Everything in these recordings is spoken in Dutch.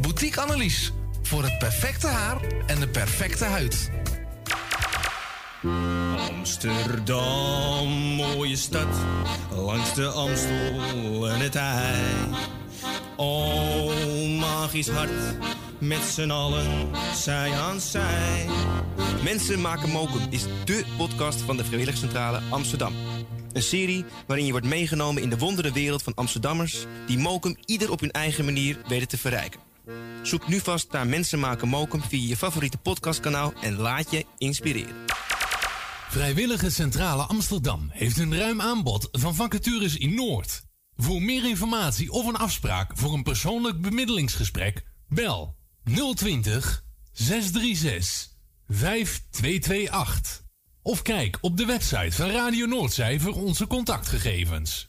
Boutique Annelies voor het perfecte haar en de perfecte huid. Amsterdam, mooie stad, langs de Amstel en het IJ. Oh, magisch hart, met z'n allen, zij aan zij. Mensen maken mokum is dé podcast van de Vrijwilligcentrale Amsterdam. Een serie waarin je wordt meegenomen in de wondere wereld van Amsterdammers... die mokum ieder op hun eigen manier weten te verrijken. Zoek nu vast naar Mensen maken mokum via je favoriete podcastkanaal... en laat je inspireren. Vrijwillige Centrale Amsterdam heeft een ruim aanbod van vacatures in Noord. Voor meer informatie of een afspraak voor een persoonlijk bemiddelingsgesprek, bel 020 636 5228. Of kijk op de website van Radio Noordzij voor onze contactgegevens.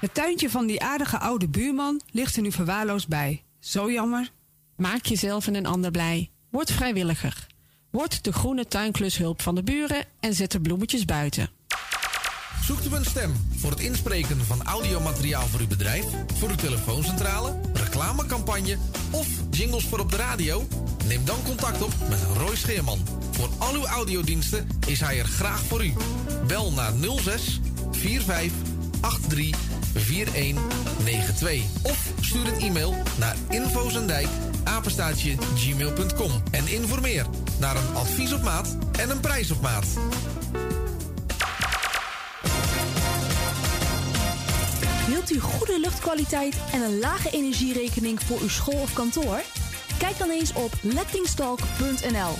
Het tuintje van die aardige oude buurman ligt er nu verwaarloosd bij. Zo jammer. Maak jezelf en een ander blij. Word vrijwilliger. Word de groene tuinklushulp van de buren en zet de bloemetjes buiten. Zoekt u een stem voor het inspreken van audiomateriaal voor uw bedrijf, voor uw telefooncentrale, reclamecampagne of jingles voor op de radio? Neem dan contact op met Roy Scheerman. Voor al uw audiodiensten is hij er graag voor u. Bel naar 06 45 83 4192 of stuur een e-mail naar infozendijk apenstaatje gmail.com en informeer naar een advies op maat en een prijs op maat. Wilt u goede luchtkwaliteit en een lage energierekening voor uw school of kantoor? Kijk dan eens op lettingstalk.nl.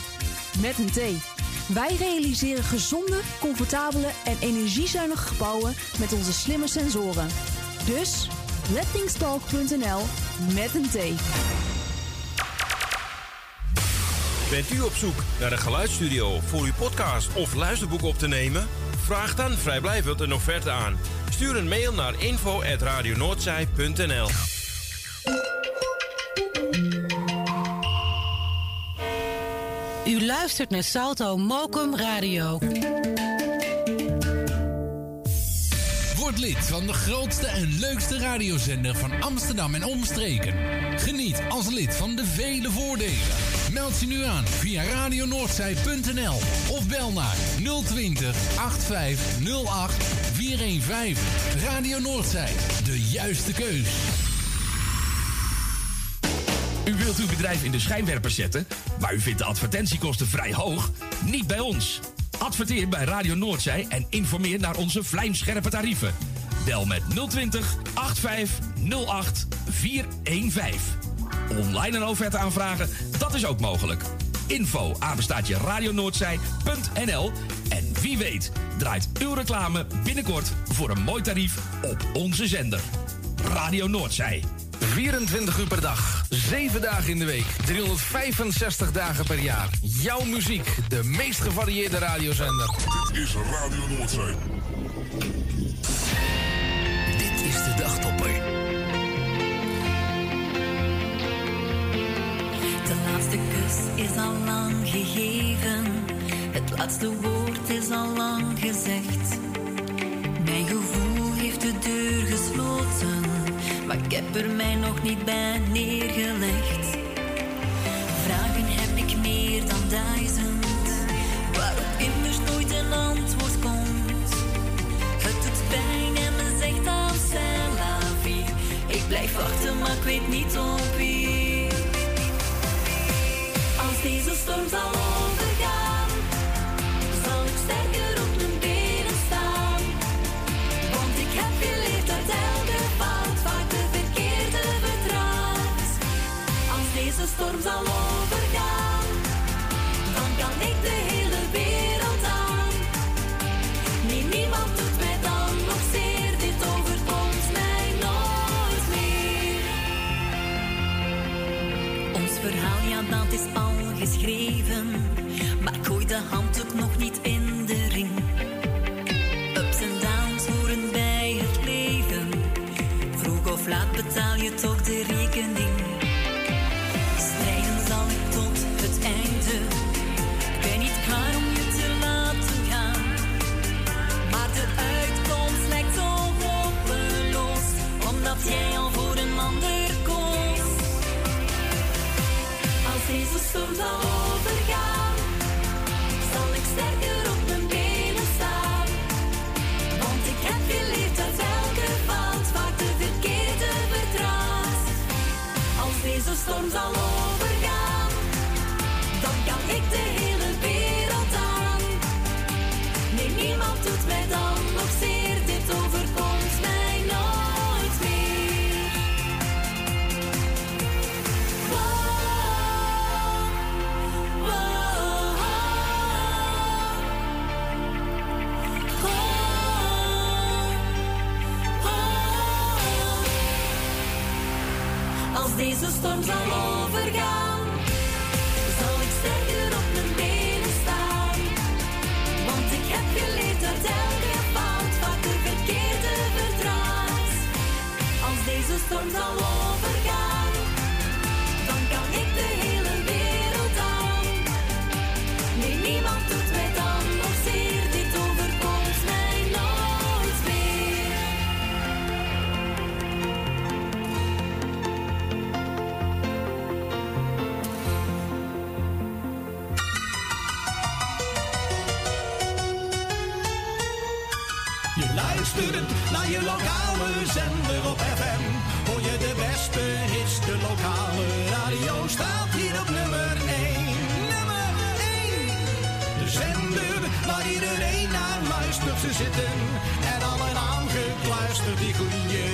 Met een T. Wij realiseren gezonde, comfortabele en energiezuinige gebouwen met onze slimme sensoren. Dus lettingstalk.nl met een T. Bent u op zoek naar een geluidsstudio voor uw podcast of luisterboek op te nemen? Vraag dan vrijblijvend een offerte aan. Stuur een mail naar info.radionoordzij.nl U luistert naar Salto Mokum Radio. Word lid van de grootste en leukste radiozender van Amsterdam en omstreken. Geniet als lid van de vele voordelen. Meld je nu aan via radionoordzij.nl of bel naar 020 8508 415. Radio Noordzij, de juiste keus. U wilt uw bedrijf in de schijnwerpers zetten, maar u vindt de advertentiekosten vrij hoog? Niet bij ons. Adverteer bij Radio Noordzij en informeer naar onze vlijmscherpe tarieven. Bel met 020 8508 415. Online een offerte aanvragen, dat is ook mogelijk. Info apenstaatje radionoordzij.nl En wie weet draait uw reclame binnenkort voor een mooi tarief op onze zender. Radio Noordzij. 24 uur per dag, 7 dagen in de week, 365 dagen per jaar. Jouw muziek, de meest gevarieerde radiozender. Dit is Radio Noordzee. Dit is de dagtopper. De laatste kus is al lang gegeven. Het laatste woord is al lang gezegd. Mijn gevoel heeft de deur gesloten. Maar ik heb er mij nog niet bij neergelegd. Vragen heb ik meer dan duizend. Waarop immers nooit een antwoord komt. Het doet pijn en men zegt la vie. Ik blijf wachten, maar ik weet niet op wie. Als deze storm zal overgaan, dan kan ik de hele wereld aan. Nee, niemand doet mij dan nog zeer, dit overkomt mij nooit meer. Ons verhaal, ja, dat is al geschreven, maar ik gooi de handdoek nog niet in de ring. Ups en downs voeren bij het leven, vroeg of laat betaal je toch de rekening. Deze storm zal overgaan, zal ik sterker op mijn benen staan. Want ik heb geleerd uit elke fout, vaak de verkeerde vertraagt. Als deze storm zal storm zal overgaan, zal ik sterker op mijn benen staan. Want ik heb geleerd uit elke fout, vaak de verkeerde vertraagt. Als deze storm zal overgaan, zender op FM. Hoor je de beste hits, de lokale radio staat hier op nummer 1. Nummer 1. De zender waar iedereen naar luistert. Ze zitten er allen aangekluisterd. Die goede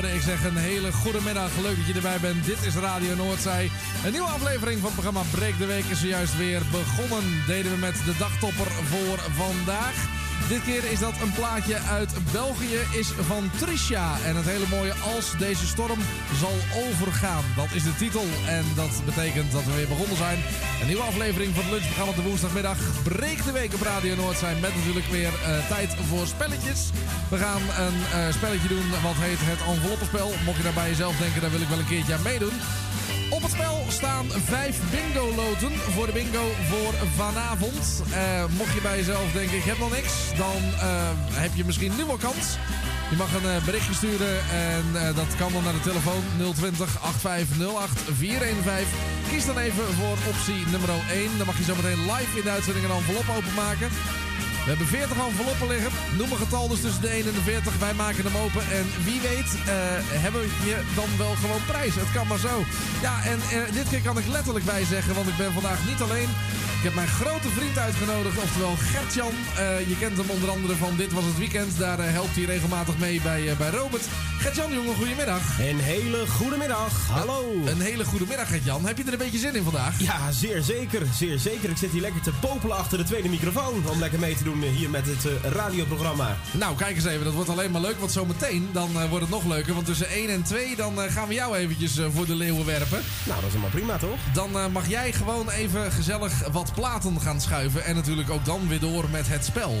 12 is het geworden. Ik zeg een hele goede middag. Leuk dat je erbij bent. Dit is Radio Noordzij. Een nieuwe aflevering van het programma Breek de Week is zojuist weer begonnen. Deden we met de dagtopper voor vandaag. Dit keer is dat een plaatje uit België, is van Tricia. En het hele mooie Als deze storm zal overgaan. Dat is de titel en dat betekent dat we weer begonnen zijn. Een nieuwe aflevering van het lunchprogramma op de woensdagmiddag. Breek de week op Radio Noord zijn met natuurlijk weer eh, tijd voor spelletjes. We gaan een eh, spelletje doen wat heet het enveloppenspel. Mocht je daar bij jezelf denken, daar wil ik wel een keertje aan meedoen. Op het spel staan vijf bingo-loten voor de bingo voor vanavond. Eh, mocht je bij jezelf denken, ik heb nog niks, dan heb je misschien nu wel kans. Je mag een berichtje sturen en dat kan dan naar de telefoon 020 8508 415. Kies dan even voor optie nummer 1. Dan mag je zo meteen live in de uitzending een envelop openmaken. We hebben 40 enveloppen liggen. Noem een getal dus tussen de 1 en de 40. Wij maken hem open. En wie weet eh, hebben je dan wel gewoon prijs. Het kan maar zo. Ja, en eh, dit keer kan ik letterlijk bij zeggen. Want ik ben vandaag niet alleen. Ik heb mijn grote vriend uitgenodigd, oftewel Gertjan. Uh, je kent hem onder andere van Dit Was Het Weekend. Daar uh, helpt hij regelmatig mee bij, uh, bij Robert. Gertjan, jongen, goedemiddag. Een hele goede middag. Hallo. Een hele goede middag, Gertjan. Heb je er een beetje zin in vandaag? Ja, zeer zeker. Zeer zeker. Ik zit hier lekker te popelen achter de tweede microfoon. Om lekker mee te doen hier met het radioprogramma. Nou, kijk eens even. Dat wordt alleen maar leuk. Want zometeen dan wordt het nog leuker. Want tussen 1 en 2 dan gaan we jou eventjes voor de leeuwen werpen. Nou, dat is helemaal prima, toch? Dan mag jij gewoon even gezellig wat platen gaan schuiven. En natuurlijk ook dan weer door met het spel.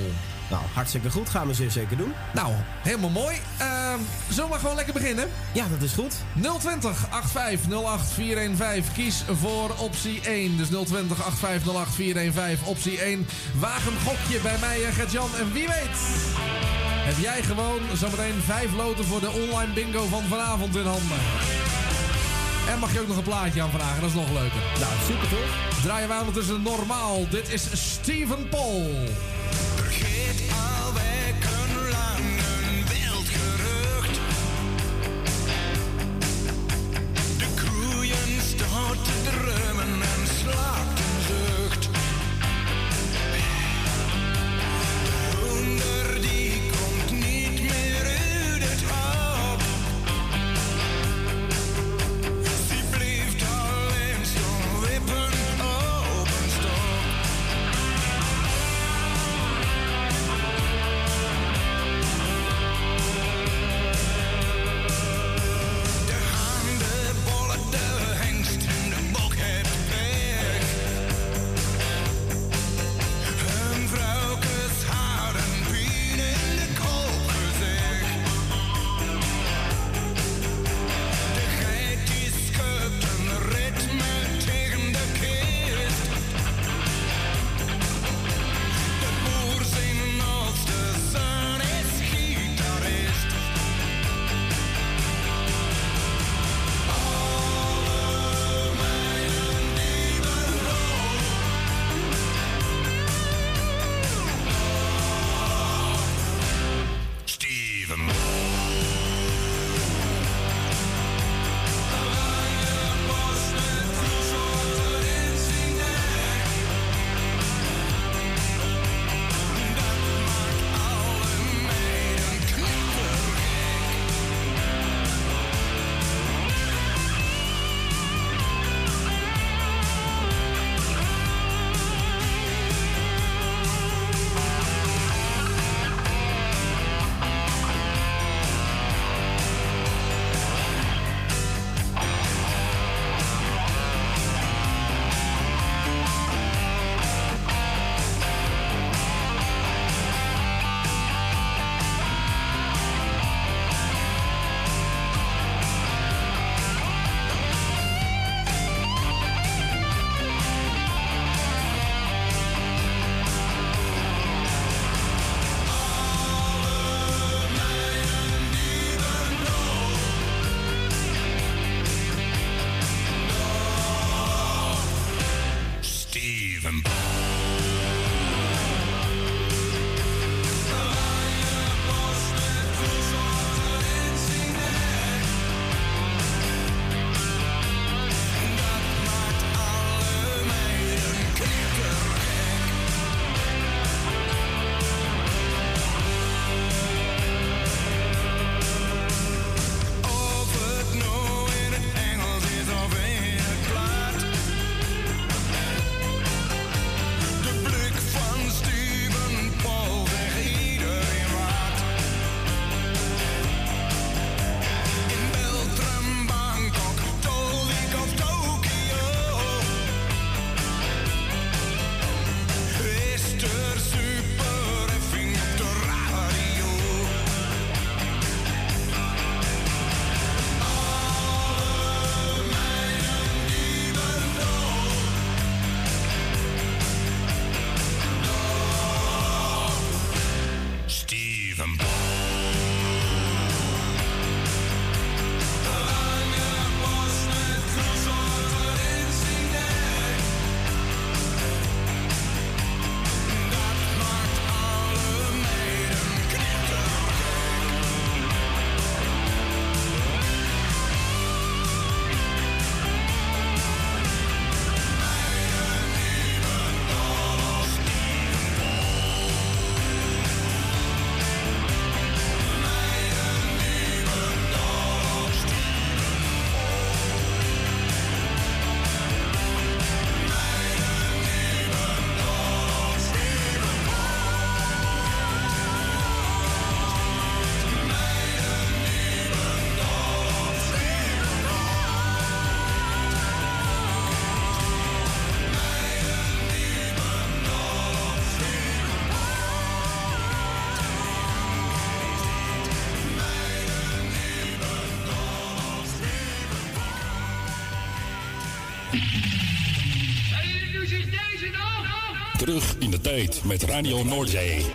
Nou, hartstikke goed. Gaan we zeer zeker doen. Nou, helemaal mooi. Uh, zullen we gewoon lekker beginnen? Ja, dat is goed. 020 8508 415. Kies voor optie 1. Dus 020 8508 415. Optie 1. Waag een gokje bij mij en Gert-Jan. En wie weet... Heb jij gewoon zometeen vijf loten voor de online bingo van vanavond in handen. En mag je ook nog een plaatje aanvragen, dat is nog leuker. Nou, super toch? Draaien wij ondertussen normaal. Dit is Steven Paul. Vergeet al wekenlang de tijd met Radio Noordzee.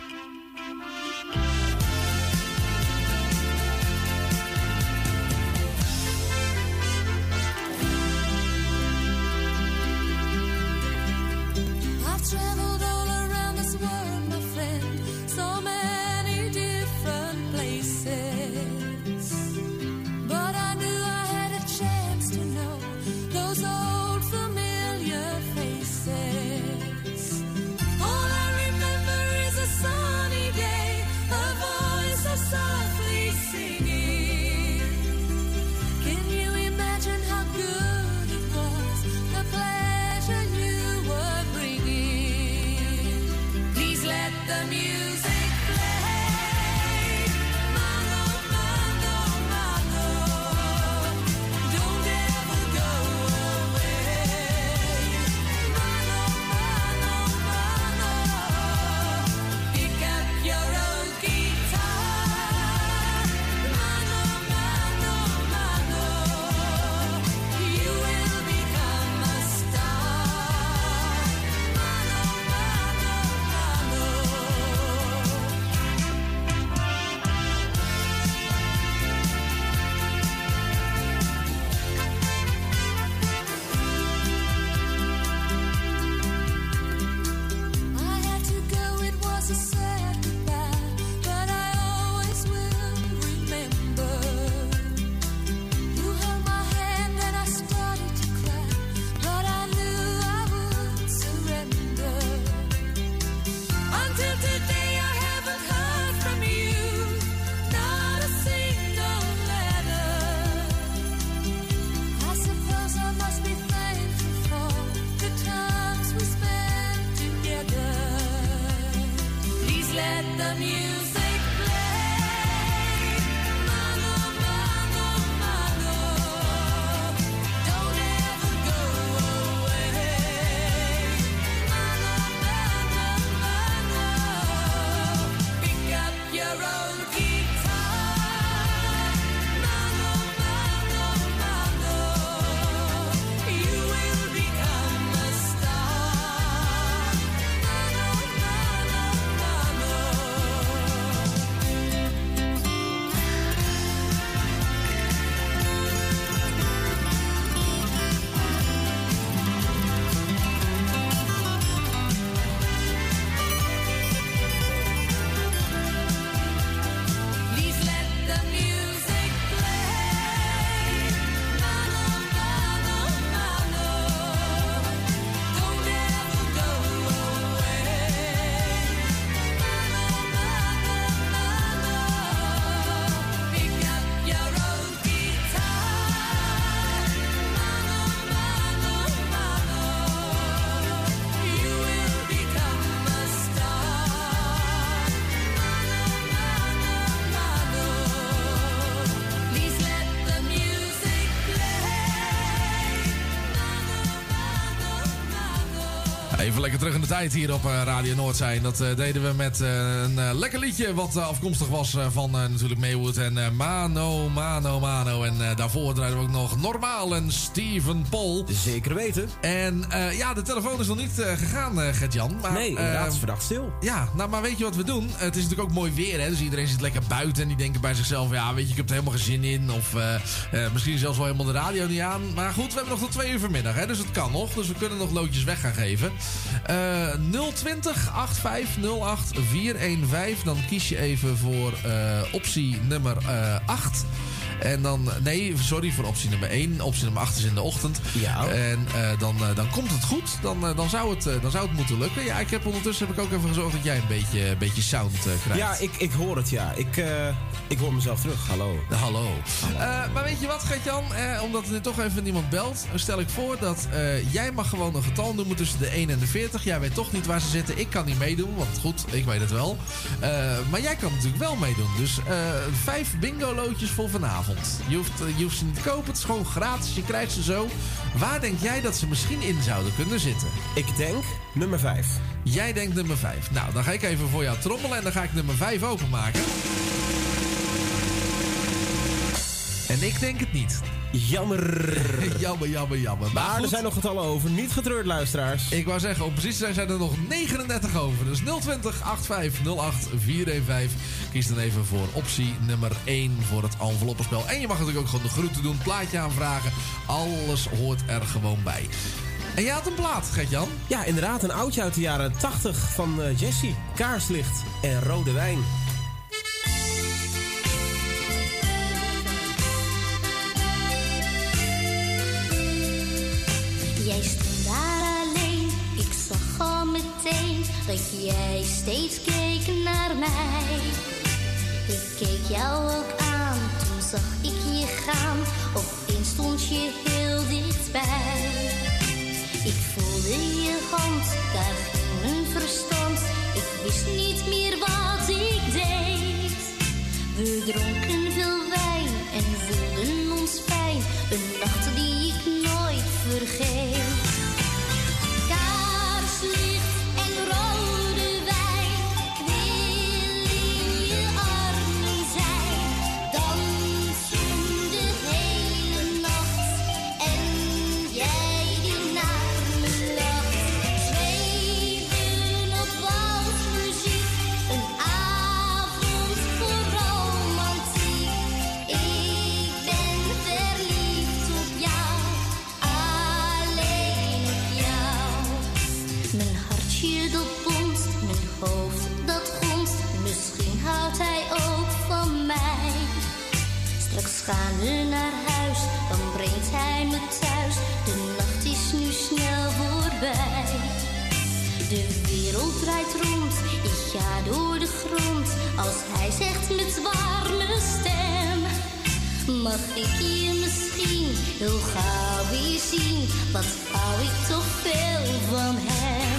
Even lekker terug in de tijd hier op eh, Radio Noordzee. Dat eh, deden we met eh, een lekker liedje wat afkomstig was van natuurlijk Maywood en Mano, Mano, Mano. En daarvoor draaiden we ook nog Normaal en Steven Paul. Zeker weten. En ja, de telefoon is nog niet gegaan, Gert-Jan. Nee, inderdaad, het is verdacht stil. Ja, nou, maar weet je wat we doen? Het is natuurlijk ook mooi weer, hè? Dus iedereen zit lekker buiten en die denken bij zichzelf... ja, weet je, ik heb er helemaal geen zin in. Of misschien zelfs wel helemaal de radio niet aan. Maar goed, we hebben nog tot twee uur vanmiddag, hè? Dus het kan nog. Dus we kunnen nog loodjes weg gaan geven. Eh 020 8508 415. Dan kies je even voor eh, optie nummer eh 8. En dan, nee, sorry voor optie nummer 1. Optie nummer 8 is in de ochtend. Ja. En eh, dan, dan komt het goed. Dan, dan, zou het, dan zou het moeten lukken. Ja, ik heb ondertussen heb ik ook even gezorgd dat jij een beetje, een beetje sound krijgt. Ja, ik, ik hoor het, ja. Ik, ik hoor mezelf terug. Hallo. Hallo. Eh, maar weet je wat, Gert-Jan? Eh, omdat er nu toch even niemand belt, stel ik voor dat eh, jij mag gewoon een getal noemen tussen de 1 en de 40. Jij weet toch niet waar ze zitten. Ik kan niet meedoen, want goed, ik weet het wel. Maar jij kan natuurlijk wel meedoen. Dus vijf bingo-loodjes voor vanavond. Je hoeft, je hoeft ze niet te kopen, het is gewoon gratis. Je krijgt ze zo. Waar denk jij dat ze misschien in zouden kunnen zitten? Ik denk nummer 5. Jij denkt nummer 5. Nou, dan ga ik even voor jou trommelen en dan ga ik nummer 5 openmaken. En ik denk het niet. Jammer. jammer, jammer, jammer. Maar, er zijn nog getallen over. Niet getreurd, luisteraars. Ik wou zeggen, om precies zijn zijn er nog 39 over. Dus 020 8508 415. Kies dan even voor optie nummer 1 voor het enveloppenspel. En je mag natuurlijk ook gewoon de groeten doen, plaatje aanvragen. Alles hoort er gewoon bij. En jij had een plaat, Gert-Jan? Ja, inderdaad. Een oudje uit de jaren 80 van eh, Jessie. Kaarslicht en rode wijn. Jij stond daar alleen, ik zag al meteen dat jij steeds keek naar mij. Ik keek jou ook aan, toen zag ik je gaan, opeens stond je heel dichtbij. Ik voelde je hand, daar ging mijn verstand, ik wist niet meer wat ik deed. We dronken veel wijn en voelden ons fijn. Een nacht die ik nooit vergeet. Naar huis, dan brengt hij me thuis. De nacht is nu snel voorbij. De wereld draait rond, ik ga door de grond. Als hij zegt met warme stem. Mag ik je misschien heel gauw weer zien? Wat hou ik toch veel van hem?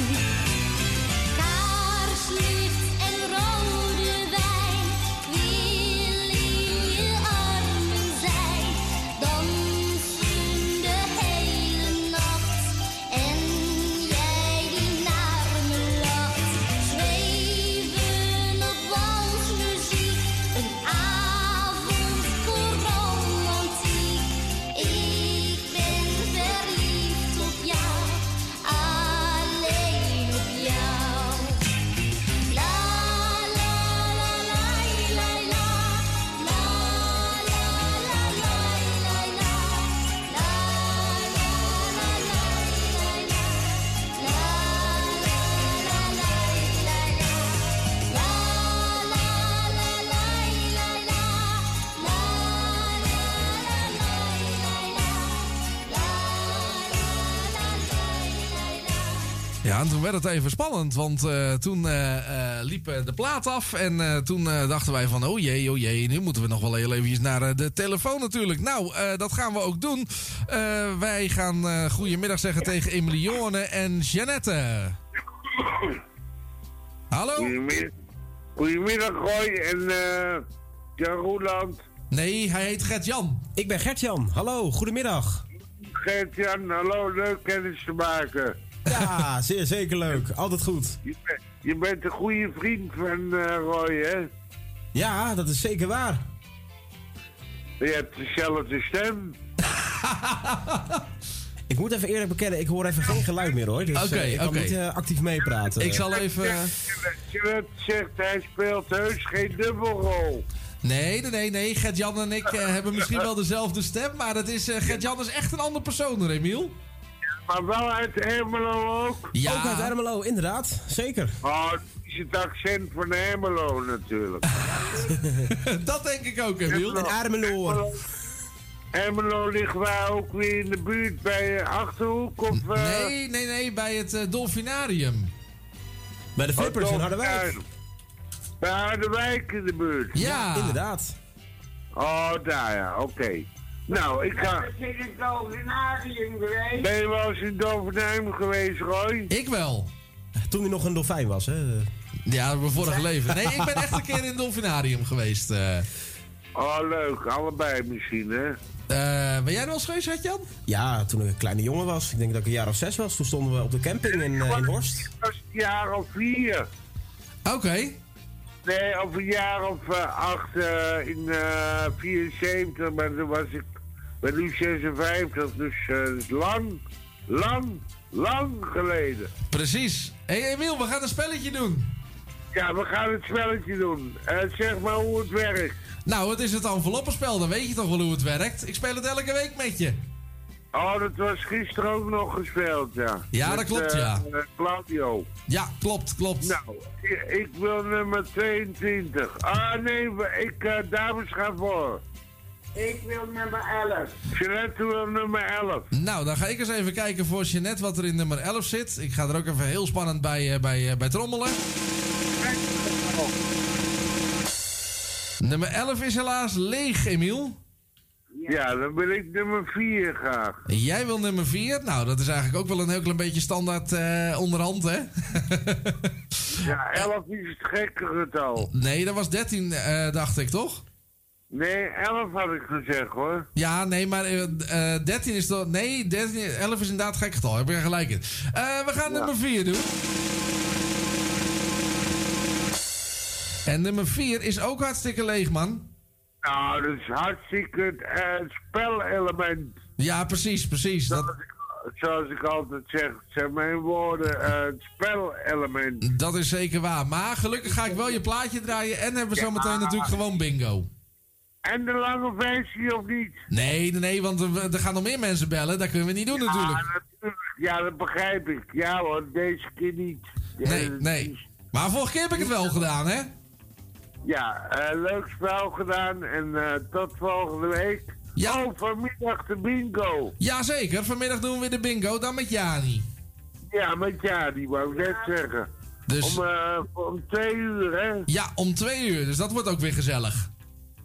Ja, en toen werd het even spannend, want eh, toen eh, eh, liep de plaat af. En eh, toen dachten wij van, oh jee, oh jee, nu moeten we nog wel heel eventjes naar de telefoon natuurlijk. Nou, eh, dat gaan we ook doen. Eh, wij gaan eh goedemiddag zeggen tegen Emilione en Jeannette. Hallo? Goedemiddag, Goedemiddag Roy en eh Jan Roeland. Nee, hij heet Gert-Jan. Ik ben Gert-Jan. Hallo, goedemiddag. Gert-Jan, hallo, leuk kennis te maken. Ja, zeer zeker leuk. Altijd goed. Je, bent- je bent een goede vriend van eh, Roy, hè? Ja, dat is zeker waar. Je hebt dezelfde stem. Ik moet even eerlijk bekennen, ik hoor even geen geluid meer hoor. Dus Oké, eh, ik kan niet eh, actief meepraten. Ik zal even... Jeannette zegt, hij speelt heus geen dubbelrol. Nee, nee, nee, nee. Gert-Jan en ik hebben misschien wel dezelfde stem. Maar dat is, Gert-Jan is echt een ander persoon, hoor, Emiel. Maar wel uit Ermelo ook. Ja. Ook uit Ermelo, inderdaad. Zeker. Oh, is het accent van Ermelo natuurlijk. dat denk ik ook, Emiel. En Ermelo. Ermelo ligt waar ook weer in de buurt bij eh, Achterhoek of... eh, Nee, nee, nee, bij het eh, Dolfinarium. Bij de Flippers Oh, in Harderwijk. Bij Harderwijk in de buurt. Ja. Inderdaad. Oh, daar ja, oké. Nou, ik ga... Ben je in het Dolfinarium geweest? Ben je wel eens in Dolfinarium geweest, Roy? Ik wel. Toen hij nog een dolfijn was, hè? Ja, mijn vorige leven. Nee, ik ben echt een keer in het Dolfinarium geweest. eh. Oh, leuk. Allebei misschien, hè? Eh, ben jij er wel eens geweest, Gert-Jan? Ja, toen ik een kleine jongen was. Ik denk dat ik een jaar of zes was. Toen stonden we op de camping in, eh, in Horst. Ik was een jaar of vier. Oké. Nee, of een jaar of acht in eh 74, maar toen was ik ben nu 56, dus eh, is lang, lang, lang geleden. Precies. Hé hey, Emiel, we gaan een spelletje doen. Ja, we gaan het spelletje doen. Eh, zeg maar hoe het werkt. Nou, het is het enveloppenspel, dan weet je toch wel hoe het werkt. Ik speel het elke week met je. Oh, dat was gisteren ook nog gespeeld, ja. Ja, dat klopt, ja. eh, Claudio. Ja, klopt, klopt. Nou, ik, ik wil nummer 22. Ah, nee, ik, eh, dames gaan voor. Ik wil nummer 11. Jeanette wil nummer 11. Nou, dan ga ik eens even kijken voor Jeanette wat er in nummer 11 zit. Ik ga er ook even heel spannend bij, eh, bij, eh, bij trommelen. Nummer 11 is helaas leeg, Emiel. Ja, dan wil ik nummer 4 graag. Jij wil nummer 4? Nou, dat is eigenlijk ook wel een heel klein beetje standaard eh, onderhand, hè? Ja, 11 is het gekke getal. nee, dat was 13, eh, dacht ik, toch? Nee, 11 had ik gezegd hoor. Ja, nee, maar eh, eh, 13 is toch... Nee, 13, 11 is inderdaad gek getal. Heb je gelijk in. Eh, we gaan nummer 4 doen. En nummer 4 is ook hartstikke leeg, man. Nou, dat is hartstikke het eh, spelelement. Ja, precies, precies. Dat, Zoals ik altijd zeg, zijn mijn woorden, eh, het spelelement. dat is zeker waar. Maar gelukkig ga ik wel je plaatje draaien. En hebben we zo meteen natuurlijk gewoon bingo. En de lange versie of niet? Nee, nee, nee, want er, er gaan nog meer mensen bellen. Dat kunnen we niet doen natuurlijk. Ja, natuurlijk. Ja, dat begrijp ik. Ja hoor, deze keer niet. Ja, Nee, nee. Maar vorige keer heb ik het wel gedaan, hè? Ja, eh, leuk spel gedaan en eh, tot volgende week. Ja. Oh, vanmiddag de bingo. Jazeker, vanmiddag doen we de bingo, dan met Jani. Ja, met ja, die wou ik net zeggen. Dus- Om, eh, om twee uur, hè? Ja, om twee uur, dus dat wordt ook weer gezellig.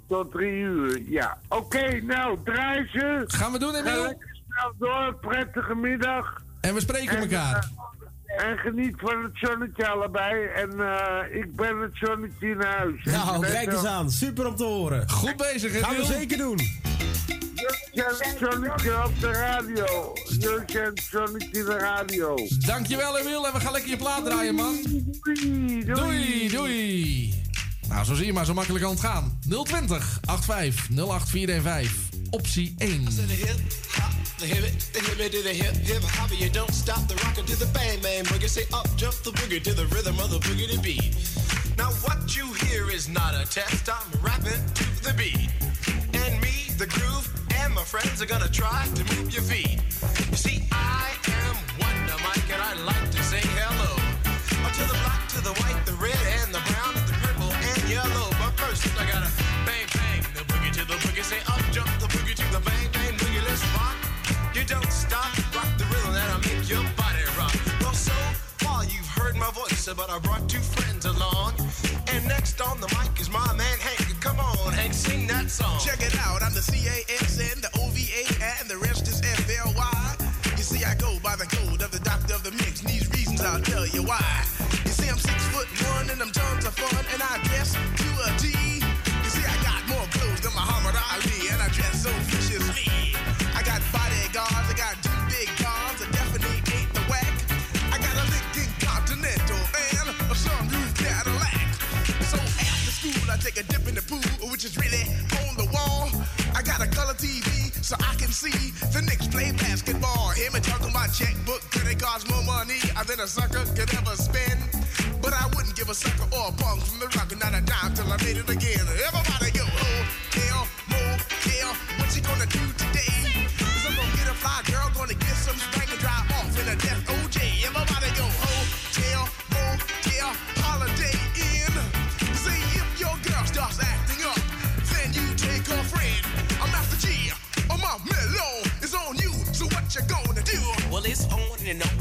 Tot drie uur, ja. Oké, nou, draai ze. Gaan we doen, Ga Emiel? lekker snel door, prettige middag. En we spreken elkaar. eh, en geniet van het zonnetje allebei. En eh, ik ben het zonnetje in huis. Nou, kijk eens aan. Super om te horen. Goed bezig, Gaan we Emiel. zeker doen. Ja, het zonnetje op de radio. Jullie zijn het zonnetje in de radio. Dankjewel, Emiel. En we gaan lekker je plaat draaien, man. Doei, Doei, doei. Nou, zo zie je maar, zo makkelijk kan het gaan. 020 85 08415. Optie 1. The hip the the. You don't stop the rockin' to the bang bang boogie. Say up the boogie to the rhythm of the beat. Now what you hear is not a test. I'm rapping to the beat, and me, the groove, and my friends are gonna try to move your feet. You see, I am Wonder Mike, and I like to say hello but I brought two friends along. And next on the mic is my man Hank. Come on, Hank, sing that song. Check it out, I'm the C-A-X-N, the O-V-A, and the rest is F-L-Y. You see, I go by the code of the doctor of the mix, and these reasons I'll tell you why. Got a color TV so I can see the Knicks play basketball. Him and talking my checkbook, could it cost more money uh, than a sucker could ever spend? But I wouldn't give a sucker or a punk from the rock, not a dime till I made it again. Everybody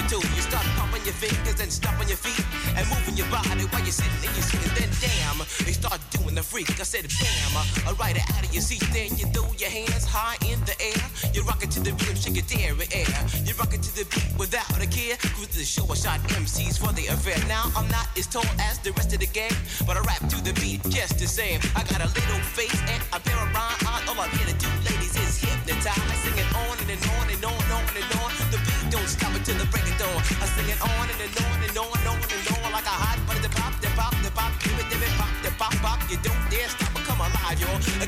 your toe. You start pumping your fingers and stomping your feet and moving your body while you're sitting and you're sitting. Then damn, they start doing the freak. I said bam, it out of your seat. Then you throw your hands high in the air. You rock it to the rhythm, shake your dairy air. You rock it to the beat without a care. Cruise the show, I shot MCs for the affair. Now I'm not as tall as the rest of the gang, but I rap to the beat just the same. I got a little face and a pair of rhyme eyes. All I'm here to do, ladies, is hypnotize.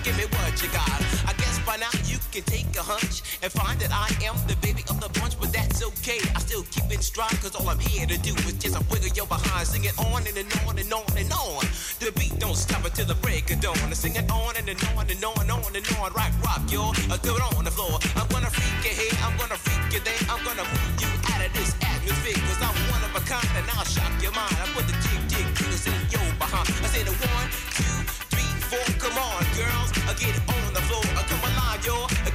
Give me what you got. I guess by now you can take a hunch and find that I am the baby of the bunch, but that's okay. I still keep it strong, cause all I'm here to do is just a wiggle your behind. Sing it on and, and on and on and on. The beat don't stop until the break of dawn. I sing it on and, and on and on and on and on. Rock, rock, y'all. Do it on the floor. I'm gonna freak you here, I'm gonna freak you there. I'm gonna move you out of this atmosphere, cause I'm one of a kind and I'll shock your mind. I put the jig, jig, jiggles in your behind. I say the one, two, three, four. Come on,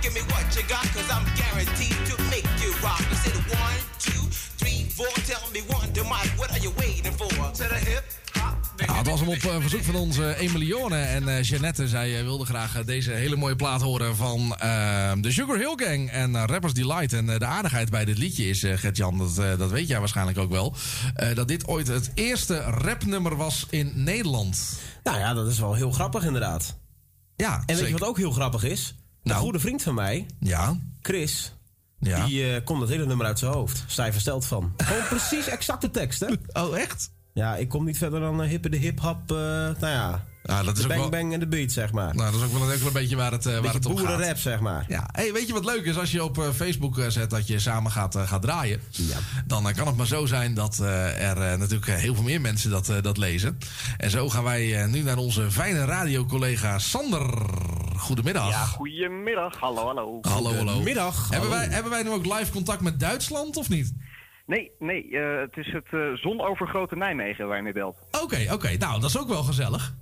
give me what you got, cause I'm guaranteed to make you rock. I said one, two, three, four. Tell me one, to Mike, what are you waiting for? To the hip, hop. Ja, het was hem op eh, verzoek van onze Emilione. En eh Jeannette, zij wilde graag deze hele mooie plaat horen van eh, de Sugar Hill Gang en Rappers Delight. En de aardigheid bij dit liedje is, Gert-Jan, dat, dat weet jij waarschijnlijk ook wel... eh, dat dit ooit het eerste rapnummer was in Nederland. Nou ja, dat is wel heel grappig inderdaad. Ja, En weet je wat ook heel grappig is? Een Nou. goede vriend van mij, Ja. Chris, Ja. die eh kon het hele nummer uit zijn hoofd. Je versteld van. Gewoon precies exacte tekst, hè? Oh, echt? Ja, ik kom niet verder dan uh, hippe de hip-hop. eh, nou ja, Ja, dat is de ook bang wel- bang en de beat, zeg maar. Nou, dat is ook wel, ook wel een beetje waar het, eh, waar het om gaat. boerenrap, zeg maar. Ja, hey, weet je wat leuk is? Als je op eh, Facebook eh, zet dat je samen gaat, eh, gaat draaien... dan eh, kan het maar zo zijn dat eh, er eh, natuurlijk heel veel meer mensen dat, eh, dat lezen. En zo gaan wij eh, nu naar onze fijne radiocollega Sander. Goedemiddag. Ja, goedemiddag. Hallo, hallo. Hallo, hallo. Middag. Hebben wij, hebben wij nu ook live contact met Duitsland of niet? Nee, nee, eh, het is het eh, zonovergrote Nijmegen waar je mee belt. Oké, oké. Nou, dat is ook wel gezellig.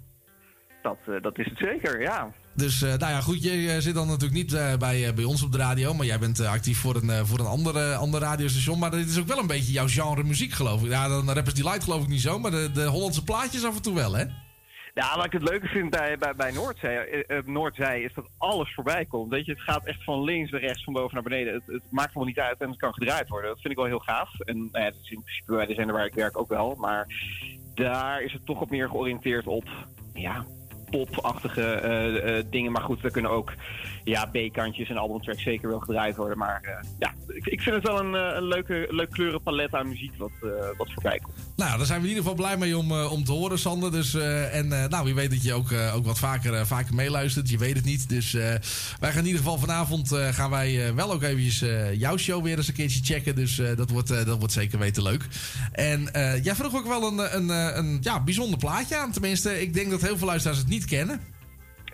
Dat, eh, dat is het zeker, ja. Dus eh, nou ja, goed, je zit dan natuurlijk niet eh, bij, bij ons op de radio, maar jij bent actief voor een, voor een ander, ander radiostation. Maar dit is ook wel een beetje jouw genre muziek, geloof ik. Ja, dan Rappers Delight geloof ik niet zo, maar de, de Hollandse plaatjes af en toe wel, hè? Ja, wat ik het leuke vind bij, bij, bij Noordzee, Noordzee is dat alles voorbij komt. Weet je, het gaat echt van links naar rechts, van boven naar beneden. Het, het maakt wel niet uit en het kan gedraaid worden. Dat vind ik wel heel gaaf. En nou ja, dat is in principe bij de zender waar ik werk ook wel. Maar daar is het toch wat meer georiënteerd op, ja, popachtige eh, eh, dingen. Maar goed, er kunnen ook ja, B-kantjes en albumtracks zeker wel gedraaid worden. Maar eh, ja, ik, ik vind het wel een, eh, een leuke, leuk kleurenpalet aan muziek wat, eh, wat voorbij komt. Nou, daar zijn we in ieder geval blij mee om, om te horen, Sander. Dus, en nou, wie weet dat je ook, ook wat vaker, vaker meeluistert. Je weet het niet. Dus wij gaan in ieder geval vanavond gaan wij wel ook eventjes jouw show weer eens een keertje checken. Dus dat, wordt, dat wordt zeker weten leuk. En jij vroeg ook wel een, een, een, een ja, bijzonder plaatje aan. Tenminste, ik denk dat heel veel luisteraars het niet kennen.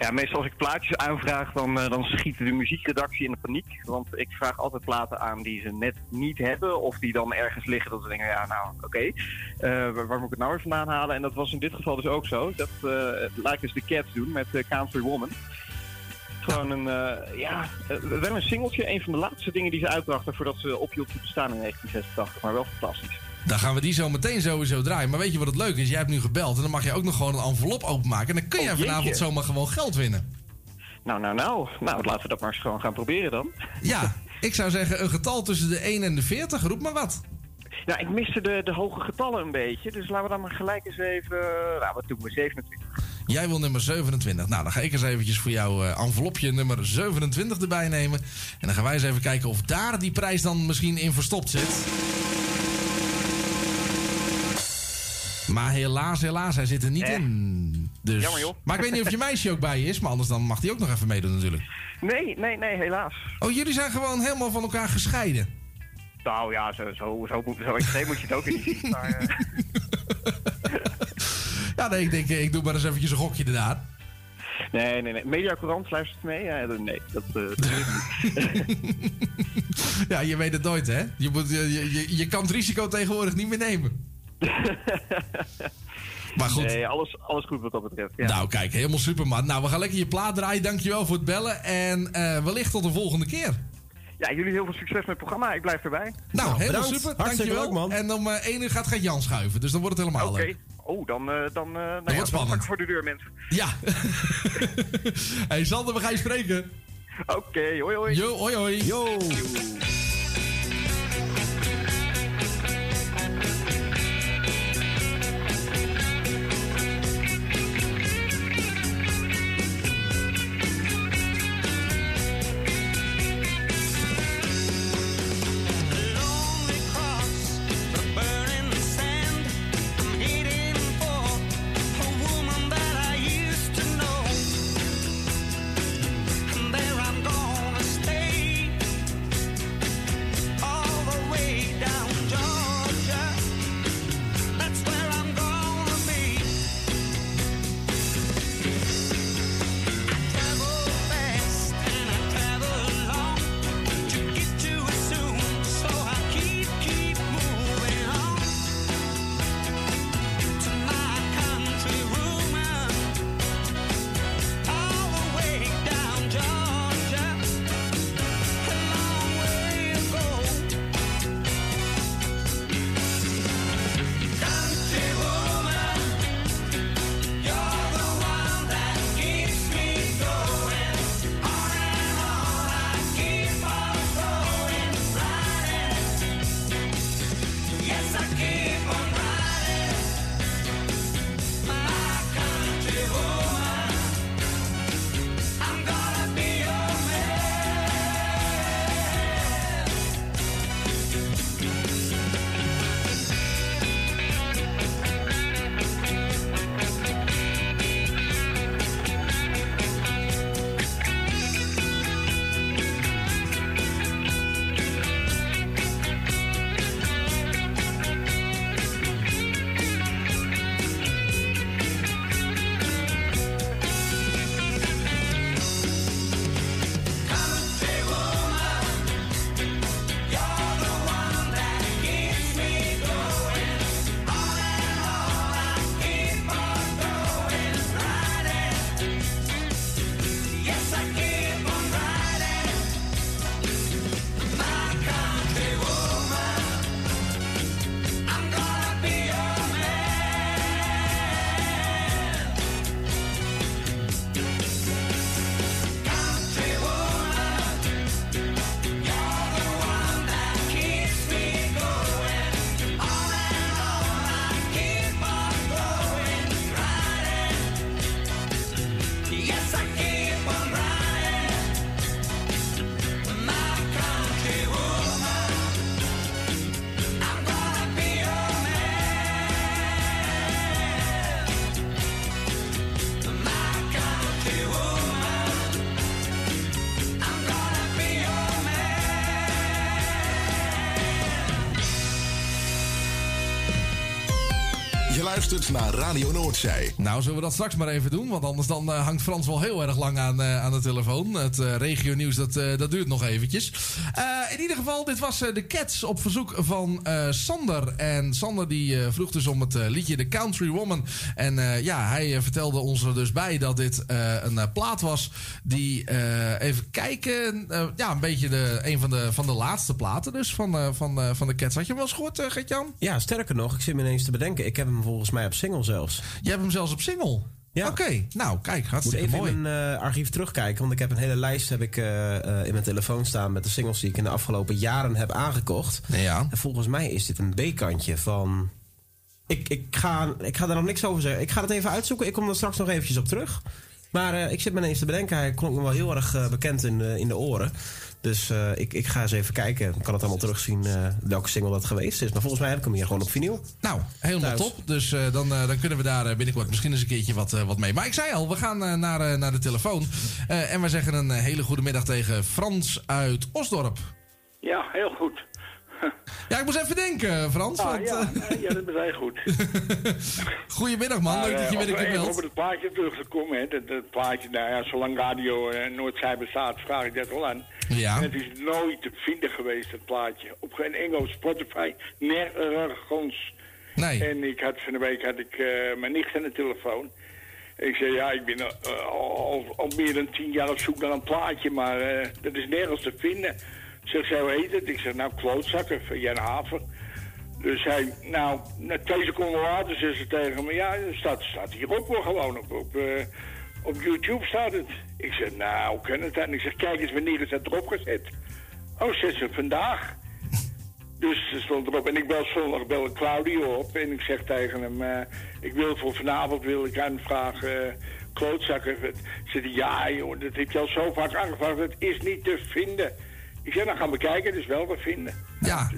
Ja, meestal als ik plaatjes aanvraag, dan, eh, dan schiet de muziekredactie in de paniek. Want ik vraag altijd platen aan die ze net niet hebben. Of die dan ergens liggen dat ze denken, ja nou, oké. eh, waar, moet ik het nou weer vandaan halen? En dat was in dit geval dus ook zo. Dat uh, lijkt dus de Cats doen met Country Woman. Gewoon een, ja, wel een singeltje. Een van de laatste dingen die ze uitbrachten voordat ze ophield te bestaan in 1986. Maar wel fantastisch. Dan gaan we die zo meteen sowieso draaien. Maar weet je wat het leuk is? Jij hebt nu gebeld en dan mag je ook nog gewoon een envelop openmaken. En dan kun jij Oh, vanavond jeetje. zomaar gewoon geld winnen. Nou, nou, nou. Nou, laten we dat maar eens gewoon gaan proberen dan. Ja, ik zou zeggen een getal tussen de 1 en de 40. Roep maar wat. Nou, ik miste de, de hoge getallen een beetje. Dus laten we dan maar gelijk eens even... Nou, wat doen we? 27. Jij wil nummer 27. Nou, dan ga ik eens eventjes voor jou uh, envelopje nummer 27 erbij nemen. En dan gaan wij eens even kijken of daar die prijs dan misschien in verstopt zit. Maar helaas, helaas, hij zit er niet Eh. in. Dus... Jammer, joh. Maar ik weet niet of je meisje ook bij je is, maar anders dan mag die ook nog even meedoen natuurlijk. Nee, nee, nee, helaas. Oh, jullie zijn gewoon helemaal van elkaar gescheiden. Nou ja, zo, zo, zo, moet- zo extreem moet je het ook niet zien. Maar, eh, Ja, nee, ik denk, eh, ik doe maar eens eventjes een gokje erna. nee, nee, nee. Media Courant luistert mee? Ja, nee, dat, eh, dat weet ik niet. Ja, je weet het nooit, hè? Je, moet, je, je, je kan het risico tegenwoordig niet meer nemen. Maar goed. Nee, alles, alles goed wat dat betreft. Ja. Nou, kijk, helemaal super, man. Nou, we gaan lekker je plaat draaien. Dankjewel voor het bellen. En eh, wellicht tot de volgende keer. Ja, jullie heel veel succes met het programma. Ik blijf erbij. Nou, helemaal bedankt. super. Hartstikke leuk, man. En om eh 1 uur gaat, gaat Jan schuiven. Dus dan wordt het helemaal Oké. leuk. Oh, dan, eh, dan, eh, nou ja, dan spannend. voor de deur, mensen. Ja. hey, Sander, we gaan je spreken. Oké, hoi hoi. Yo, hoi hoi. Yo. Luistert naar Radio Noordzij. Nou, zullen we dat straks maar even doen? Want anders dan eh, hangt Frans wel heel erg lang aan, eh, aan de telefoon. Het eh regio nieuws, dat, dat duurt nog eventjes. In ieder geval, dit was eh, de Cats op verzoek van eh, Sander. En Sander die eh, vroeg dus om het liedje The Country Woman. En ja, hij vertelde ons er dus bij dat dit een plaat was die, even kijken, ja, een beetje de, een van de, van de laatste platen dus van, van, van de Cats. Had je hem wel eens gehoord, eh, Gert-Jan? Ja, sterker nog, ik zit me ineens te bedenken. Ik heb hem volgens mij op single zelfs. Je hebt hem zelfs op single? Ja. Oké, nou kijk, Moet hartstikke even mooi. in mijn eh, archief terugkijken, want ik heb een hele lijst heb ik, eh, eh, in mijn telefoon staan met de singles die ik in de afgelopen jaren heb aangekocht. Ja. En volgens mij is dit een B-kantje van. Ik, ik, ga, ik ga daar nog niks over zeggen. Ik ga het even uitzoeken. Ik kom er straks nog eventjes op terug. Maar ik zit me ineens te bedenken. Hij klonk me wel heel erg bekend in, in de oren. Dus eh, ik, ik ga eens even kijken. Ik kan het allemaal terugzien eh, welke single dat geweest is. Maar volgens mij heb ik hem hier gewoon op vinyl. Nou, helemaal Thuis. top. Dus eh, dan, eh, dan kunnen we daar binnenkort misschien eens een keertje wat, wat mee. Maar ik zei al, we gaan naar, eh, naar de telefoon. Eh, en we zeggen een hele goede middag tegen Frans uit Osdorp. Ja, heel goed. Ja, ik moest even denken, Frans. Ah, want, ja, eh, nee, ja, dat is heel goed. goedemiddag man, Maar, leuk dat je eh, weer een om keer even belt. op het plaatje terug te komen. Hè. Dat, dat plaatje, nou ja, zolang radio eh, Noordzij bestaat, vraag ik dat wel aan. Ja. En het is nooit te vinden geweest, het plaatje. Op geen enkel Spotify, nergens. Nee. En ik had, van de week had ik eh, mijn nicht aan de telefoon. Ik zei, ja, ik ben al, al, al meer dan tien jaar op zoek naar een plaatje, maar dat is nergens te vinden. Zegt zij, hoe heet het? Ik zeg, nou, klootzakken van Jan Haver. Dus hij, nou, twee seconden later zegt ze tegen me, ja, staat, staat hierop hoor, gewoon op, op, eh, op YouTube staat het. Ik zeg, nou, hoe kan het dan? Ik zeg, kijk eens, wanneer is dat erop gezet? Oh, zegt ze, vandaag. Dus er stond erop. En ik bel zondag bel Claudio op. En ik zeg tegen hem, eh, ik wil voor vanavond wil ik aanvragen uh, klootzakken. Zegt hij, ja joh, dat heb je al zo vaak aangevraagd. Het is niet te vinden. Ik zeg, dan gaan we kijken. Het is wel te vinden. Ja.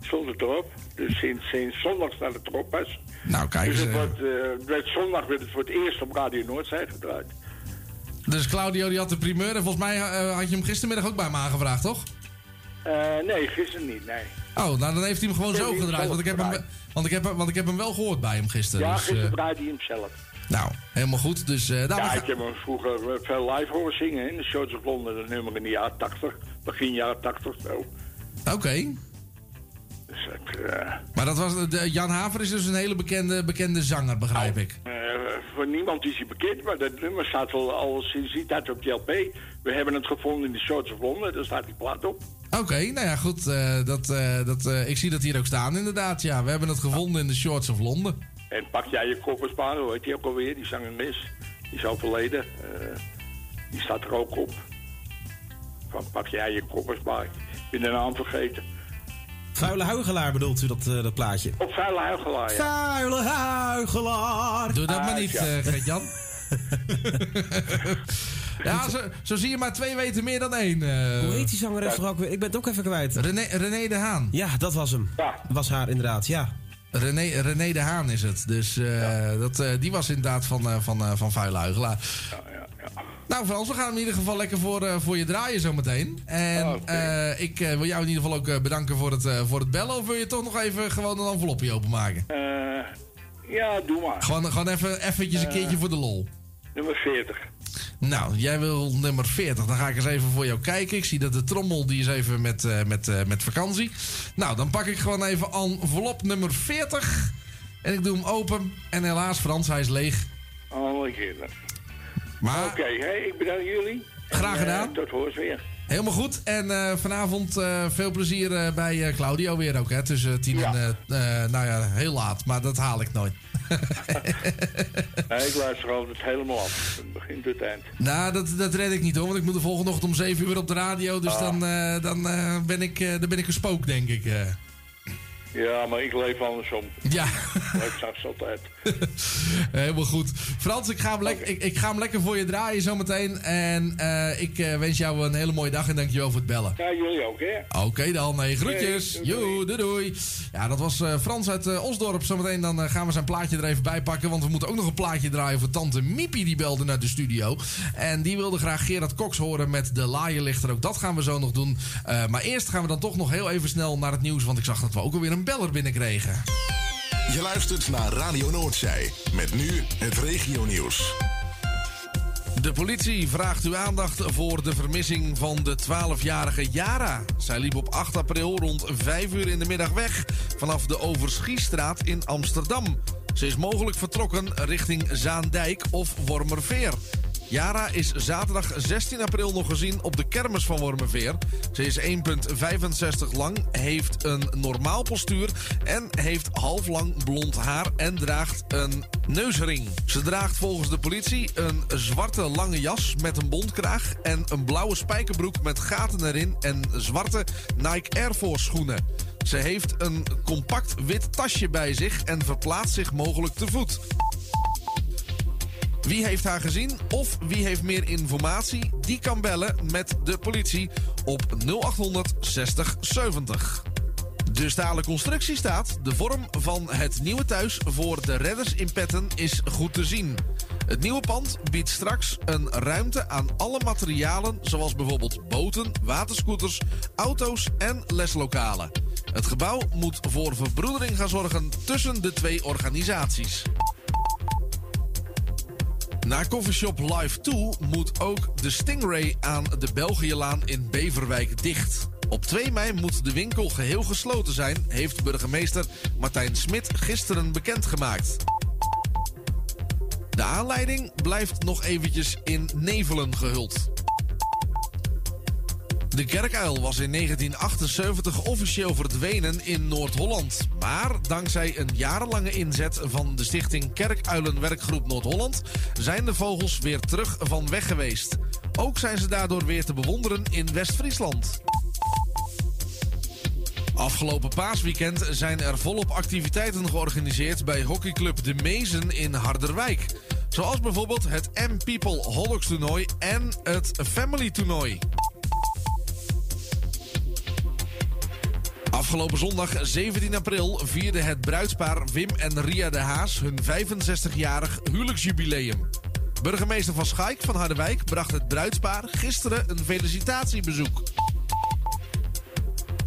Stond het erop. Dus sinds, sinds zondag staat het erop pas. Nou, kijk Dus eens. het eh, wordt, eh, werd zondag werd het voor het eerst op Radio Noordzij gedraaid. Dus Claudio die had de primeur. En volgens mij eh, had je hem gistermiddag ook bij me aangevraagd, toch? Eh, nee, gisteren niet, nee. Oh, nou dan heeft hij hem gewoon zo gedraaid. Want ik, heb hem, want, ik heb, want ik heb hem wel gehoord bij hem gisteren. Ja, dus, eh, gisteren draaide hij hem zelf. Nou, helemaal goed. Dus eh nou, ja, gaan- ik heb hem vroeger eh, veel live horen zingen in de Shows of London. Dat nummer in de jaren 80, begin jaren 80 zo. Oké. Dus dat, eh, Maar dat was, de, Jan Haver is dus een hele bekende, bekende zanger, begrijp ik. eh, voor niemand is hij bekend, maar dat nummer staat al, al sinds die tijd op de LP. We hebben het gevonden in de Shows of London, daar staat die plaat op. Oké, nou ja, goed. dat, dat, ik zie dat hier ook staan, inderdaad. Ja, we hebben het gevonden in de Shorts of Londen. En pak jij je kopperspaar, hoe heet die ook alweer, die zangeres. Die is overleden. eh, die staat er ook op. Van pak jij je kopperspaar. Ik ben de naam vergeten. Vuile huigelaar bedoelt u dat, eh, dat plaatje? Op Vuile Huigelaar, ja. Vuile huigelaar. Doe dat maar Ah, niet, ja. eh Gert-Jan. ja, zo, zo zie je maar twee weten meer dan één. eh. Hoe heet die zangeres toch ook weer? Ik ben het ook even kwijt. René, René de Haan. Ja, dat was hem. Was haar inderdaad, ja. René, René de Haan is het. Dus eh, dat, eh, die was inderdaad van, eh, van, van Vuile Huigelaar. Nou Frans, we gaan hem in ieder geval lekker voor, voor je draaien zometeen. En eh, ik wil jou in ieder geval ook bedanken voor het, voor het bellen. Of wil je toch nog even gewoon een envelopje openmaken? Ja, doe maar. Gewoon, gewoon even eventjes een keertje voor de lol. Nummer 40. Nou, jij wil nummer 40. Dan ga ik eens even voor jou kijken. Ik zie dat de trommel die is even met, eh, met, eh, met vakantie. Nou, dan pak ik gewoon even envelop nummer 40. En ik doe hem open. En helaas, Frans, hij is leeg. Alle keer. Maar- Oké, hey, ik bedank jullie. Graag En, gedaan. eh, tot hoors weer. Helemaal goed. En eh, vanavond eh, veel plezier eh, bij Claudio weer ook, hè? Tussen tien en, eh, eh, nou ja, heel laat. Maar dat haal ik nooit. Nee, ik luister altijd helemaal af. Van begin tot eind. nou, dat, dat red ik niet hoor. Want ik moet de volgende ochtend om 7 uur op de radio. Dus Ah. dan, dan, ben ik, dan ben ik een spook, denk ik. Ja, maar ik leef andersom. Ja. Ik straks altijd. Helemaal goed. Frans, ik ga, hem ik, ik ga hem lekker voor je draaien zometeen. En eh, ik eh, wens jou een hele mooie dag en dankjewel voor het bellen. Ja, jullie ook, hè? Oké dan, hey, groetjes. Oké, doei, doei doei. Ja, dat was eh, Frans uit Osdorp. Zometeen dan gaan we zijn plaatje er even bij pakken. Want we moeten ook nog een plaatje draaien voor tante Miepie. Die belde naar de studio. En die wilde graag Gerard Cox horen met de laaienlichter. Ook dat gaan we zo nog doen. Maar eerst gaan we dan toch nog heel even snel naar het nieuws. Want ik zag dat we ook alweer een beller binnenkregen. Je luistert naar Radio Noordzij. Met nu het regionieuws. De politie vraagt uw aandacht voor de vermissing van de 12-jarige Yara. Zij liep op 8 april rond 5 uur in de middag weg vanaf de Overschiestraat in Amsterdam. Ze is mogelijk vertrokken richting Zaandijk of Wormerveer. Yara is zaterdag 16 april nog gezien op de kermis van Wormerveer. Ze is 1,65 lang, heeft een normaal postuur en heeft halflang blond haar en draagt een neusring. Ze draagt volgens de politie een zwarte lange jas met een bontkraag en een blauwe spijkerbroek met gaten erin en zwarte Nike Air Force schoenen. Ze heeft een compact wit tasje bij zich en verplaatst zich mogelijk te voet. Wie heeft haar gezien of wie heeft meer informatie? Die kan bellen met de politie op 0800 60 70. De stalen constructie staat. De vorm van het nieuwe thuis voor de redders in Petten is goed te zien. Het nieuwe pand biedt straks een ruimte aan alle materialen, zoals bijvoorbeeld boten, waterscooters, auto's en leslokalen. Het gebouw moet voor verbroedering gaan zorgen tussen de twee organisaties. Na Coffeeshop Live 2 moet ook de Stingray aan de Belgiëlaan in Beverwijk dicht. Op 2 mei moet de winkel geheel gesloten zijn, heeft burgemeester Martijn Smit gisteren bekendgemaakt. De aanleiding blijft nog eventjes in nevelen gehuld. De kerkuil was in 1978 officieel verdwenen in Noord-Holland. Maar dankzij een jarenlange inzet van de stichting Kerkuilenwerkgroep Noord-Holland zijn de vogels weer terug van weg geweest. Ook zijn ze daardoor weer te bewonderen in West-Friesland. Afgelopen paasweekend zijn er volop activiteiten georganiseerd bij hockeyclub De Mezen in Harderwijk. Zoals bijvoorbeeld het M-People Hollocks toernooi en het Family toernooi. Afgelopen zondag 17 april vierde het bruidspaar Wim en Ria de Haas hun 65-jarig huwelijksjubileum. Burgemeester van Schaik van Harderwijk bracht het bruidspaar gisteren een felicitatiebezoek.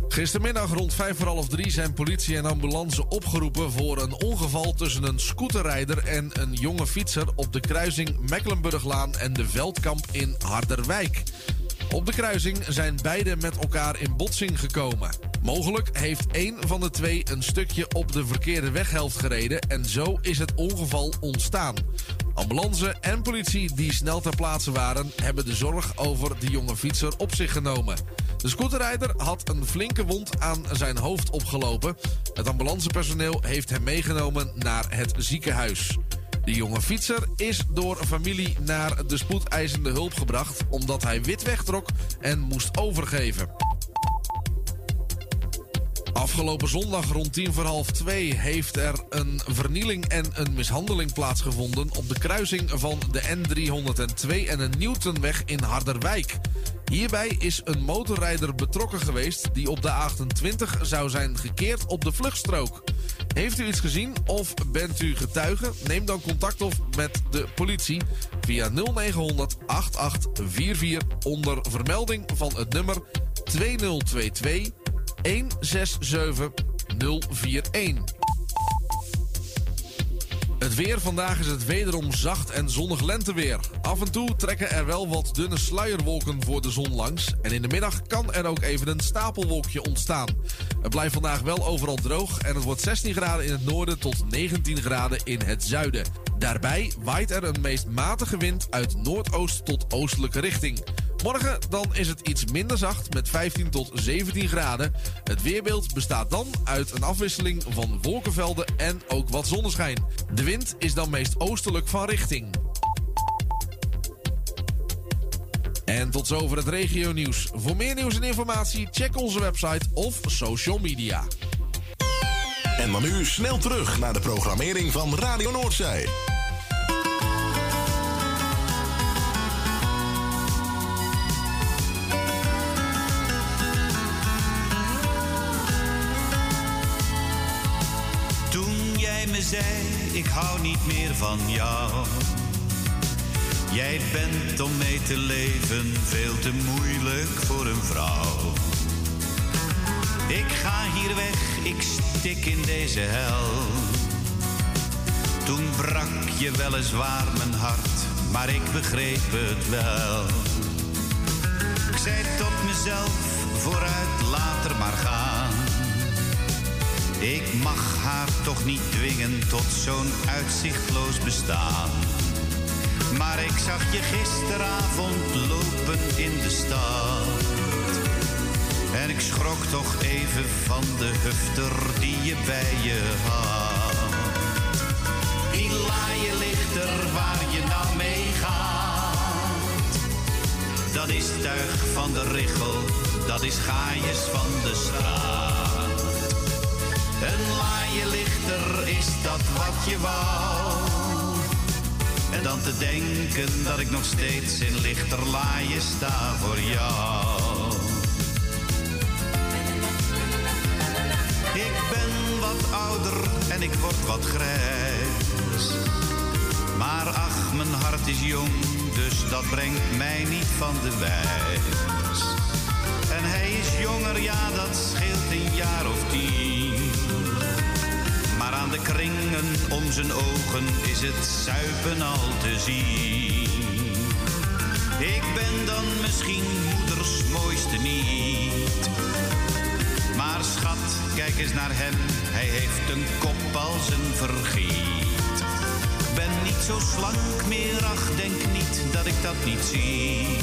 Gistermiddag rond 5 voor half 3 zijn politie en ambulance opgeroepen voor een ongeval tussen een scooterrijder en een jonge fietser op de kruising Mecklenburglaan en de Veldkamp in Harderwijk. Op de kruising zijn beide met elkaar in botsing gekomen. Mogelijk heeft één van de twee een stukje op de verkeerde weghelft gereden en zo is het ongeval ontstaan. Ambulance en politie die snel ter plaatse waren, hebben de zorg over de jonge fietser op zich genomen. De scooterrijder had een flinke wond aan zijn hoofd opgelopen. Het ambulancepersoneel heeft hem meegenomen naar het ziekenhuis. De jonge fietser is door familie naar de spoedeisende hulp gebracht omdat hij wit wegtrok en moest overgeven. Afgelopen zondag rond tien voor half twee heeft er een vernieling en een mishandeling plaatsgevonden op de kruising van de N302 en een Newtonweg in Harderwijk. Hierbij is een motorrijder betrokken geweest die op de 28 zou zijn gekeerd op de vluchtstrook. Heeft u iets gezien of bent u getuige? Neem dan contact op met de politie via 0900 8844 onder vermelding van het nummer 2022 167041. Het weer vandaag is het wederom zacht en zonnig lenteweer. Af en toe trekken er wel wat dunne sluierwolken voor de zon langs. En in de middag kan er ook even een stapelwolkje ontstaan. Het blijft vandaag wel overal droog en het wordt 16 graden in het noorden tot 19 graden in het zuiden. Daarbij waait er een meest matige wind uit noordoost tot oostelijke richting. Morgen dan is het iets minder zacht met 15 tot 17 graden. Het weerbeeld bestaat dan uit een afwisseling van wolkenvelden en ook wat zonneschijn. De wind is dan meest oostelijk van richting. En tot zover het regio nieuws. Voor meer nieuws en informatie check onze website of social media. En dan nu snel terug naar de programmering van Radio Noordzij. Toen jij me zei, ik hou niet meer van jou. Jij bent om mee te leven veel te moeilijk voor een vrouw. Ik ga hier weg, ik stik in deze hel. Toen brak je weliswaar mijn hart, maar ik begreep het wel. Ik zei tot mezelf, vooruit, later maar gaan. Ik mag haar toch niet dwingen tot zo'n uitzichtloos bestaan. Maar ik zag je gisteravond lopen in de stad. En ik schrok toch even van de hufter die je bij je had. Die laaie lichter waar je nou mee gaat. Dat is tuig van de richel, dat is gaaiers van de straat. Een laaie lichter, is dat wat je wou? En dan te denken dat ik nog steeds in lichterlaaien sta voor jou. En ik word wat grijs. Maar ach, mijn hart is jong, dus dat brengt mij niet van de wijs. En hij is jonger, ja, dat scheelt een jaar of tien. Maar aan de kringen om zijn ogen is het zuipen al te zien. Ik ben dan misschien moeders mooiste niet. Maar schat, kijk eens naar hem, hij heeft een kop als een vergiet. Ben niet zo slank meer, ach, denk niet dat ik dat niet zie.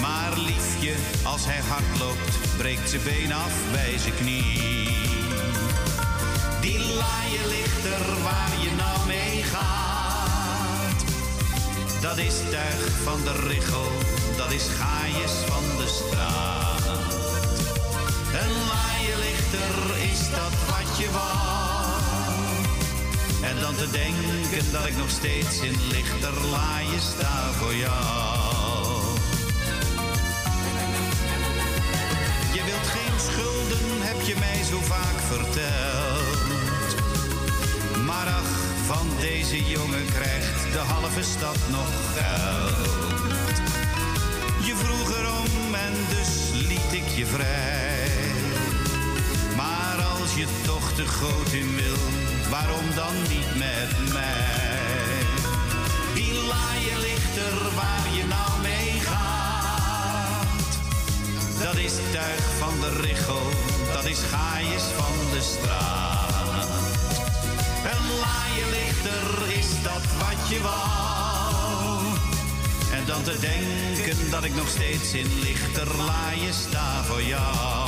Maar liefje, als hij hard loopt, breekt zijn been af bij zijn knie. Die laaie lichter waar je nou mee gaat. Dat is tuig van de richel, dat is gaaiers van de straat. Een laaie lichter, is dat wat je wou? En dan te denken dat ik nog steeds in lichter laaien sta voor jou. Je wilt geen schulden, heb je mij zo vaak verteld. Maar ach, van deze jongen krijgt de halve stad nog geld. Je vroeg erom en dus liet ik je vrij. Je toch te groot in wil, waarom dan niet met mij? Die laaie lichter waar je nou mee gaat. Dat is tuig van de richel, dat is gaaiers van de straat. Een laaie lichter, is dat wat je wou? En dan te denken dat ik nog steeds in lichter laaien sta voor jou.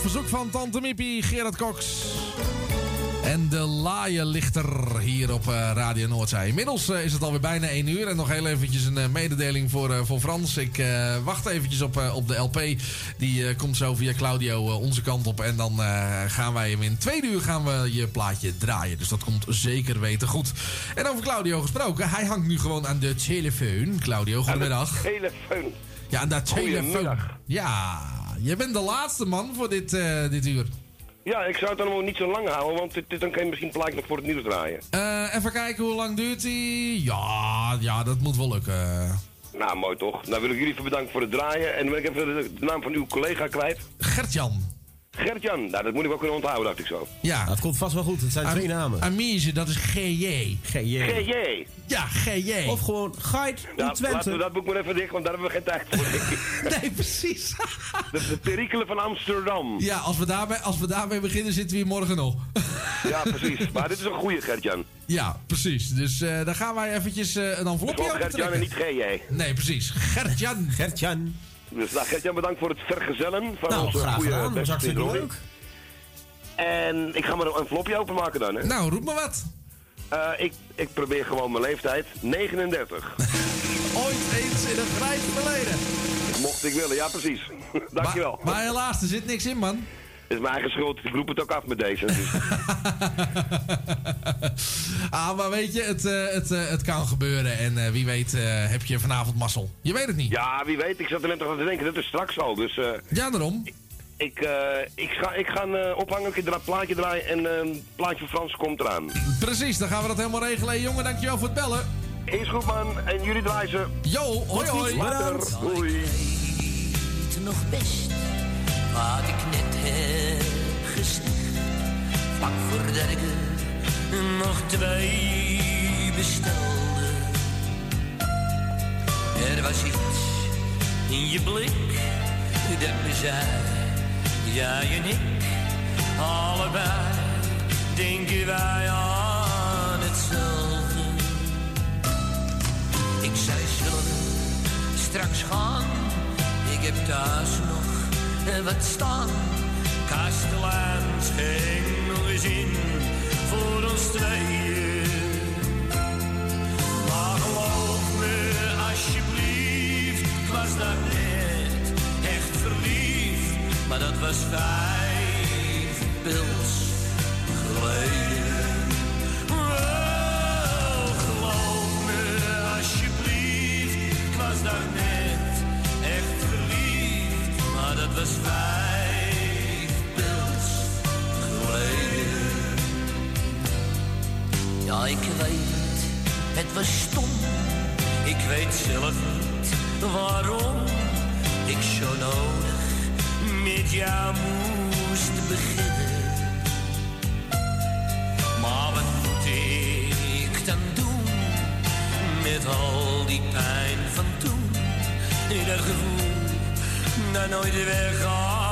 Op verzoek van Tante Mippie, Gerard Cox. En de laaienlichter hier op eh, Radio Noordzee. Inmiddels eh, is het alweer bijna 1 uur. En nog heel eventjes een eh, mededeling voor, voor Frans. Ik wacht eventjes op, op de LP. Die komt zo via Claudio onze kant op. En dan gaan wij hem in twee uur gaan we je plaatje draaien. Dus dat komt zeker weten goed. En over Claudio gesproken. Hij hangt nu gewoon aan de telefoon. Claudio, goedemiddag. Telefoon. Ja, aan de telefoon. Ja, je bent de laatste man voor dit, eh, dit uur. Ja, ik zou het allemaal niet zo lang houden, want dit, dit dan kan je misschien plaatje nog voor het nieuws draaien. Eh, even kijken, hoe lang duurt die? Ja, ja, dat moet wel lukken. Nou, mooi toch. Nou wil ik jullie even bedanken voor het draaien. En dan ben ik even de naam van uw collega kwijt. Gertjan. Gertjan, nou dat moet ik wel kunnen onthouden, dacht ik zo. Ja. Dat komt vast wel goed. Het zijn twee namen. Amise, dat is GJ. GJ. GJ. Ja, GJ. Of gewoon Geit in Nou, Twente. laten we dat boek maar even dicht, want daar hebben we geen tijd voor. nee, precies. de, de perikelen van Amsterdam. Ja, als we, daarmee, als we daarmee beginnen, zitten we hier morgen nog. Ja, precies. Maar dit is een goede Gertjan. Ja, precies. Dus eh dan gaan wij eventjes eh, een envelopje Gewoon Gertjan en niet GJ. Nee, precies. Gertjan. Gertjan. Dus nou, Gertjan, bedankt voor het vergezellen van Nou, onze graag goede gedaan. Dat was beste hartstikke Robin. leuk. En ik ga maar een envelopje openmaken dan, hè. Nou, roep maar wat. Eh, ik, ik probeer gewoon mijn leeftijd. 39. Ooit eens in het grijs verleden. Mocht ik willen, ja precies. Dankjewel. Maar helaas, er zit niks in, man. Het is mijn eigen schuld. Ik roep het ook af met deze. Dus. Ah, maar weet je, het, eh, het, eh, het kan gebeuren. En eh, wie weet eh, heb je vanavond mazzel. Je weet het niet. ja, wie weet. Ik zat er net nog aan te denken. Dat is straks al. Dus eh, Ja, daarom. ik, eh, ik ga, ik ga een eh, ophangen, een plaatje draaien. En een plaatje van Frans komt eraan. Precies, dan gaan we dat helemaal regelen. Hey, jongen, dankjewel voor het bellen. Is goed, man. En jullie draaien ze. Yo, hoi hoi. Later. Hoi. weet nog best wat ik net heb gezegd. Vlak voordat ik nog twee bestelde. Er was iets in je blik dat me zei, jij en ik, allebei denken wij aan hetzelfde. Ik zei zullen straks gaan, ik heb thuis nog wat staan. Kasteleins ging nog in voor ons tweeën. Maar geloof me alsjeblieft, ik was daar net echt verliefd. Maar dat was vijf pils geleden. Oh, geloof me alsjeblieft, ik was daar net echt verliefd. Maar dat was vijf pils geleden. Ja, ik weet, het was stom. Ik weet zelf niet waarom ik zo nodig met jou moest beginnen. Maar wat moet ik dan doen met al die pijn van toen? In dat gevoel dat nooit weggaat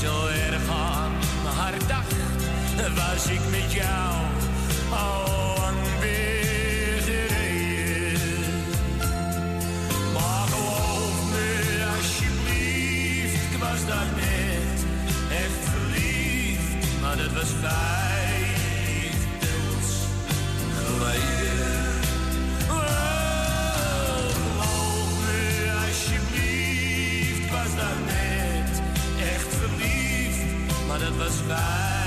zo erg aan haar dacht, was ik met jou al lang weggereden. Maar geloof me alsjeblieft, ik was daar net echt verliefd, maar dat was vijf geleden. Maar dat was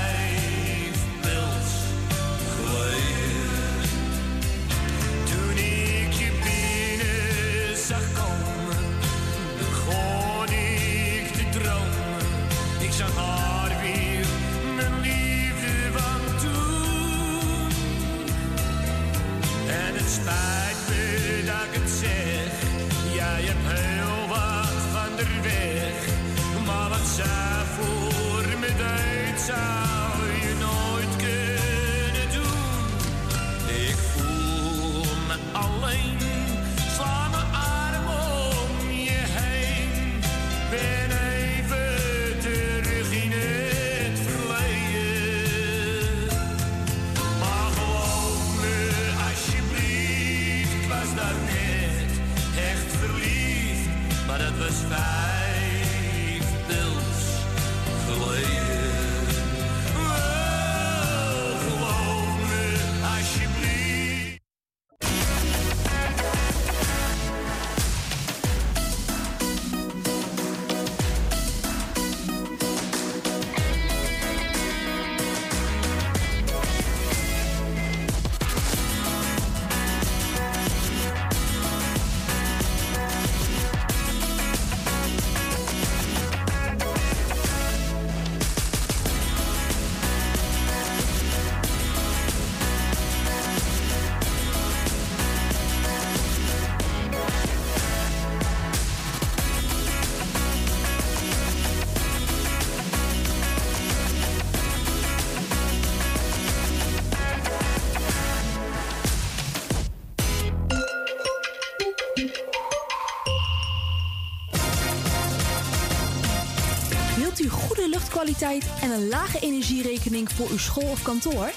en een lage energierekening voor uw school of kantoor?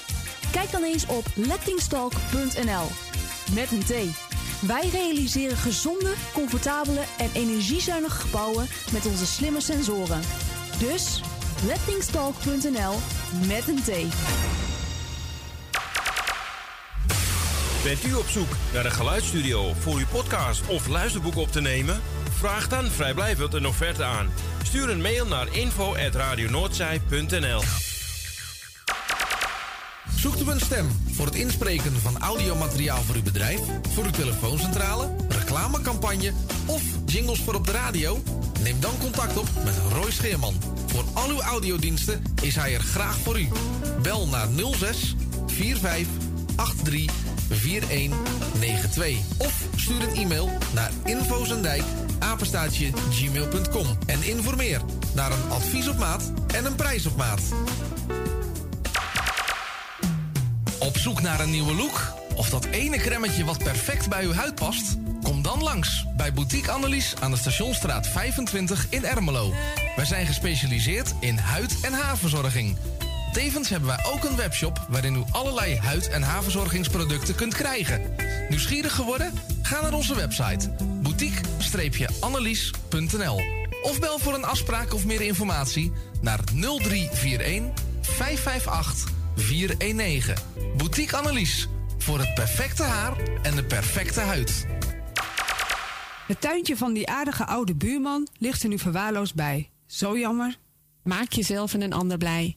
Kijk dan eens op lettingstalk.nl. Met een T. Wij realiseren gezonde, comfortabele en energiezuinige gebouwen met onze slimme sensoren. Dus lettingstalk.nl met een T. Bent u op zoek naar een geluidsstudio voor uw podcast of luisterboek op te nemen? Vraag dan vrijblijvend een offerte aan. Stuur een mail naar info.radionoordzij.nl Zoekt u een stem voor het inspreken van audiomateriaal voor uw bedrijf, voor uw telefooncentrale, reclamecampagne of jingles voor op de radio? Neem dan contact op met Roy Scheerman. Voor al uw audiodiensten is hij er graag voor u. Bel naar 06 45 83 4192 of stuur een e-mail naar infozendijk apenstaatje gmail.com en informeer naar een advies op maat en een prijs op maat. Op zoek naar een nieuwe look? Of dat ene kremmetje wat perfect bij uw huid past? Kom dan langs bij Boutique Annelies aan de Stationstraat 25 in Ermelo. Wij zijn gespecialiseerd in huid- en haarverzorging. Tevens hebben wij ook een webshop waarin u allerlei huid- en haarverzorgingsproducten kunt krijgen. Nieuwsgierig geworden? Ga naar onze website boutique-annelies.nl of bel voor een afspraak of meer informatie naar 0341 558 419. Boutique Annelies voor het perfecte haar en de perfecte huid. Het tuintje van die aardige oude buurman ligt er nu verwaarloosd bij. Zo jammer. Maak jezelf en een ander blij.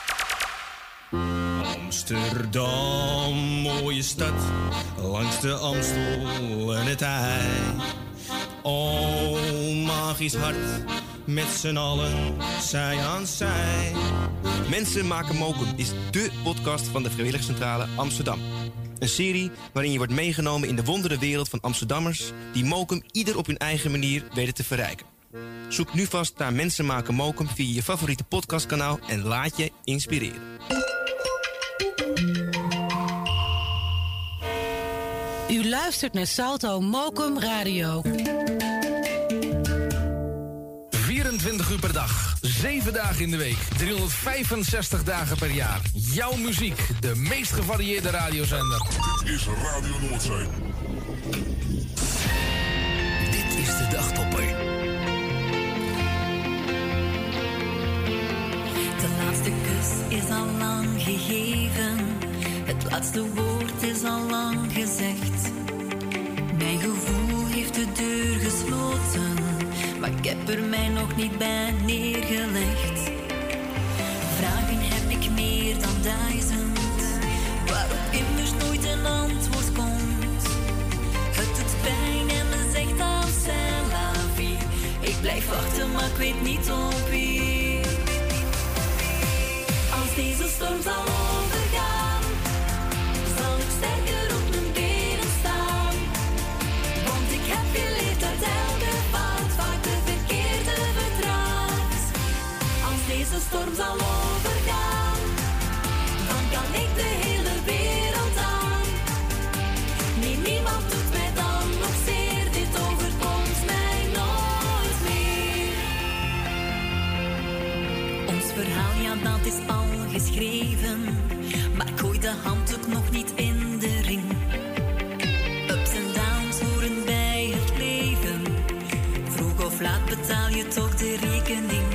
Amsterdam, mooie stad, langs de Amstel en het IJ. O, magisch hart, met z'n allen, zij aan zij. Mensen maken mokum is dé podcast van de Vrijwilligcentrale Amsterdam. Een serie waarin je wordt meegenomen in de wondere wereld van Amsterdammers... die mokum ieder op hun eigen manier weten te verrijken. Zoek nu vast naar Mensen maken mokum via je favoriete podcastkanaal... en laat je inspireren. U luistert naar Salto Mokum Radio. 24 uur per dag, 7 dagen in de week, 365 dagen per jaar. Jouw muziek, de meest gevarieerde radiozender. Dit is Radio Noordzee. Dit is de dagtopper. Laatste kus is al lang gegeven. Het laatste woord is al lang gezegd. Mijn gevoel heeft de deur gesloten, maar ik heb er mij nog niet bij neergelegd. Vragen heb ik meer dan duizend, waarop immers nooit een antwoord komt. Het doet pijn en me zegt dan c'est la. Ik blijf wachten, maar ik weet niet op wie. Deze storm zal overgaan, zal ik sterker op mijn benen staan. Want ik heb geleerd uit elke fout vaak de verkeerde vertraagt. Als deze storm zal overgaan, de handdoek nog niet in de ring. Ups en downs horen bij het leven. Vroeg of laat betaal je toch de rekening.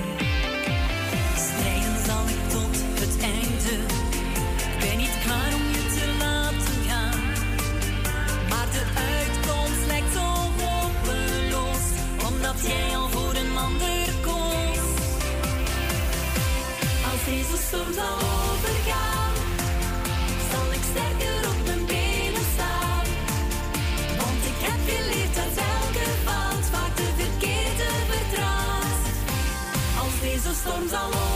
Strijden zal ik tot het einde. Ik ben niet klaar om je te laten gaan. Maar de uitkomst lijkt zo hopeloos. Omdat jij al voor een ander koos. Als deze zal deze storm zal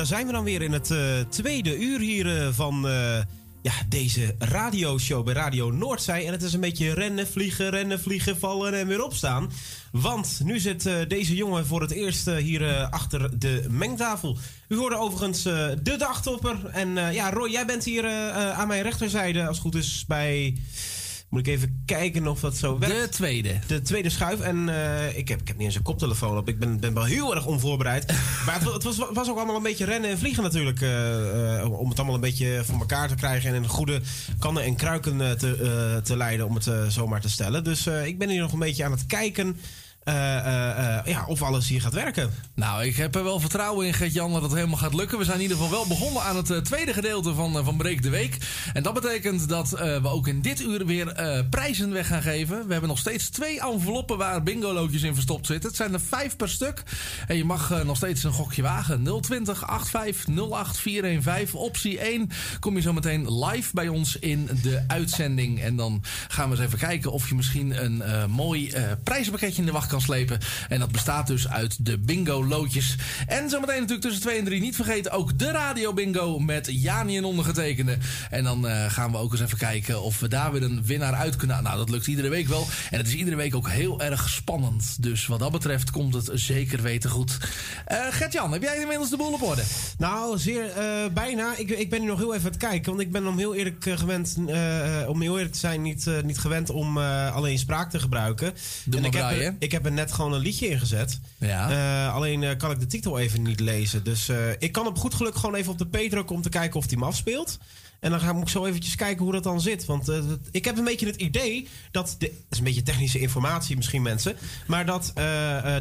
daar zijn we dan weer in het eh, tweede uur hier eh, van eh, ja, deze radioshow bij Radio Noordzij. En het is een beetje rennen, vliegen, rennen, vliegen, vallen en weer opstaan. Want nu zit deze jongen voor het eerst hier achter de mengtafel. U hoorde overigens de dagtopper. En ja, Roy, jij bent hier aan mijn rechterzijde, als het goed is, bij... Moet ik even kijken of dat zo werkt. De tweede. De tweede schuif. En eh, ik, heb, ik heb niet eens een koptelefoon op. Ik ben, ben wel heel erg onvoorbereid. maar het, het was, was ook allemaal een beetje rennen en vliegen natuurlijk. eh, eh, om het allemaal een beetje voor elkaar te krijgen. En in goede kannen en kruiken te, te leiden. Om het eh, zo maar te stellen. Dus ik ben hier nog een beetje aan het kijken. Eh, eh, eh, ja, of alles hier gaat werken. Nou, ik heb er wel vertrouwen in, Gert-Jan, dat het helemaal gaat lukken. We zijn in ieder geval wel begonnen aan het tweede gedeelte van, van Breek de Week. En dat betekent dat we ook in dit uur weer prijzen weg gaan geven. We hebben nog steeds twee enveloppen waar bingolootjes in verstopt zitten. Het zijn er vijf per stuk. En je mag nog steeds een gokje wagen. 020 85 08 415. Optie 1 kom je zo meteen live bij ons in de uitzending. En dan gaan we eens even kijken of je misschien een mooi prijzenpakketje in de wacht kan slepen. En dat bestaat dus uit de bingo loodjes. En zometeen natuurlijk tussen 2 en 3 niet vergeten ook de radio bingo met Jani en ondergetekende. En dan eh, gaan we ook eens even kijken of we daar weer een winnaar uit kunnen. Nou, dat lukt iedere week wel. En het is iedere week ook heel erg spannend. Dus wat dat betreft komt het zeker weten goed. Eh Gert-Jan, heb jij inmiddels de boel op orde? Nou, zeer eh, bijna. Ik, ik ben nu nog heel even aan het kijken. Want ik ben om heel eerlijk gewend, om heel eerlijk te zijn, niet, niet gewend om alleen spraak te gebruiken. Doe en maar ik heb, braai, hè? ik heb er net gewoon een liedje ingezet. Ja. Eh, alleen eh, kan ik de titel even niet lezen. Dus eh, ik kan op goed geluk gewoon even op de P drukken om te kijken of die me afspeelt. En dan ga ik zo eventjes kijken hoe dat dan zit. Want ik heb een beetje het idee dat... De, dat is een beetje technische informatie misschien mensen. Maar dat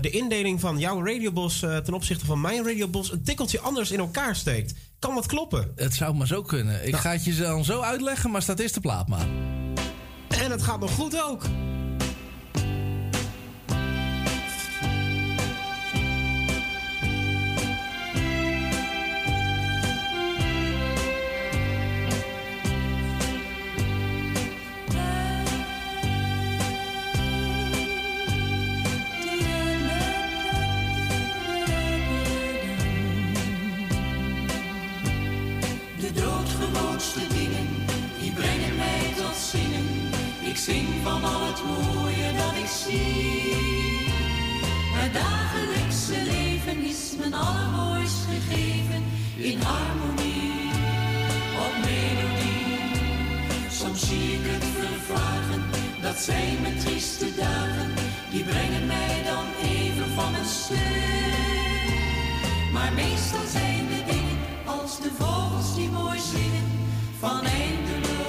de indeling van jouw radiobos ten opzichte van mijn radiobos... een tikkeltje anders in elkaar steekt. Kan dat kloppen? Het zou maar zo kunnen. Ik ga het je dan zo uitleggen, maar staat eerst de plaat maar. En het gaat nog goed ook. Het mooie dat ik zie. Het dagelijkse leven is mijn allermooist gegeven in harmonie, op melodie. Soms zie ik het vervagen, dat zijn mijn trieste dagen. Die brengen mij dan even van een stuk. Maar meestal zijn de dingen als de vogels die mooi zingen van eindeloos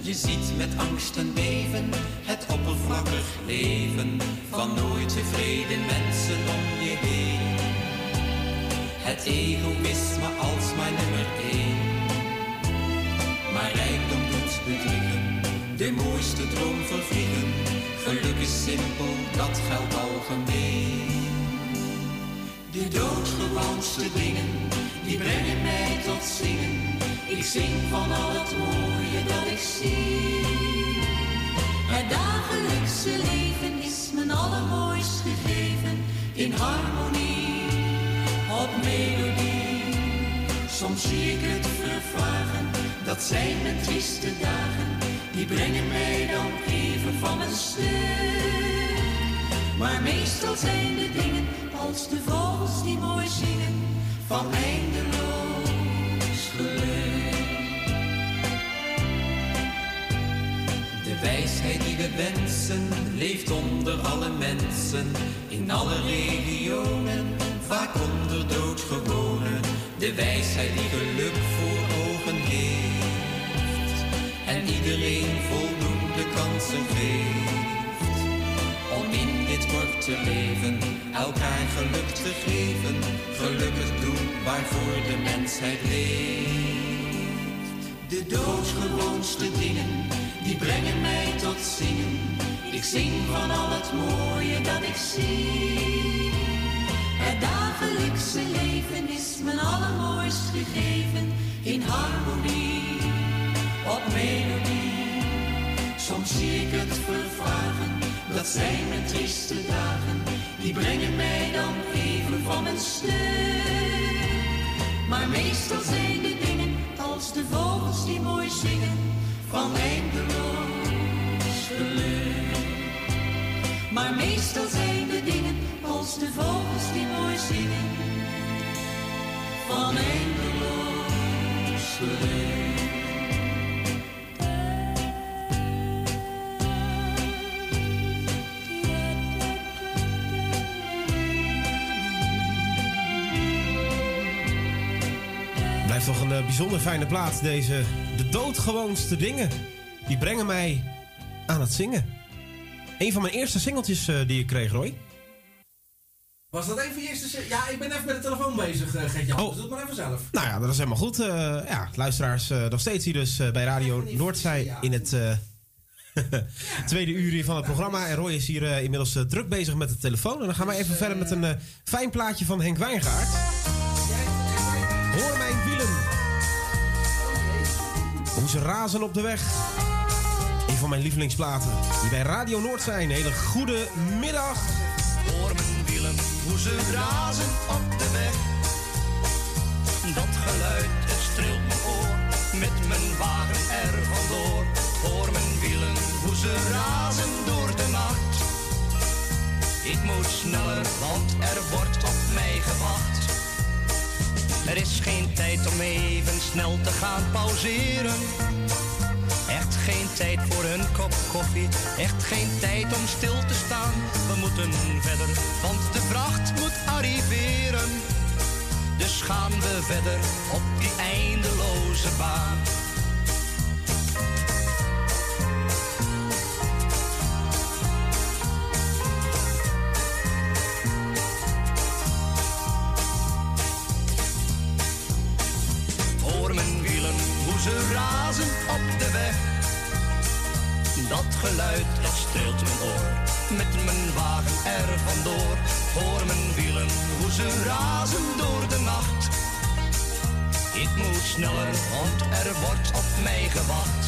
Je ziet met angst en beven het oppervlakkig leven van nooit tevreden mensen om je heen. Het egoïsme als mijn nummer één. Maar rijkdom doet bedriegen, de mooiste droom vervliegen. Geluk is simpel, dat geldt algemeen. De doodgewoonste dingen, die brengen mij tot zingen. Ik zing van al het mooie dat ik zie. Het dagelijkse leven is mijn allermooist gegeven in harmonie, op melodie. Soms zie ik het vervagen, dat zijn mijn trieste dagen. Die brengen mij dan even van een stuk. Maar meestal zijn de dingen als de vogels die mooi zingen van eindeloos geluk. Wijsheid die we wensen leeft onder alle mensen, in alle regionen, vaak onder doodgewone. De wijsheid die geluk voor ogen heeft en iedereen voldoende kansen geeft. Om in dit korte leven elkaar geluk te geven, gelukkig doen waarvoor de mensheid leeft. De doodgewoonste dingen, die brengen mij tot zingen. Ik zing van al het mooie dat ik zie. Het dagelijkse leven is mijn allermooist gegeven in harmonie, op melodie. Soms zie ik het vervagen, dat zijn mijn trieste dagen. Die brengen mij dan even van mijn stuk. Maar meestal zijn de als de vogels die mooi zingen van eindeloos geluk. Maar meestal zijn de dingen als de vogels die mooi zingen van eindeloos geluk. Blijft toch een eh, bijzonder fijne plaat. Deze De doodgewoonste dingen. Die brengen mij aan het zingen. Een van mijn eerste singeltjes eh, die ik kreeg, Roy. Was dat een van je eerste... Ja, ik ben even met de telefoon bezig, uh, Gert-Jan. Oh. Dus doe het maar even zelf. Nou ja, dat is helemaal goed. Ja, luisteraars, nog steeds hier dus bij Radio Noordzij in het tweede uur hier van het programma. En Roy is hier inmiddels druk bezig met de telefoon. En dan gaan wij even verder met een fijn plaatje van Henk Wijngaard. Hoe ze razen op de weg. Een van mijn lievelingsplaten. Die bij Radio Noord zijn. Hele goede middag. Hoor mijn wielen, hoe ze razen op de weg. Dat geluid, het streelt me oor, met mijn wagen er vandoor. Hoor mijn wielen, hoe ze razen door de nacht. Ik moet sneller, want er wordt op mij gewacht. Er is geen tijd om even snel te gaan pauzeren. Echt geen tijd voor een kop koffie, echt geen tijd om stil te staan. We moeten verder, want de vracht moet arriveren. Dus gaan we verder op die eindeloze baan. Dat geluid, dat streelt mijn oor. Met mijn wagen er vandoor. Hoor mijn wielen, hoe ze razen door de nacht. Ik moet sneller, want er wordt op mij gewacht.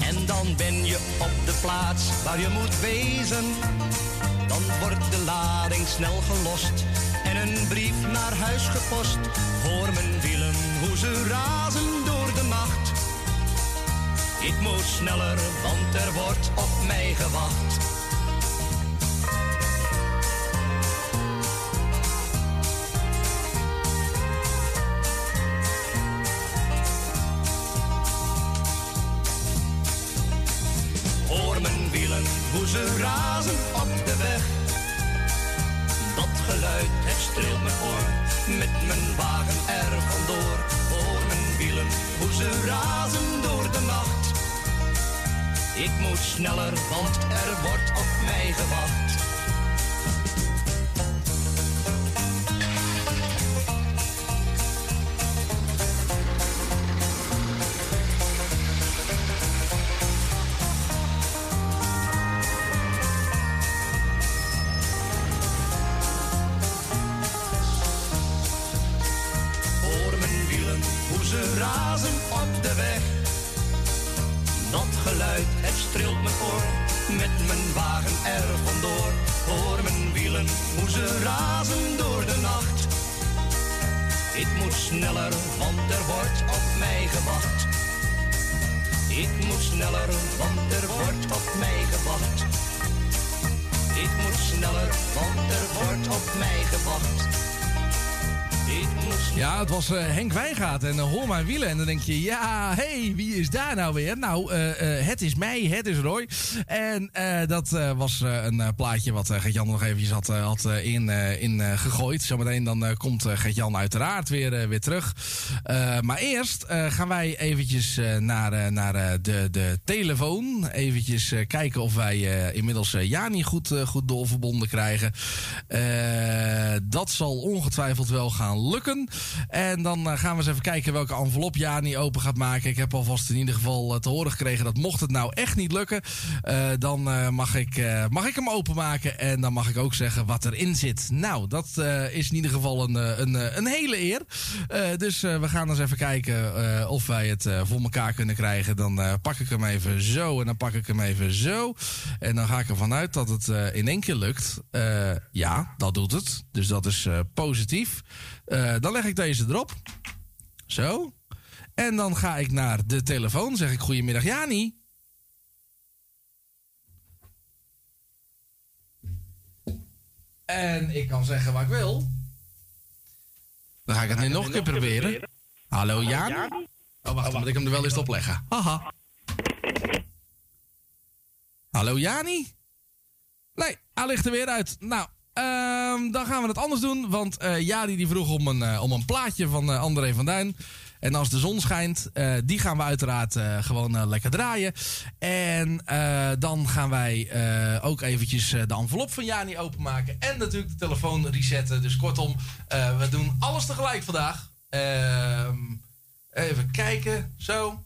En dan ben je op de plaats waar je moet wezen. Dan wordt de lading snel gelost en een brief naar huis gepost. Hoor mijn wielen, hoe ze razen. Ik moet sneller, want er wordt op mij gewacht. Hoor mijn wielen, hoe ze razen op de weg. Dat geluid, het streelt me oor, met mijn wagen er vandoor. Hoor mijn wielen, hoe ze razen door de nacht. Ik moet sneller, want er wordt op mij gewacht. Henk Wijngaard en eh, Hoor Mijn Wielen. En dan denk je, ja, hey, wie is daar nou weer? Nou, eh, eh, het is mij, het is Roy. En dat was een plaatje wat Gert-Jan nog eventjes had, had in, in gegooid. Zometeen dan komt Gert-Jan uiteraard weer, weer terug. Maar eerst gaan wij eventjes naar, naar de, de telefoon. Eventjes kijken of wij inmiddels Jani goed, goed doorverbonden krijgen. Dat zal ongetwijfeld wel gaan lukken. En dan eh, gaan we eens even kijken welke envelop Jani open gaat maken. Ik heb alvast in ieder geval eh, te horen gekregen dat mocht het nou echt niet lukken, eh, dan eh, mag, ik, mag ik hem openmaken. En dan mag ik ook zeggen wat erin zit. Nou, dat is in ieder geval een, een, een hele eer. Dus we gaan eens even kijken of wij het voor elkaar kunnen krijgen. Dan pak ik hem even zo en dan pak ik hem even zo. En dan ga ik ervan uit dat het in één keer lukt. Ja, dat doet het. Dus dat is positief. Eh, dan leg ik deze erop. Zo. En dan ga ik naar de telefoon. Zeg ik goedemiddag Jani. En ik kan zeggen wat ik wil. Dan ga ik het nu nog een keer proberen. Hallo Jani. Oh, wacht, dan moet ik hem er wel eens op leggen. Haha. Hallo Jani? Nee, hij ligt er weer uit. Nou, ehm, dan gaan we het anders doen. Want eh Jari die vroeg om een, eh, om een plaatje van eh, André van Duin. En als de zon schijnt, die gaan we uiteraard gewoon lekker draaien. En dan gaan wij ook eventjes de envelop van Jani openmaken. En natuurlijk de telefoon resetten. Dus kortom, we doen alles tegelijk vandaag. Ehm, even kijken, zo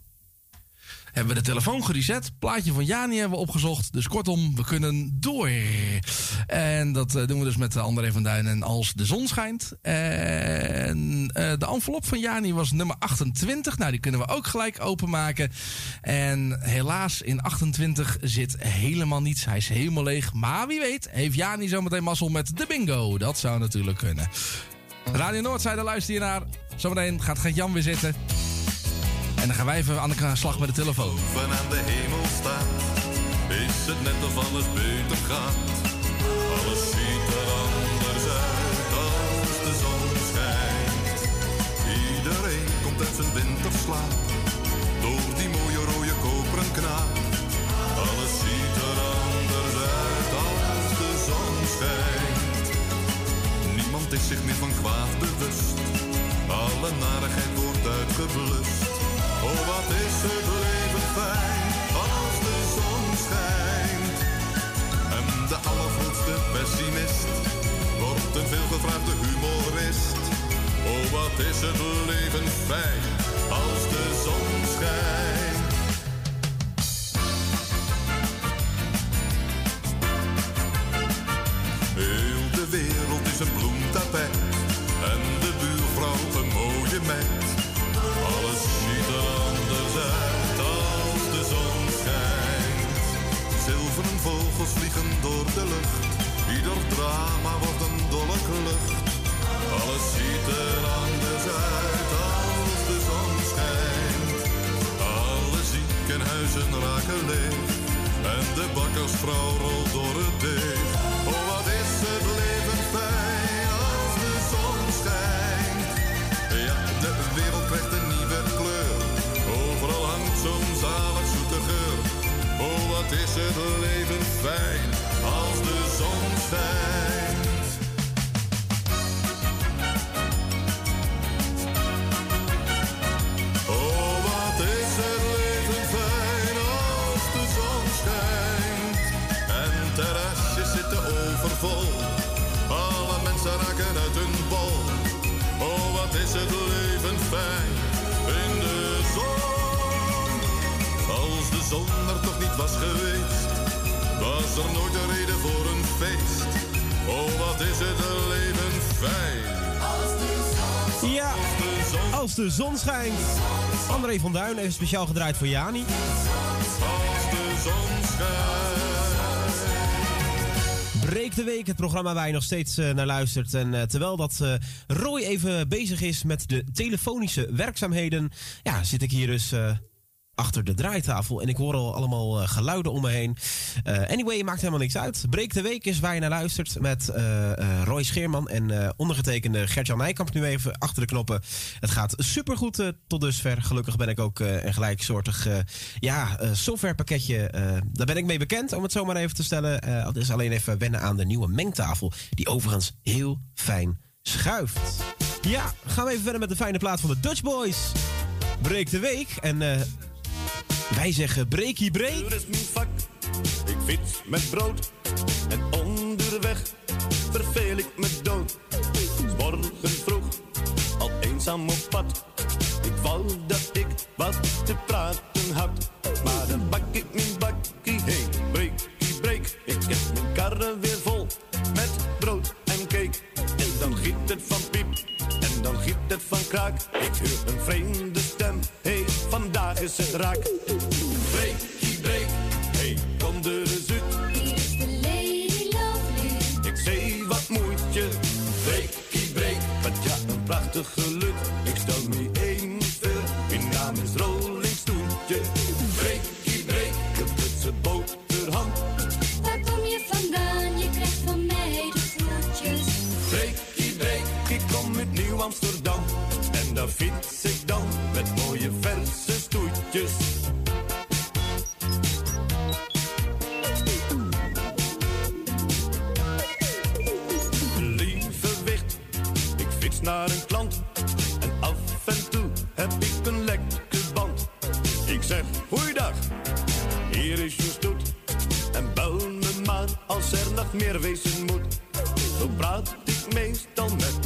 hebben we de telefoon gereset. Plaatje van Jani hebben we opgezocht. Dus kortom, we kunnen door. En dat eh, doen we dus met André van Duin en Als de Zon Schijnt. En eh, de envelop van Jani was nummer 28. Nou, die kunnen we ook gelijk openmaken. En helaas, in 28 zit helemaal niets. Hij is helemaal leeg. Maar wie weet, heeft Jani zometeen mazzel met de bingo. Dat zou natuurlijk kunnen. Radio Noordzijde, luister je naar. Zometeen gaat Gert-Jan weer zitten. En dan gaan wij even aan de slag met de telefoon. Van aan de hemel staat, is het net of alles beter gaat. Alles ziet er anders uit als de zon schijnt. Iedereen komt uit zijn winterslaap, door die mooie rode koperen knaap. Alles ziet er anders uit als de zon schijnt. Niemand is zich meer van kwaad bewust, alle narigheid wordt uitgeblust. Oh, wat is het leven fijn als de zon schijnt. En de allergrootste pessimist wordt een veelgevraagde humorist. Oh, wat is het leven fijn als de zon schijnt. Heel de wereld is een bloemtapijt drama wordt een dolle klucht. Alles ziet er anders uit als de zon schijnt. Alle ziekenhuizen raken leeg. En de bakkersvrouw rolt door het deeg. Oh, wat is het leven fijn als de zon schijnt. Ja, de wereld krijgt een nieuwe kleur. Overal hangt zo'n zalig zoete geur. Oh, wat is het leven fijn als de zon schijnt. Oh, wat is het leven fijn als de zon schijnt. En terrasjes zitten overvol. Alle mensen raken uit hun bol. Oh, wat is het leven fijn in de zon. Als de zon er toch niet was geweest, was er nooit een reden voor een feest. Oh, wat is het leven fijn. Ja, als de zon schijnt. André van Duin, even speciaal gedraaid voor Jani. Als de zon schijnt. Breek de Week, het programma waar je nog steeds eh, naar luistert. En eh, terwijl dat eh, Roy even bezig is met de telefonische werkzaamheden... ja, zit ik hier dus achter de draaitafel en ik hoor al allemaal eh, geluiden om me heen. Eh, anyway, maakt helemaal niks uit. Breek de Week is waar je naar luistert met eh, Roy Scheerman en ondergetekende Gert-Jan Nijkamp nu even achter de knoppen. Het gaat supergoed tot dusver. Gelukkig ben ik ook een gelijksoortig ja, softwarepakketje. daar ben ik mee bekend, om het zo maar even te stellen. Het is alleen even wennen aan de nieuwe mengtafel, die overigens heel fijn schuift. Ja, gaan we even verder met de fijne plaat van de Dutch Boys. Breek de Week en wij zeggen breekie breek. Uur is mijn vak, ik fiets met brood. En onderweg verveel ik me dood. Morgen vroeg, al eenzaam op pad. Ik wou dat ik wat te praten had. Maar dan bak ik mijn bakkie, hey, breekie breek. Ik heb mijn karren weer vol met brood en cake. En dan giet het van piep, en dan giet het van kraak. Ik hoor een vreemde stem, vandaag is het raak. Breekie breek, hey, kom er eens uit. Ik zei wat moet je, breekie breek. Wat ja, een prachtig geluk. Ik stel me eens voor, mijn naam is Rolling Stoentje. Breekie breek, de Britse boterham. Waar kom je vandaan? Je krijgt van mij de groetjes. Breekie breek, ik kom uit Nieuw-Amsterdam. En daar fiets ik dan met mooie zachtjes. Lieve wicht, ik fiets naar een klant. En af en toe heb ik een lekke band. Ik zeg, goeiedag, hier is je stoet. En bel me maar als er nog meer wezen moet. Zo praat ik meestal met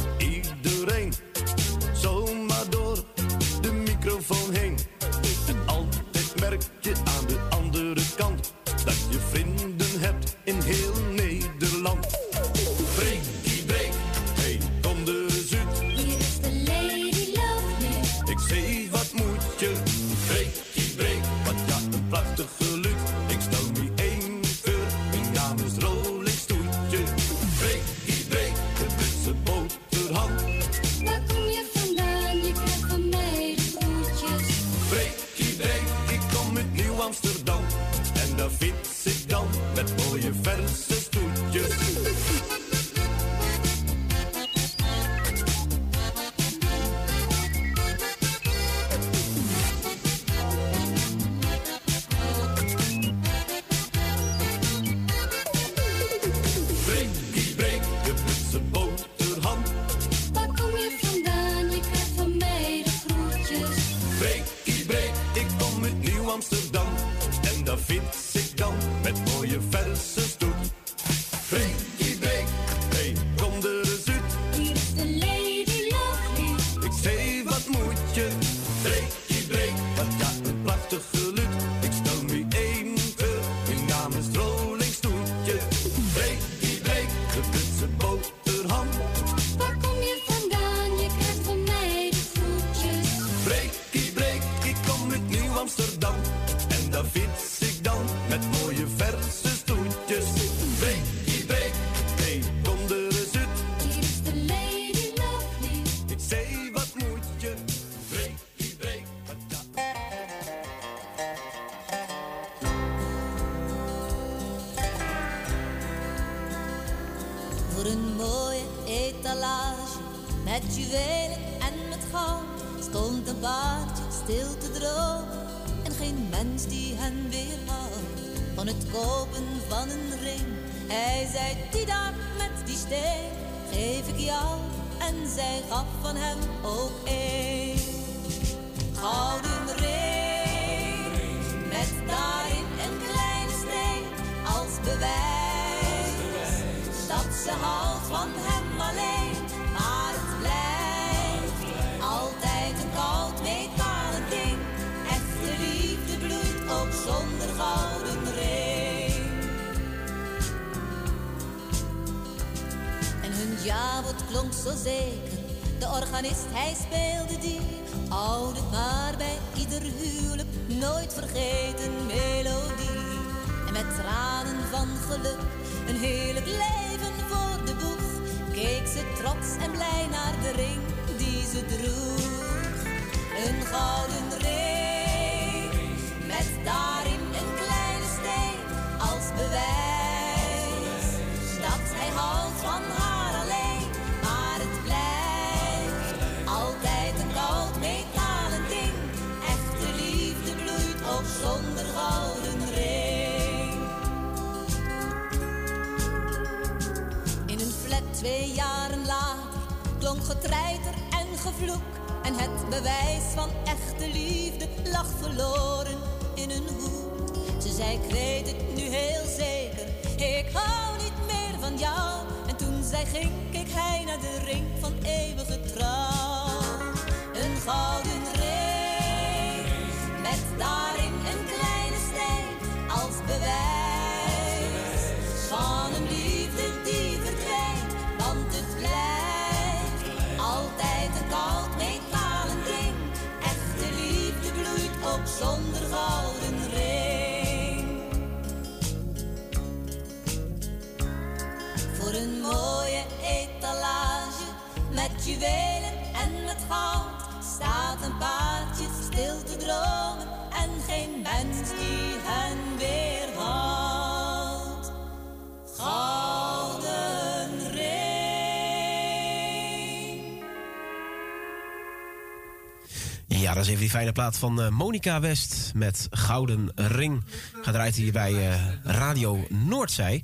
even die fijne plaat van eh, Monica West met Gouden Ring. Gedraaid hier bij eh, Radio Noordzij.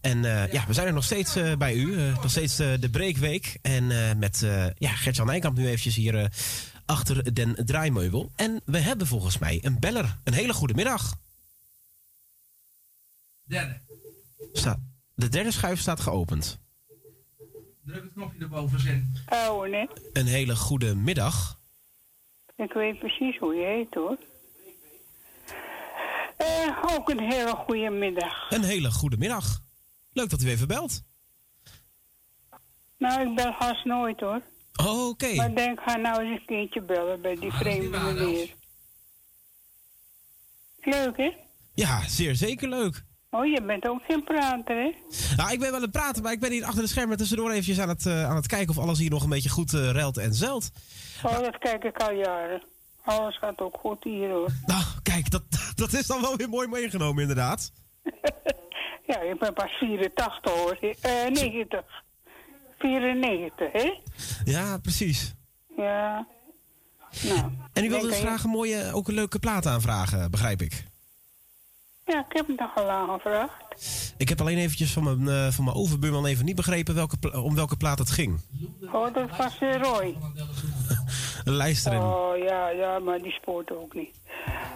En eh, ja, we zijn er nog steeds bij u. eh, nog steeds de breekweek. En eh, met eh ja, Gert-Jan Nijkamp nu eventjes hier achter den draaimoebel. En we hebben volgens mij een beller. Een hele goede middag. Derde. Sta- de derde schuif staat geopend. Druk het knopje erboven zin. Oh, nee. Een hele goede middag. Ik weet precies hoe je heet, hoor. Eh, ook een hele goede middag. Een hele goede middag. Leuk dat u even belt. Nou, ik bel haast nooit, hoor. Oh, oké. Maar denk, ga nou eens een keertje bellen bij die vreemde meneer. Leuk, hè? Ja, zeer zeker leuk. Oh, je bent ook geen prater, hè? Nou, ik ben wel aan het praten, maar ik ben hier achter de schermen tussendoor eventjes aan het, eh, aan het kijken of alles hier nog een beetje goed eh ruilt en zelt. Oh, dat kijk ik al jaren. Alles gaat ook goed hier, hoor. Nou, kijk, dat, dat is dan wel weer mooi meegenomen, inderdaad. Ja, ik ben pas 84, hoor. Eh, 90. 94, hè? Ja, precies. Ja. Nou. En u wilde dus graag een mooie, ook een leuke plaat aanvragen, begrijp ik. Ja, ik heb het nog al aangevraagd. Ik heb alleen eventjes van mijn, eh, van mijn overbuurman even niet begrepen welke, om welke plaat het ging. Oh, dat was weer Roy. Een lijst erin. Oh, ja, ja, maar die spoort ook niet.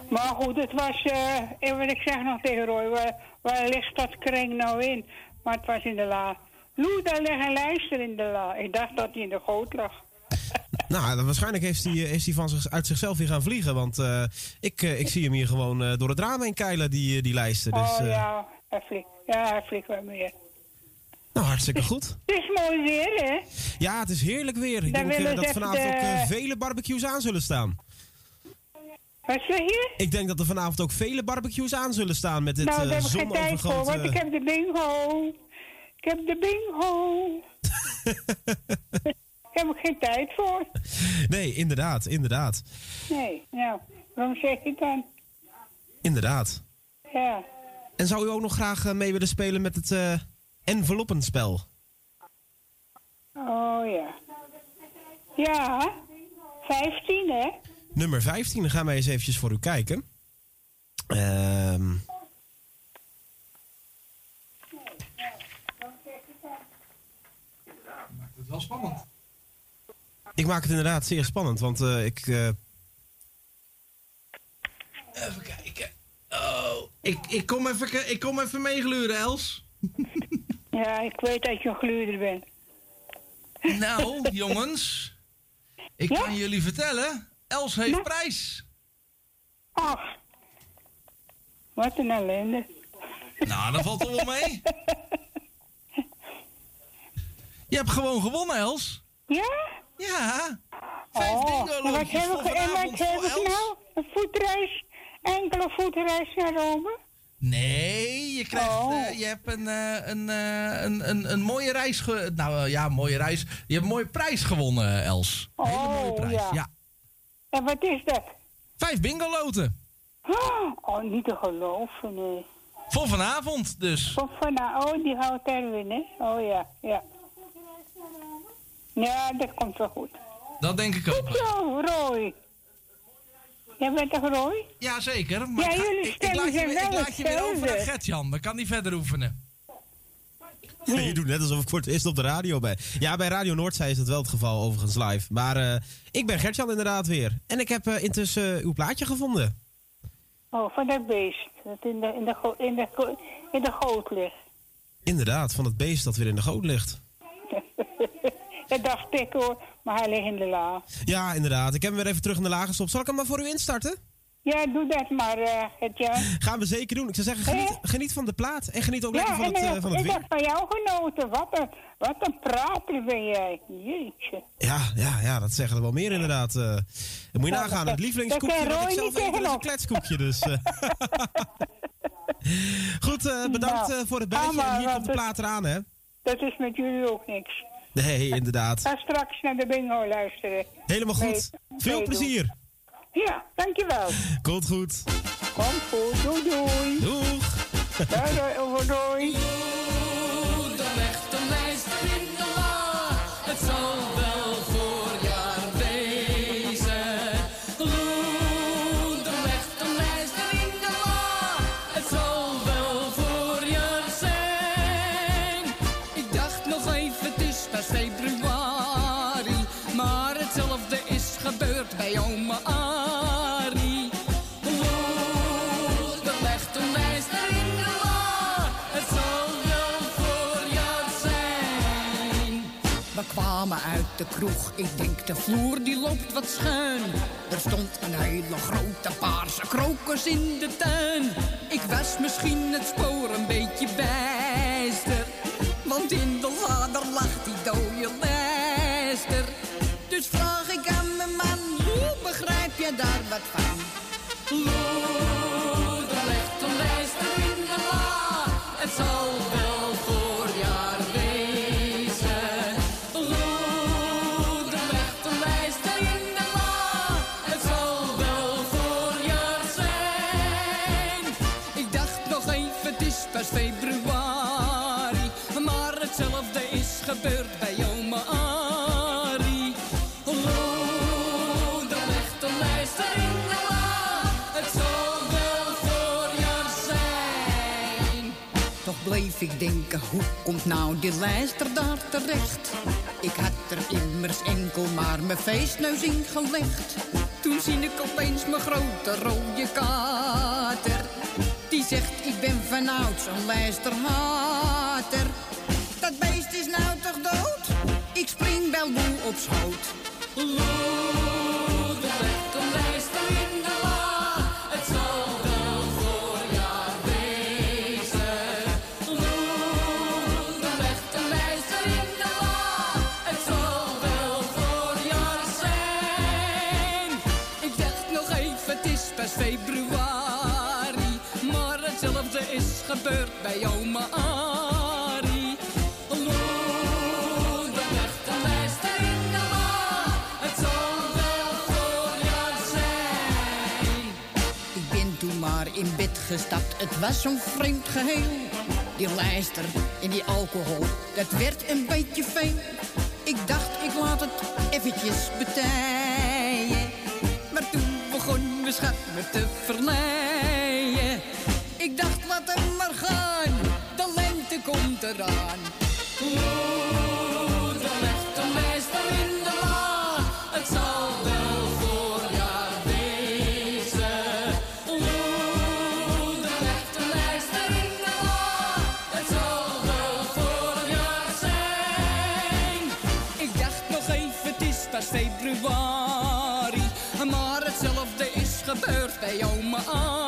Maar goed, het was, eh, en wat ik zeg nog tegen Roy, waar, waar ligt dat kring nou in? Maar het was in de la. Lou, daar ligt een lijster in de la. Ik dacht dat hij in de goot lag. Nou, dan waarschijnlijk heeft hij, is hij van zich, uit zichzelf weer gaan vliegen. Want eh, ik, eh, ik zie hem hier gewoon eh, door het raam heen keilen, die, eh, die lijsten. Dus, oh eh, ja, hij flikt. Ja, hij flikt wel meer. Nou, hartstikke goed. Het is mooi weer, hè? Ja, het is heerlijk weer. Ik Dan denk eh, willen dat vanavond ook eh, de- vele barbecues aan zullen staan. Wat zeg je? Ik denk dat er vanavond ook vele barbecues aan zullen staan met dit nou, daar eh heb ik geen tijd voor, want ik heb de bingo. Ik heb de bingo. Daar heb ik geen tijd voor. Nee, inderdaad, inderdaad. Nee, nou, waarom zeg je dan? Inderdaad. Ja. En zou u ook nog graag eh, mee willen spelen met het eh enveloppenspel? Oh ja. Ja, 15 hè? Nummer 15, dan gaan wij eens eventjes voor u kijken. Ehm Maakt het wel spannend. ik maak het inderdaad zeer spannend, want eh, ik... eh, Even kijken. Oh, ik, ik, kom even, ik kom even meegluren, Els. Ja, ik weet dat je een gluurder bent. Nou, jongens. Ik kan jullie vertellen. Els heeft prijs. Ach. Wat een ellende. Nou, dat valt er wel mee. Je hebt gewoon gewonnen, Els. Ja? Ja. Vijf Oh, bingo en wat loodjes heb voor ik, en wat vanavond heb voor ik Els. nou? Een voetreis? Enkele voetreis naar Rome? Nee, je krijgt, Oh. eh, je hebt een, eh, een, eh, een, een, een mooie reis, ge nou ja, mooie reis. Je hebt een mooie prijs gewonnen, Els. Een hele mooie Oh, prijs, ja. ja. En wat is dat? Vijf bingo loten. Oh, niet te geloven, nee. Voor vanavond dus. Van, van, oh, die houdt Erwin, hè? Oh ja, ja. Ja, dat komt wel goed. Dat denk ik ook. Goed zo, Roy. Jij bent toch Roy? Jazeker. Maar Ja, ik, ga- jullie ik, ik laat je, weer- ik wel laat je weer over naar. Gertjan. Dan kan hij verder oefenen. Je doet net alsof ik voor het eerst op de radio ben. Ja, bij Radio Noordzij is het wel het geval, overigens live. Maar eh, ik ben Gertjan inderdaad weer. En ik heb eh, intussen eh, uw plaatje gevonden. Oh, van dat beest. Dat in de, in de, go- in de, go- in de goot ligt. Inderdaad, van het beest dat weer in de goot ligt. dat dacht ik hoor, maar hij ligt in de la. Ja, inderdaad. Ik heb hem weer even terug in de laag gestopt. Zal ik hem maar voor u instarten? Ja, doe dat maar, eh Gertjan. Gaan we zeker doen. Ik zou zeggen, geniet, geniet van de plaat. En geniet ook lekker van het, eh, ik- van het ik weer. heb van jou genoten. Wat een, wat een prater ben jij. Jeetje. Ja, ja, ja, dat zeggen er wel meer inderdaad. eh. Moet je Ja, nagaan. Het lievelingskoekje dat ik zelf eet, is een kletskoekje. Dus, eh. Goed, eh, bedankt Nou, eh, voor het allemaal En hier komt de het- plaat eraan, hè? Dat is met jullie ook niks. Nee, inderdaad. Ga straks naar de bingo luisteren. Helemaal goed. Veel plezier. Ja, dankjewel. Komt goed. Komt goed. Doei doei. Doeg. Doei doei. Doei. De kroeg, ik denk de vloer die loopt wat schuin. Er stond een hele grote paarse krokus in de tuin. Ik was misschien het spoor een beetje bijster. Want in denken, hoe komt nou die lijster daar terecht? Ik had er immers enkel maar mijn feestneus in gelegd. Toen zie ik opeens mijn grote rode kater. Die zegt, ik ben vanouds een lijsterhater. Dat beest is nou toch dood? Ik spring wel moe op schoot. Legt bij oma Arie. Moeder legt een lijster in de la, het zal wel voorjaar zijn. Ik ben toen maar in bed gestapt, het was zo'n vreemd geheel. Die lijster en die alcohol, dat werd een beetje veel. Ik dacht, ik laat het eventjes betijen. Maar toen begon mijn schat me te verleien. Ik dacht, laat hem maar gaan, de lente komt eraan. Moeder legt een lijster in de la, het zal wel voorjaar wezen. Moeder legt een lijster in de la, het zal wel voorjaar zijn. Ik dacht nog even, het is pas februari, maar hetzelfde is gebeurd bij oma Arie.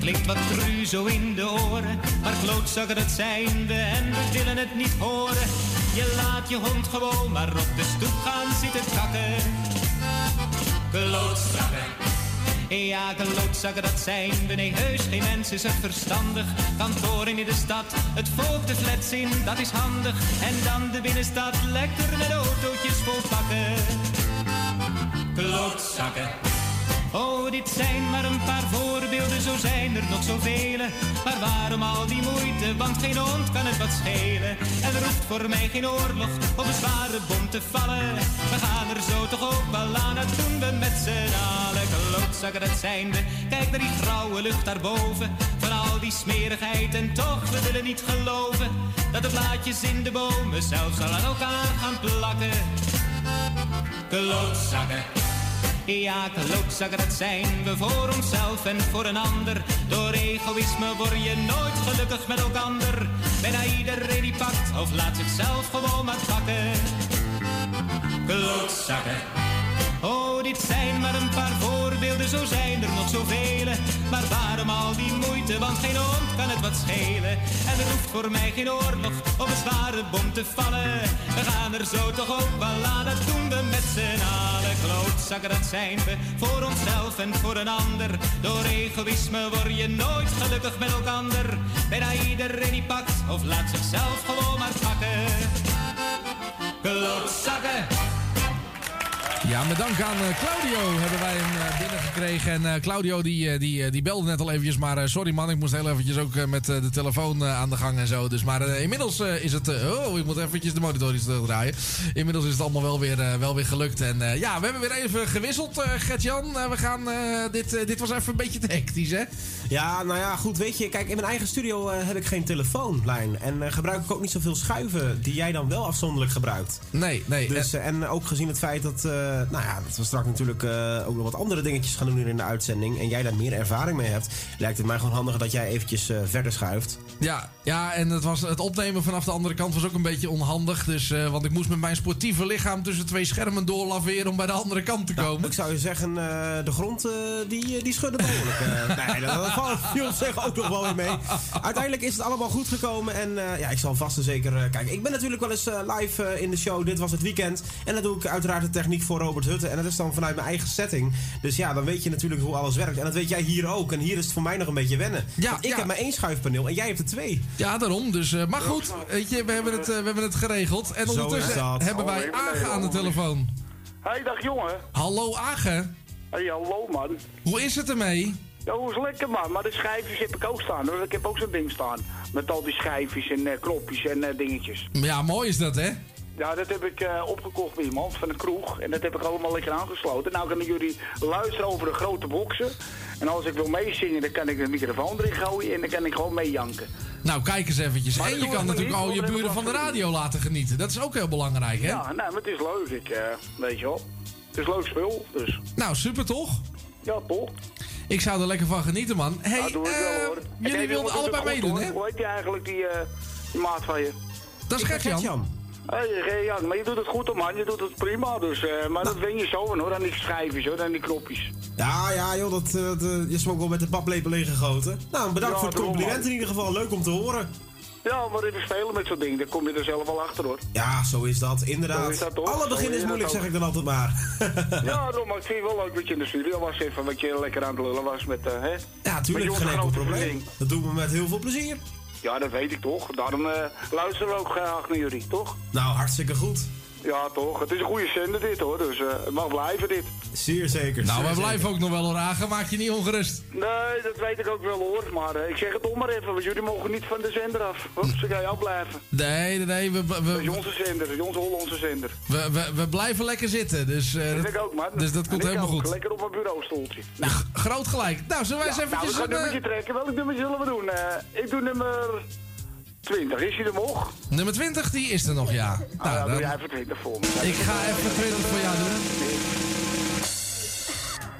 Klinkt wat cru zo in de oren. Maar klootzakken dat zijn we en we willen het niet horen. Je laat je hond gewoon maar op de stoep gaan zitten kakken. Klootzakken. Ja, klootzakken dat zijn we, nee heus geen mens is het verstandig. Kantoren in de stad, het volk de flats in, dat is handig. En dan de binnenstad, lekker met autootjes vol pakken. Klootzakken. Oh, dit zijn maar een paar voorbeelden, zo zijn er nog zoveel. Maar waarom al die moeite, want geen hond kan het wat schelen. En er hoeft voor mij geen oorlog op een zware bom te vallen. We gaan er zo toch ook wel aan, dat doen we met z'n allen. Klootzakken, dat zijn we, kijk naar die grauwe lucht daarboven. Van al die smerigheid en toch, we willen niet geloven. Dat de blaadjes in de bomen zelfs al aan elkaar gaan plakken. Klootzakken. Ja, klootzakken, dat zijn we voor onszelf en voor een ander. Door egoïsme word je nooit gelukkig met elkander. Bijna iedereen die pakt of laat zichzelf gewoon maar pakken. Klootzakken. Oh, dit zijn maar een paar voorbeelden, zo zijn er nog zoveel. Maar waarom al die moeite, want geen hond kan het wat schelen. En er hoeft voor mij geen oorlog op een zware bom te vallen. We gaan er zo toch ook wel aan, dat doen we met z'n allen. Klootzakken, dat zijn we, voor onszelf en voor een ander. Door egoïsme word je nooit gelukkig met elkander. Bijna iedereen die pakt, of laat zichzelf gewoon maar pakken. Klootzakken. Ja, met dank aan eh, Claudio hebben wij hem eh, binnengekregen. En eh, Claudio die, die, die belde net al eventjes. Maar sorry man, ik moest heel eventjes ook met de telefoon aan de gang en zo. Dus, maar inmiddels is het... oh, ik moet eventjes de monitor iets terugdraaien. Inmiddels is het allemaal wel weer, wel weer gelukt. En ja, we hebben weer even gewisseld, Gert-Jan. We gaan... dit, dit was even een beetje te hectisch, hè? Ja, nou ja, goed, weet je, kijk, in mijn eigen studio heb ik geen telefoonlijn. En gebruik ik ook niet zoveel schuiven die jij dan wel afzonderlijk gebruikt. Nee, nee. Dus, en ook gezien het feit dat, nou ja, dat we straks natuurlijk eh, ook nog wat andere dingetjes gaan doen in de uitzending. En jij daar meer ervaring mee hebt, lijkt het mij gewoon handiger dat jij eventjes eh, verder schuift. Ja, ja en het, was, het opnemen vanaf de andere kant was ook een beetje onhandig. Dus, eh, want ik moest met mijn sportieve lichaam tussen twee schermen doorlaveren om bij de andere kant te komen. Ik zou je zeggen, eh, de grond eh, die, die schudde behoorlijk. eh. nee, dat, valt viel zich ook nog wel weer mee. Uiteindelijk is het allemaal goed gekomen. En ja, ik zal vast en zeker kijken. Ik ben natuurlijk wel eens live in de show. Dit was het weekend. En dan doe ik uiteraard de techniek voor Robert Hutte. En dat is dan vanuit mijn eigen setting. Dus ja, dan weet je natuurlijk hoe alles werkt. En dat weet jij hier ook. En hier is het voor mij nog een beetje wennen. Ja, ik ja. heb maar één schuifpaneel en jij hebt er twee. Ja, daarom. Dus, eh, maar goed, weet je, we hebben het, eh, we hebben het geregeld. En Zo ondertussen is dat. hebben wij ik ben Age heel aan de telefoon. Hey, dag jongen. Hallo Age, Hey, hallo man. hoe is het ermee? Ja, hoe is het lekker man, maar de schijfjes heb ik ook staan. hoor. Ik heb ook zo'n ding staan. Met al die schijfjes en eh, knopjes en dingetjes. Ja, mooi is dat, hè? Ja, dat heb ik eh, opgekocht bij iemand van een kroeg. En dat heb ik allemaal lekker aangesloten. Nou kunnen jullie luisteren over de grote boksen. En als ik wil meezingen, dan kan ik de microfoon erin gooien en dan kan ik gewoon meejanken. Nou, kijk eens eventjes. Maar En je kan natuurlijk niet, al je buren van de radio laten genieten. Dat is ook heel belangrijk, hè? Ja, nou, maar het is leuk. Ik, eh, weet je wel. Het is leuk spul, dus. Nou, super toch? Ja, toch? Ik zou er lekker van genieten, man. hey, Ja, doe ik wel, eh, hoor. Jullie wilden allebei meedoen, hè? Hoe heet je eigenlijk, die, eh, die maat van je? Dat is Gert-Jan. Hey, ja, maar je doet het goed, man. Je doet het prima, dus. eh, maar dat wen je zo aan, hoor. Aan die schijfjes, hoor. Aan die knopjes. Ja, ja, joh, dat, eh, dat, eh, je is ook wel met de paplepel ingegoten. Nou, bedankt Ja, voor het compliment man. in ieder geval. Leuk om te horen. Ja, maar even spelen met zo'n ding. Dan kom je er zelf wel achter, hoor. Ja, zo is dat, inderdaad. Zo is dat toch? Alle begin is moeilijk, zeg ik dan altijd maar. Ja, maar ik vind het wel leuk dat je in de studio was. Even wat je lekker aan het lullen was met, eh hè? Ja, tuurlijk, geen enkel probleem. Dat doen we met heel veel plezier. Ja, dat weet ik toch. Daarom eh, luisteren we ook graag naar jullie, toch? Nou, hartstikke goed. Ja, toch. Het is een goede zender dit, hoor. Dus eh, het mag blijven, dit. Zeer zeker. Nou, zeker. blijven ook nog wel hoor. Maak je niet ongerust. Nee, dat weet ik ook wel, hoor. Maar eh, ik zeg het toch maar even, want jullie mogen niet van de zender af. Ze gaan jou blijven. Nee, nee, nee. We, we, Dat is we, onze zender, dat is onze Hollandse zender. we, we- we blijven lekker zitten. Dus, eh, Dat ik ook, man. dus dat komt ik helemaal ook, goed. Lekker op mijn bureaustoeltje. G- Groot gelijk. Nou, zullen wij eens Ja, nou, eventjes... we gaan een, een nummertje trekken. Welk nummer zullen we doen? Eh, ik doe nummer 20. Is hij er nog? nummer 20, die is er nog, ja. Ah, Nou, ja, doe dan- jij even 20 voor me. ik ga even 20 voor jou doen.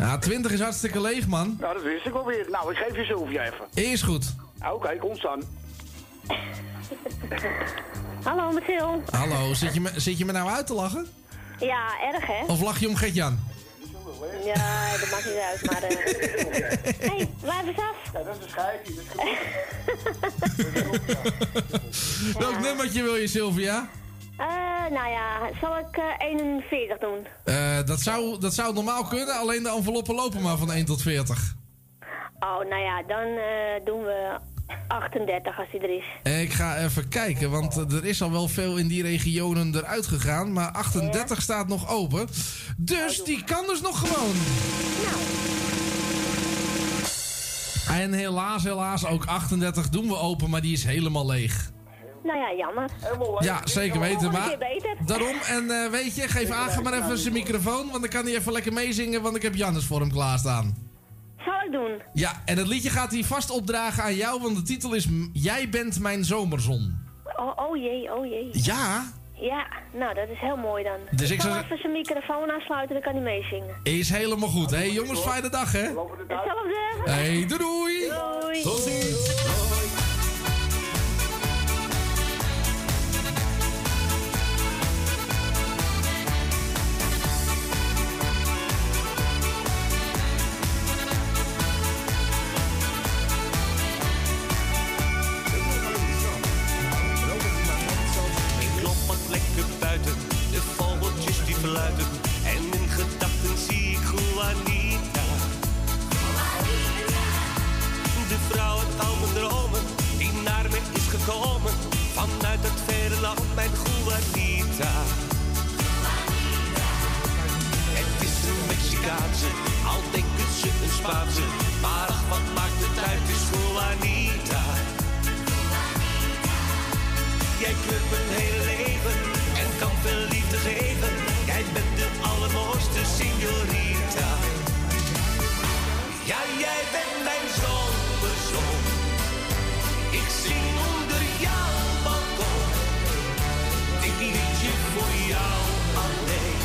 Ja, 20 is hartstikke leeg, man. Nou, dat wist ik wel weer. Nou, ik geef je Sylvia even. Is goed. Ah, Oké, kom staan. Hallo, Sil. Hallo, zit je, me, zit je me nou uit te lachen? Ja, erg hè? Of lach je om Gert-Jan? Ja, dat maakt niet uit, maar... eh Hé, hey, blijf eens af. Ja, dat is een schijfje. Welk nummertje wil je, Sylvia? Eh, nou ja, zal ik eh 41 doen? Eh, dat, zou, dat zou normaal kunnen, alleen de enveloppen lopen maar van 1 tot 40. Oh, nou ja, dan eh, doen we 38 als die er is. Ik ga even kijken, want er is al wel veel in die regionen eruit gegaan. Maar 38 staat nog open. Dus die kan dus nog gewoon. En helaas, helaas, ook 38 doen we open, maar die is helemaal leeg. Nou ja, jammer. Ja, zeker weten. Maar daarom, en eh, weet je, geef Agen maar even zijn microfoon, want dan kan hij even lekker meezingen, want ik heb Jannes voor hem klaarstaan. Zal ik doen? Ja, en het liedje gaat hij vast opdragen aan jou, want de titel is Jij bent mijn zomerzon. Oh, oh jee, oh jee. Ja, Ja, nou dat is heel mooi dan. Dus ik ik zal zou- even zijn microfoon aansluiten, dan kan hij meezingen. is helemaal goed. Hé hey, jongens, fijne dag hè. Hetzelfde. Hey, doei doei. Doei. Tot ziens. En in gedachten zie ik Juanita. Juanita. De vrouw uit al mijn dromen, die naar me is gekomen. Vanuit het verre land, mijn Juanita. Juanita. Het is een Mexicaanse, al denken ze een Spaanse. Maar ach, wat maakt het uit, is Juanita. Juanita. Jij kunt een hele signorita. Ja, jij bent mijn zomerzon. Ik zing onder jouw balkon. Dit liedje voor jou alleen.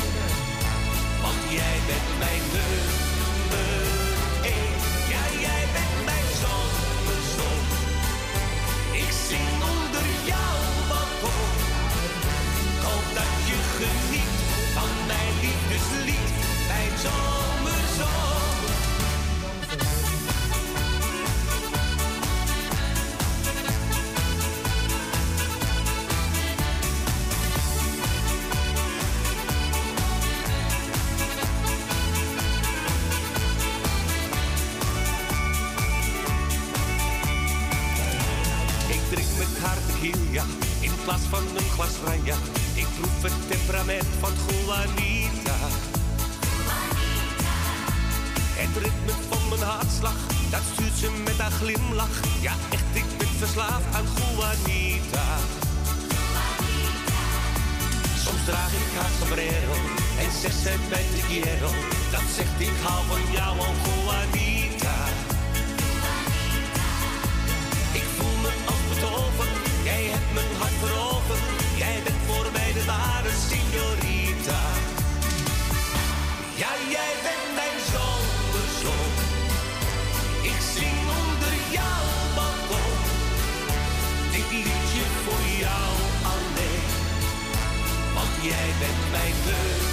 Want jij bent mijn nummer plaats van een glas. Ik proef het temperament van Juanita. Het ritme van mijn hartslag, dat stuurt ze met haar glimlach. Ja, echt, ik ben verslaafd aan Juanita. Soms draag ik haar sombrero en zegt zij bij de. Dat zegt ik hou van jou, oh Juanita. Hebt mijn hart veroverd. Jij bent voor mij de ware signorita. Ja, jij bent mijn zomerzon. Ik zing onder jouw balkon. Dit liedje voor jou alleen. Want jij bent mijn nummer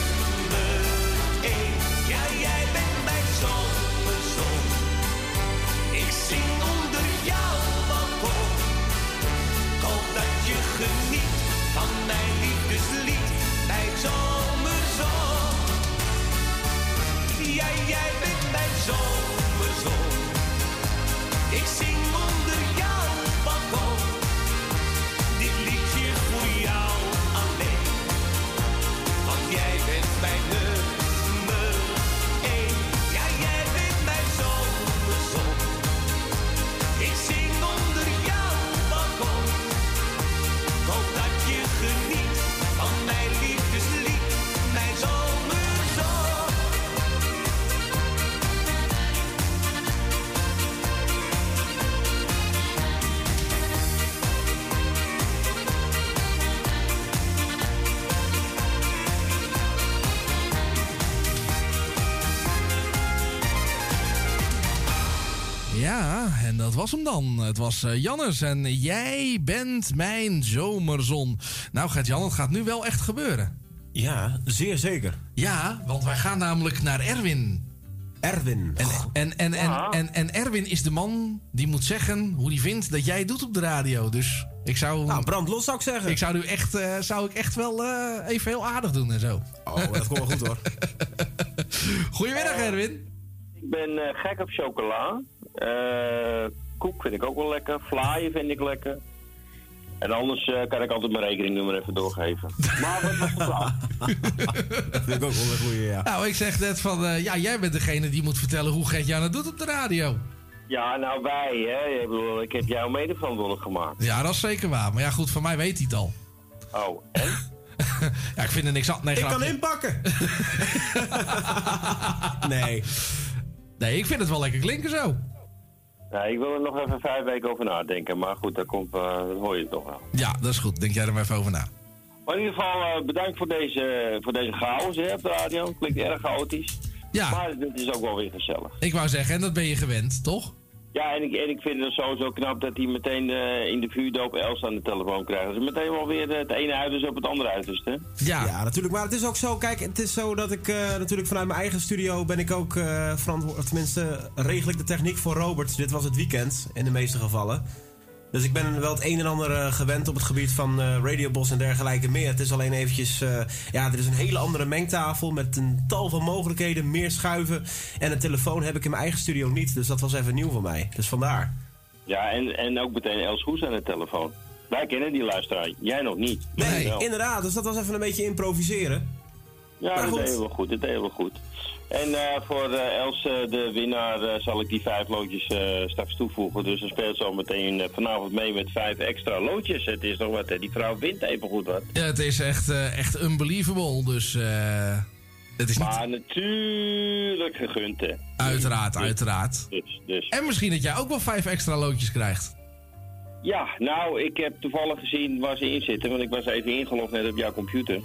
was hem dan. Het was eh, Jannes en jij bent mijn zomerzon. Nou, Gert-Jan, het gaat nu wel echt gebeuren. Ja, zeer zeker. Ja, want wij gaan namelijk naar Erwin. Erwin. En, en, en, en, Ja. en, en Erwin is de man die moet zeggen hoe hij vindt dat jij het doet op de radio. Dus ik zou... Nou, brand los zou ik zeggen. Ik zou nu echt, eh, zou ik echt wel eh, even heel aardig doen en zo. Oh, dat komt wel goed hoor. Goedemiddag Erwin. Ik ben gek op chocola. Koek vind ik ook wel lekker. Vlaaien vind ik lekker. En anders eh, kan ik altijd mijn rekeningnummer even doorgeven. Maar wat was de vraag? Dat vind ik ook wel een goeie, ja. Nou, ik zeg net van, eh, ja, jij bent degene die moet vertellen hoe Gert-Jan het doet op de radio. Ja, nou wij, hè. Ik, bedoel, ik heb jou mede verantwoordelijk gemaakt. Ja, dat is zeker waar. Maar ja, goed, van mij weet hij het al. Oh, en? ja, ik vind er niks aan. Nee, Ik kan grapje. inpakken. nee. Nee, ik vind het wel lekker klinken zo. Ja, ik wil er nog even vijf weken over nadenken. Maar goed, dat, komt, eh, dat hoor je toch wel. Ja, dat is goed. Denk jij er maar even over na. Maar in ieder geval eh, bedankt voor deze, voor deze chaos hè, op de radio. Klinkt erg chaotisch. Ja. Maar dit is ook wel weer gezellig. Ik wou zeggen, en dat ben je gewend, toch? Ja, en ik, en ik vind het sowieso knap dat hij meteen eh, in de vuurdoop Els aan de telefoon krijgt. Dus meteen wel weer het ene uiterste op het andere uiterste. Ja. ja, natuurlijk. Maar het is ook zo, kijk, het is zo dat ik eh, natuurlijk vanuit mijn eigen studio ben ik ook eh verantwoordelijk, of tenminste regel ik de techniek voor Robert. Dit was het weekend, in de meeste gevallen. Dus ik ben wel het een en ander eh, gewend op het gebied van eh radiobos en dergelijke meer. Het is alleen eventjes, eh, ja, er is een hele andere mengtafel met een tal van mogelijkheden, meer schuiven. En een telefoon heb ik in mijn eigen studio niet, dus dat was even nieuw voor mij. Dus vandaar. Ja, en, en ook meteen Els Goes aan de telefoon. Wij kennen die luisteraar, jij nog niet. Nee, inderdaad. Dus dat was even een beetje improviseren. Ja, Maar dat goed. deed wel goed. Dat deed wel goed. En eh, voor eh, Els, de winnaar, eh, zal ik die vijf loodjes straks toevoegen. Dus dan speelt ze al meteen vanavond mee met vijf extra loodjes. Het is nog wat, hè. die vrouw wint even goed wat. Ja, het is echt, echt unbelievable. Dus het is niet... Maar natuurlijk gegund, hè. Uiteraard, Dus- uiteraard. Dus, dus. En misschien dat jij ook wel vijf extra loodjes krijgt. Ja, nou, ik heb toevallig gezien waar ze in zitten, want ik was even ingelogd net op jouw computer.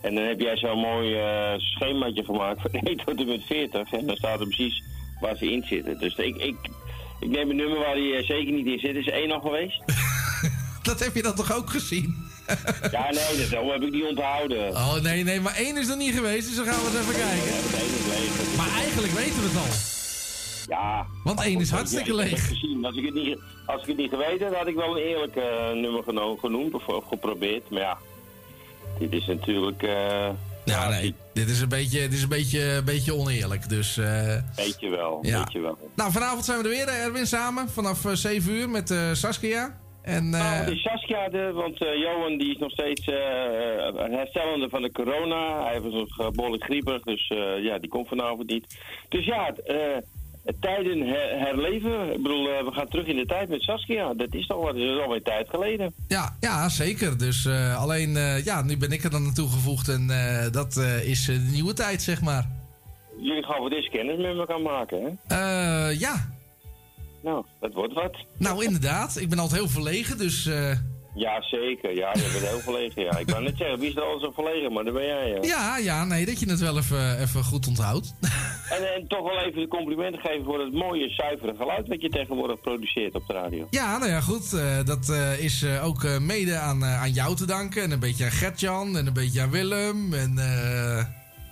En dan heb jij zo'n mooi eh schemaatje gemaakt van 1 tot en met 40. En dan staat er precies waar ze in zitten. Dus ik, ik, ik neem een nummer waar die eh, zeker niet in zit. Is één al geweest? Dat heb je dan toch ook gezien? ja, nee, dat zo heb ik die onthouden. Oh nee, nee, maar één is er niet geweest, dus dan gaan we eens even kijken. Maar eigenlijk weten we het al. Ja. Want één is hartstikke leeg. gezien. Als ik het niet, als ik het niet geweten had, had ik wel een eerlijk eh, nummer geno- genoemd of, of geprobeerd. Maar ja, dit is natuurlijk... eh Ja, nee, dit is een beetje, dit is een beetje, een beetje oneerlijk. Dus, eh, weet je wel, Ja. weet je wel. Nou, vanavond zijn we er weer, eh, Erwin, samen. Vanaf eh, 7 uur met Saskia. En, Nou, Saskia, de, want Johan die is nog steeds herstellende van de corona. Hij was nog uh, behoorlijk griepig, dus ja, die komt vanavond niet. Dus ja, eh, tijden her- herleven. Ik bedoel, eh, we gaan terug in de tijd met Saskia. Dat is toch wat, dat is alweer tijd geleden. ja, ja, zeker. Dus eh, alleen, eh, ja, nu ben ik er dan naartoe gevoegd. En dat is de nieuwe tijd, zeg maar. Jullie gaan voor deze kennis met elkaar maken, hè? Eh, ja, Nou, dat wordt wat. nou inderdaad. Ik ben altijd heel verlegen, dus... Ja, zeker. Ja, je bent heel verlegen, ja. Ik wou net zeggen, wie is er al zo verlegen, maar dat ben jij, ja. ja, ja, nee, dat je het wel even, even goed onthoudt. En, en toch wel even de complimenten geven voor het mooie, zuivere geluid wat je tegenwoordig produceert op de radio. Ja, nou ja, goed. eh, dat eh, is eh, ook eh, mede aan, aan jou te danken. En een beetje aan Gertjan en een beetje aan Willem. En, eh,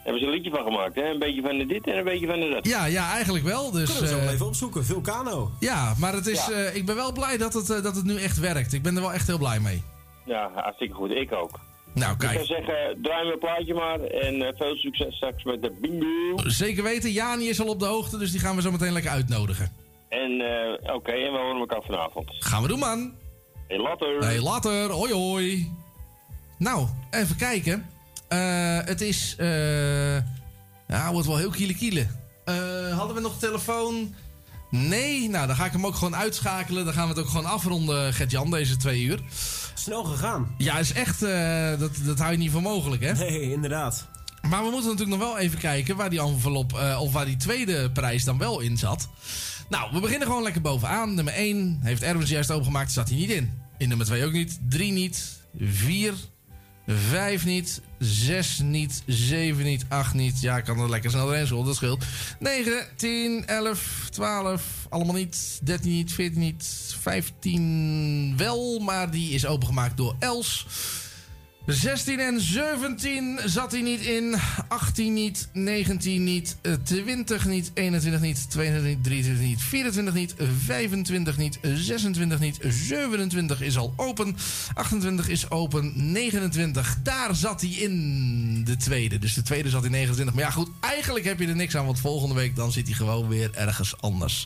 Hebben ze een liedje van gemaakt, hè? Een beetje van de dit en een beetje van de dat. ja, ja, eigenlijk wel. Dus, Kunnen we zo wel even opzoeken. Vulcano. Ja, maar het is, Ja. eh, ik ben wel blij dat het, dat het nu echt werkt. Ik ben er wel echt heel blij mee. Ja, hartstikke goed. Ik ook. Nou, Ik zou kijk. zeggen, draai mijn plaatje maar en eh, veel succes straks met de bingo. Zeker weten, Jani is al op de hoogte, dus die gaan we zo meteen lekker uitnodigen. En eh, oké, en we horen elkaar vanavond. Gaan we doen, man. Hey, later. Hey, later. Hoi, hoi. Nou, even kijken. Eh, het is... eh ja, wordt wel heel kiele kiele. Eh, hadden we nog telefoon? Nee? Nou, dan ga ik hem ook gewoon uitschakelen. Dan gaan we het ook gewoon afronden, Gert-Jan, deze twee uur. Snel gegaan. Ja, is echt... eh, dat, dat hou je niet voor mogelijk, hè? Nee, inderdaad. Maar we moeten natuurlijk nog wel even kijken waar die envelop, eh, of waar die tweede prijs dan wel in zat. Nou, we beginnen gewoon lekker bovenaan. Nummer 1 heeft Erwin juist opengemaakt, zat hij niet in. In nummer 2 ook niet, 3 niet, 4, 5 niet, 6 niet, 7 niet, 8 niet. Ja, ik kan er lekker snel doorheen scrollen, dat scheelt. 9, 10, 11, 12, allemaal niet. 13 niet, 14 niet, 15 wel, maar die is opengemaakt door Els. 16 en 17 zat hij niet in. 18 niet. 19 niet. eh, 20 niet. 21 niet. 22 niet. 23 niet. 24 niet. 25 niet. 26 niet. 27 is al open. 28 is open. 29. Daar zat hij in. De tweede. Dus de tweede zat in 29. Maar ja, goed. Eigenlijk heb je er niks aan. Want volgende week dan zit hij gewoon weer ergens anders.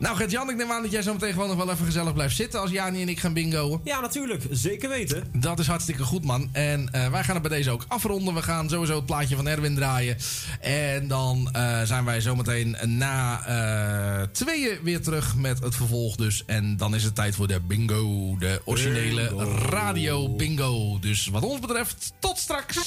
Nou, Gert-Jan, ik neem aan dat jij zo meteen gewoon nog wel even gezellig blijft zitten als Jani en ik gaan bingoen. Ja, natuurlijk. Zeker weten. Dat is hartstikke goed, man. En eh, wij gaan het bij deze ook afronden. We gaan sowieso het plaatje van Erwin draaien. En dan eh, zijn wij zometeen na eh, tweeën weer terug met het vervolg dus. En dan is het tijd voor de bingo. De originele Bingo. radio bingo. Dus wat ons betreft, tot straks.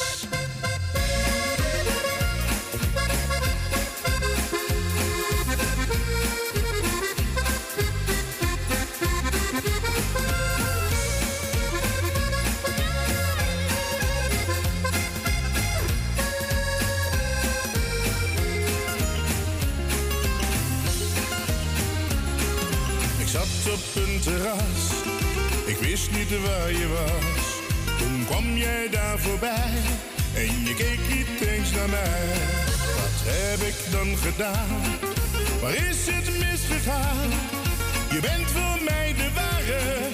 Ik wist niet waar je was. Toen kwam jij daar voorbij en je keek niet eens naar mij. Wat heb ik dan gedaan? Waar is het misgegaan? Je bent voor mij de ware,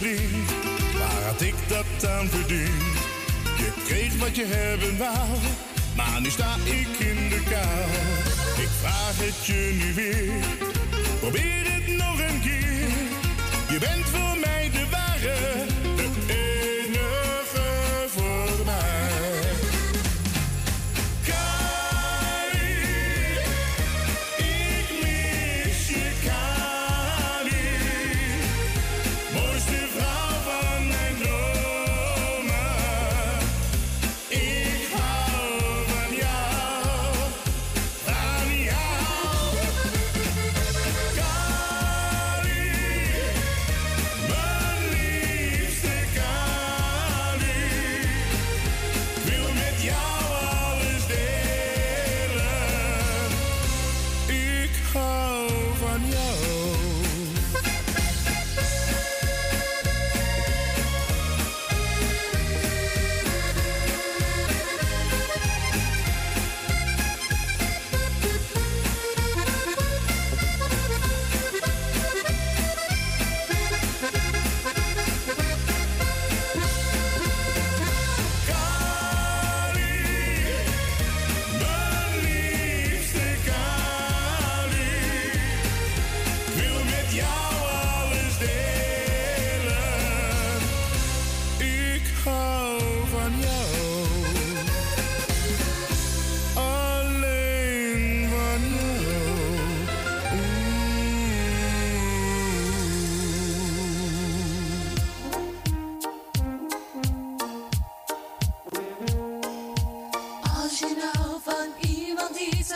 waar had ik dat aan verdiend? Je kreeg wat je hebben wou, maar nu sta ik in de kou. Ik vraag het je nu weer, probeer het nog een keer. Je bent voor mij de ware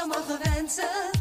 allemaal the zijn.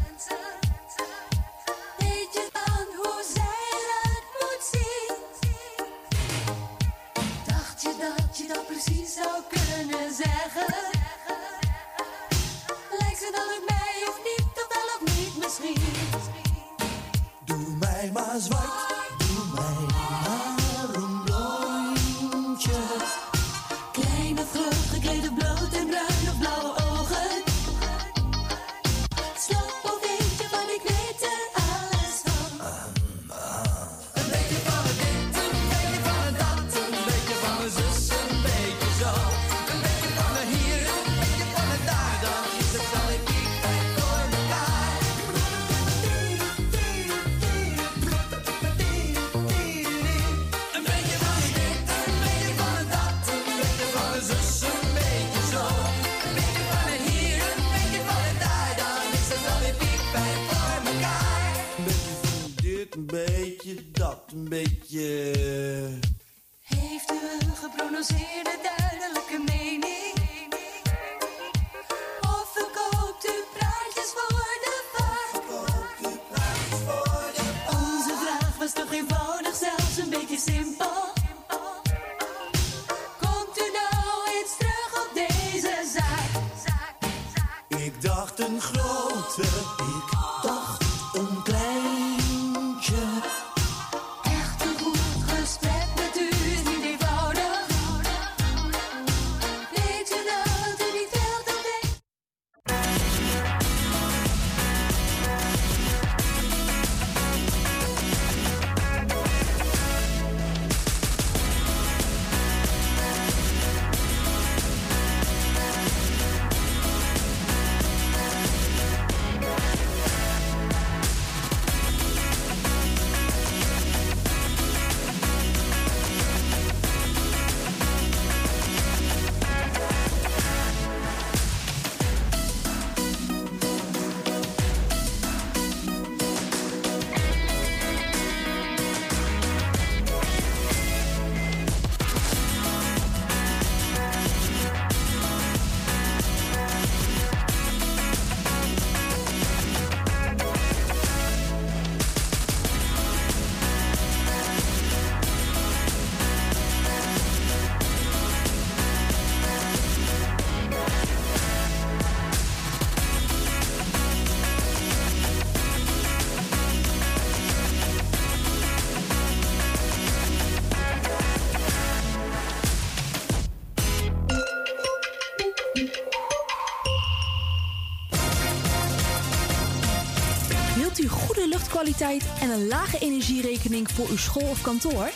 En een lage energierekening voor uw school of kantoor?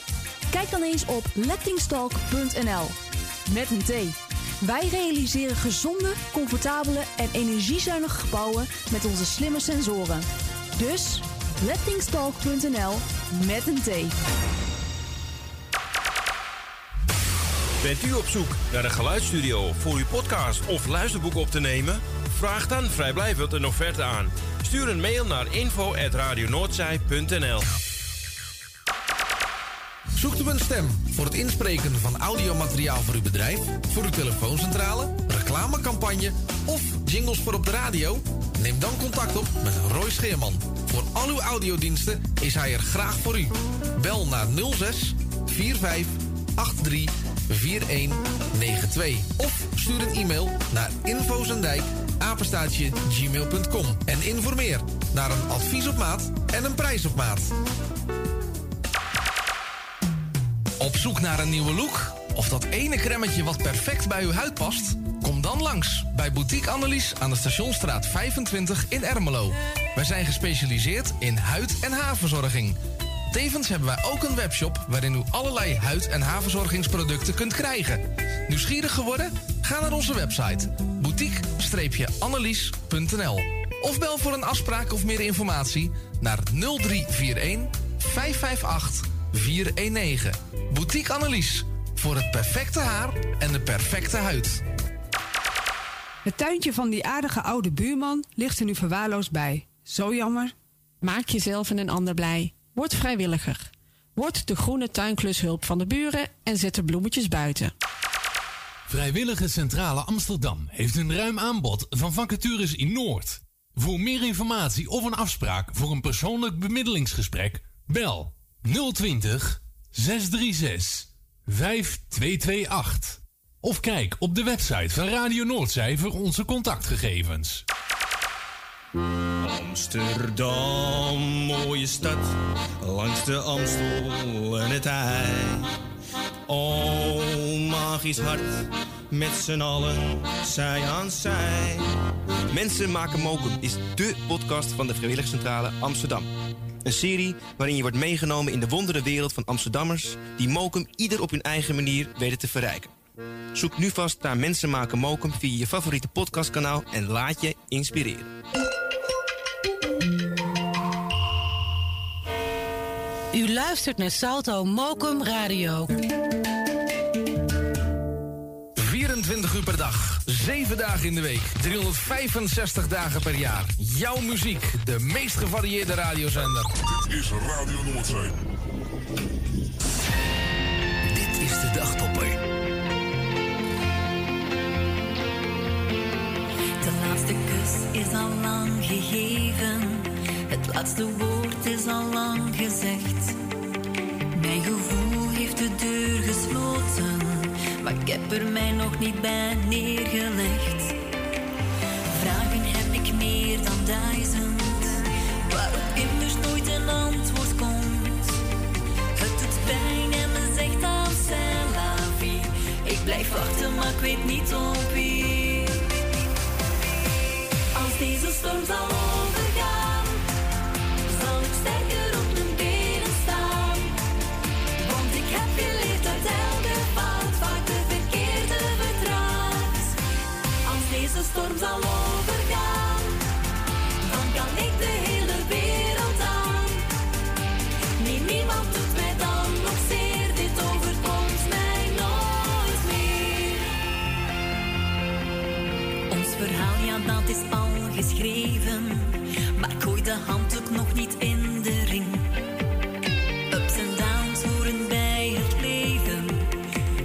Kijk dan eens op lettingstalk.nl. Met een T. Wij realiseren gezonde, comfortabele en energiezuinige gebouwen met onze slimme sensoren. Dus lettingstalk.nl met een T. Bent u op zoek naar een geluidsstudio voor uw podcast of luisterboek op te nemen? Vraag dan vrijblijvend een offerte aan. Stuur een mail naar info.radionoordzij.nl Zoekt u een stem voor het inspreken van audiomateriaal voor uw bedrijf, voor uw telefooncentrale, reclamecampagne of jingles voor op de radio? Neem dan contact op met Roy Scheerman. Voor al uw audiodiensten is hij er graag voor u. Bel naar 06 45 83 4192 of stuur een e-mail naar infozendijk apenstaatje gmail.com en informeer naar een advies op maat en een prijs op maat. Op zoek naar een nieuwe look? Of dat ene cremmetje wat perfect bij uw huid past? Kom dan langs bij Boutique Annelies aan de Stationstraat 25 in Ermelo. Wij zijn gespecialiseerd in huid- en haarverzorging. Tevens hebben wij ook een webshop waarin u allerlei huid- en haarverzorgingsproducten kunt krijgen. Nieuwsgierig geworden? Ga naar onze website boutique-annelies.nl of bel voor een afspraak of meer informatie naar 0341 558 419. Boutique Annelies. Voor het perfecte haar en de perfecte huid. Het tuintje van die aardige oude buurman ligt er nu verwaarloosd bij. Zo jammer. Maak jezelf en een ander blij. Word vrijwilliger. Word de groene tuinklushulp van de buren en zet de bloemetjes buiten. Vrijwillige Centrale Amsterdam heeft een ruim aanbod van vacatures in Noord. Voor meer informatie of een afspraak voor een persoonlijk bemiddelingsgesprek, bel 020 636 5228. Of kijk op de website van Radio Noordzij voor onze contactgegevens. Amsterdam, mooie stad, langs de Amstel en het IJ. Magisch hart, met z'n allen, zij aan zij. Mensen maken mokum is dé podcast van de Vrijwilligcentrale Amsterdam. Een serie waarin je wordt meegenomen in de wondere wereld van Amsterdammers... die mokum ieder op hun eigen manier weten te verrijken. Zoek nu vast naar Mensen maken mokum via je favoriete podcastkanaal... en laat je inspireren. U luistert naar Salto Mokum Radio. 24 uur per dag, 7 dagen in de week, 365 dagen per jaar. Jouw muziek, de meest gevarieerde radiozender. Dit is Radio Noordzee. Dit is de dagtopper. De laatste kus is al lang gegeven. Het laatste woord is al lang gezegd. Mijn gevoel heeft de deur gesloten. Maar ik heb er mij nog niet bij neergelegd. Vragen heb ik meer dan duizend. Waarop immers nooit een antwoord komt. Het doet pijn en me zegt aan c'est la vie. Ik blijf wachten, maar ik weet niet op wie. Als deze storm zal zal overgaan, dan kan ik de hele wereld aan. Nee, niemand doet mij dan nog zeer, dit overkomt mij nooit meer. Ons verhaal, ja, dat is al geschreven. Maar ik gooi de handdoek nog niet in de ring. Ups en downs horen bij het leven.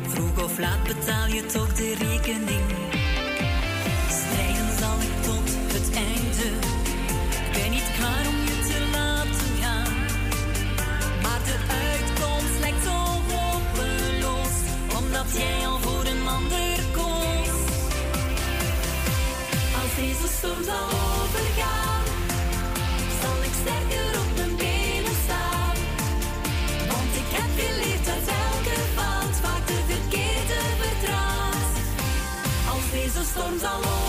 Vroeg of laat betaal je toch de rekening. Deze storm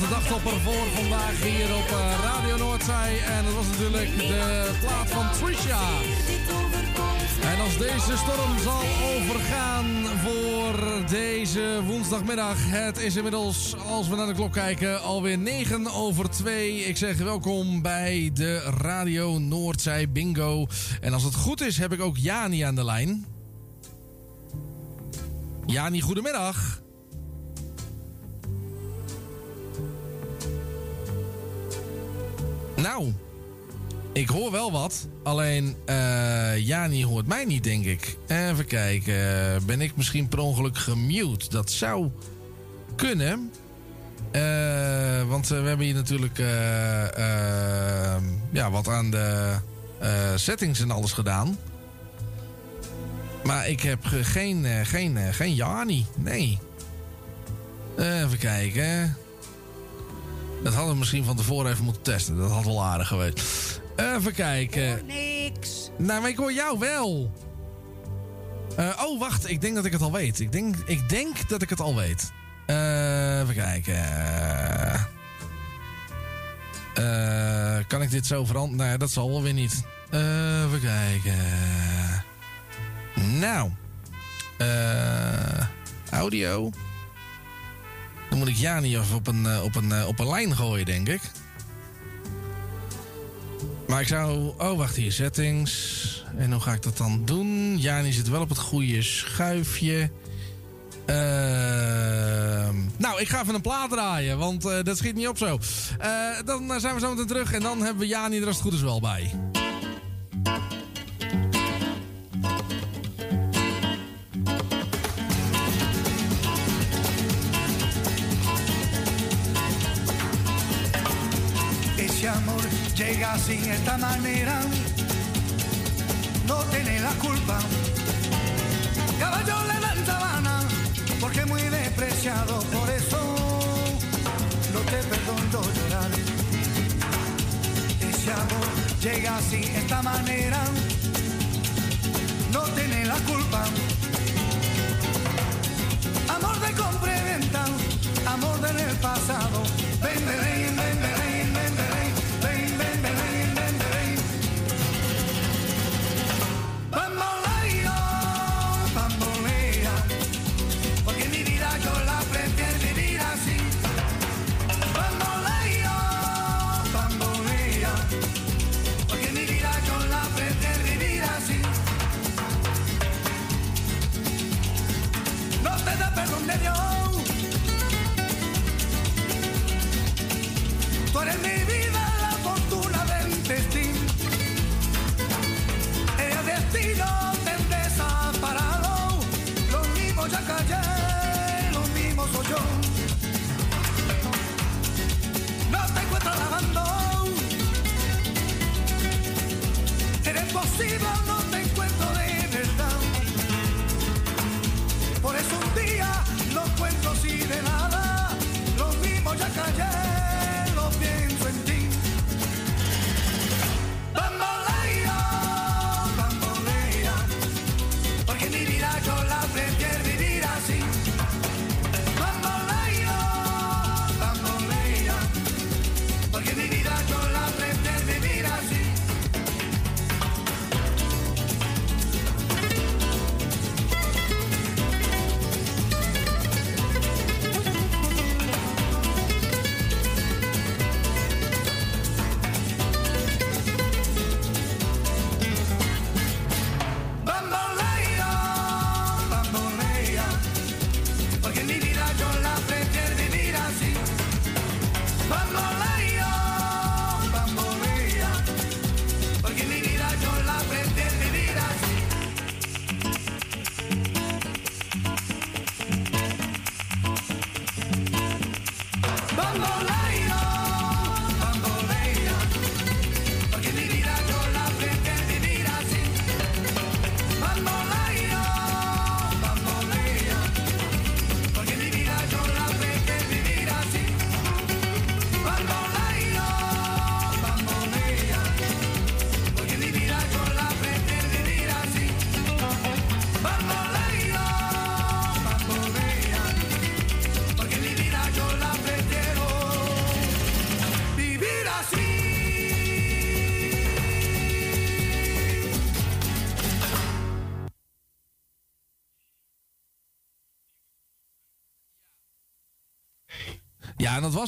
was de dagtopper voor vandaag hier op eh, Radio Noordzij. En dat was natuurlijk de plaat van Trisha. En als deze storm zal overgaan voor deze woensdagmiddag. Het is inmiddels, als we naar de klok kijken, alweer 9 over 2. Ik zeg welkom bij de Radio Noordzij Bingo. En als het goed is, heb ik ook Jani aan de lijn. Jani, goedemiddag. Nou, ik hoor wel wat. Alleen eh Jani hoort mij niet, denk ik. Even kijken. Ben ik misschien per ongeluk gemute? Dat zou kunnen. Eh, want eh, we hebben hier natuurlijk ja, wat aan de settings en alles gedaan. Maar ik heb ge- geen, geen, geen Jani. Nee. Even kijken. Dat hadden we misschien van tevoren even moeten testen. Dat had wel aardig geweest. Even kijken. Niks. Nou, maar ik hoor jou wel. Eh, oh, wacht. Ik denk dat ik het al weet. Ik denk, ik denk dat ik het al weet. Eh, even kijken. Eh, kan ik dit zo veranderen? Nou ja, dat zal wel weer niet. Even kijken. Nou. Audio. Dan moet ik Jani even op een, eh, op, een, eh, op een lijn gooien, denk ik. Maar ik zou... Oh, wacht hier. Settings. En hoe ga ik dat dan doen? Jani zit wel op het goede schuifje. Ehm, nou, ik ga even een plaat draaien, want eh, dat schiet niet op zo. Dan zijn we zo meteen terug en dan hebben we Jani er als het goed is wel bij. Ese amor llega sin esta manera, no tiene la culpa. Caballo le dan sabana, porque muy despreciado, por eso no te perdono llorar. Ese amor llega sin esta manera, no tiene la culpa. Amor de compra y venta, amor del pasado. Ven, ven, See you.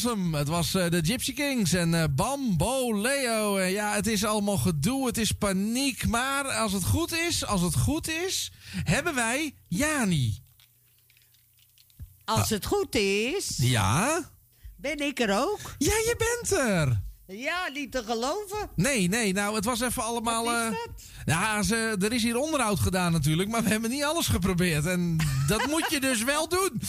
Was hem. Het was eh, de Gypsy Kings en eh Bambo Leo. En ja, het is allemaal gedoe, het is paniek. Maar als het goed is, als het goed is, hebben wij Jani. Als het goed is, Ja? ben ik er ook. Ja, je bent er. Ja, niet te geloven. Nee, nee, nou, het was even allemaal... Wat is eh, dat? Ja, ze, er is hier onderhoud gedaan natuurlijk, maar we hebben niet alles geprobeerd. En dat moet je dus wel doen.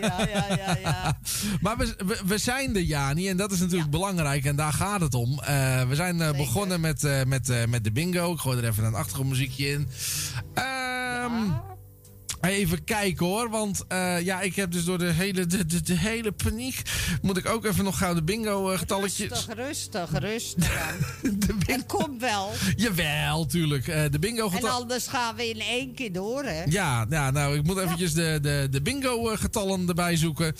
Ja, ja, ja, ja. Maar we, we, we zijn er, Jani, en dat is natuurlijk belangrijk en daar gaat het om. Eh, we zijn eh, begonnen met, met, met de bingo. Ik gooi er even een achtergrondmuziekje in. Ehm, Even kijken hoor, want eh, ja, ik heb dus door de hele, de, de, de hele paniek... moet ik ook even nog gauw de bingo eh, getalletjes... Rustig, rustig, rustig. aan. Het komt wel. Jawel, tuurlijk. Eh, de bingo En anders gaan we in één keer door, hè? Ja, ja, nou, ik moet eventjes de, de, de bingo-getallen erbij zoeken.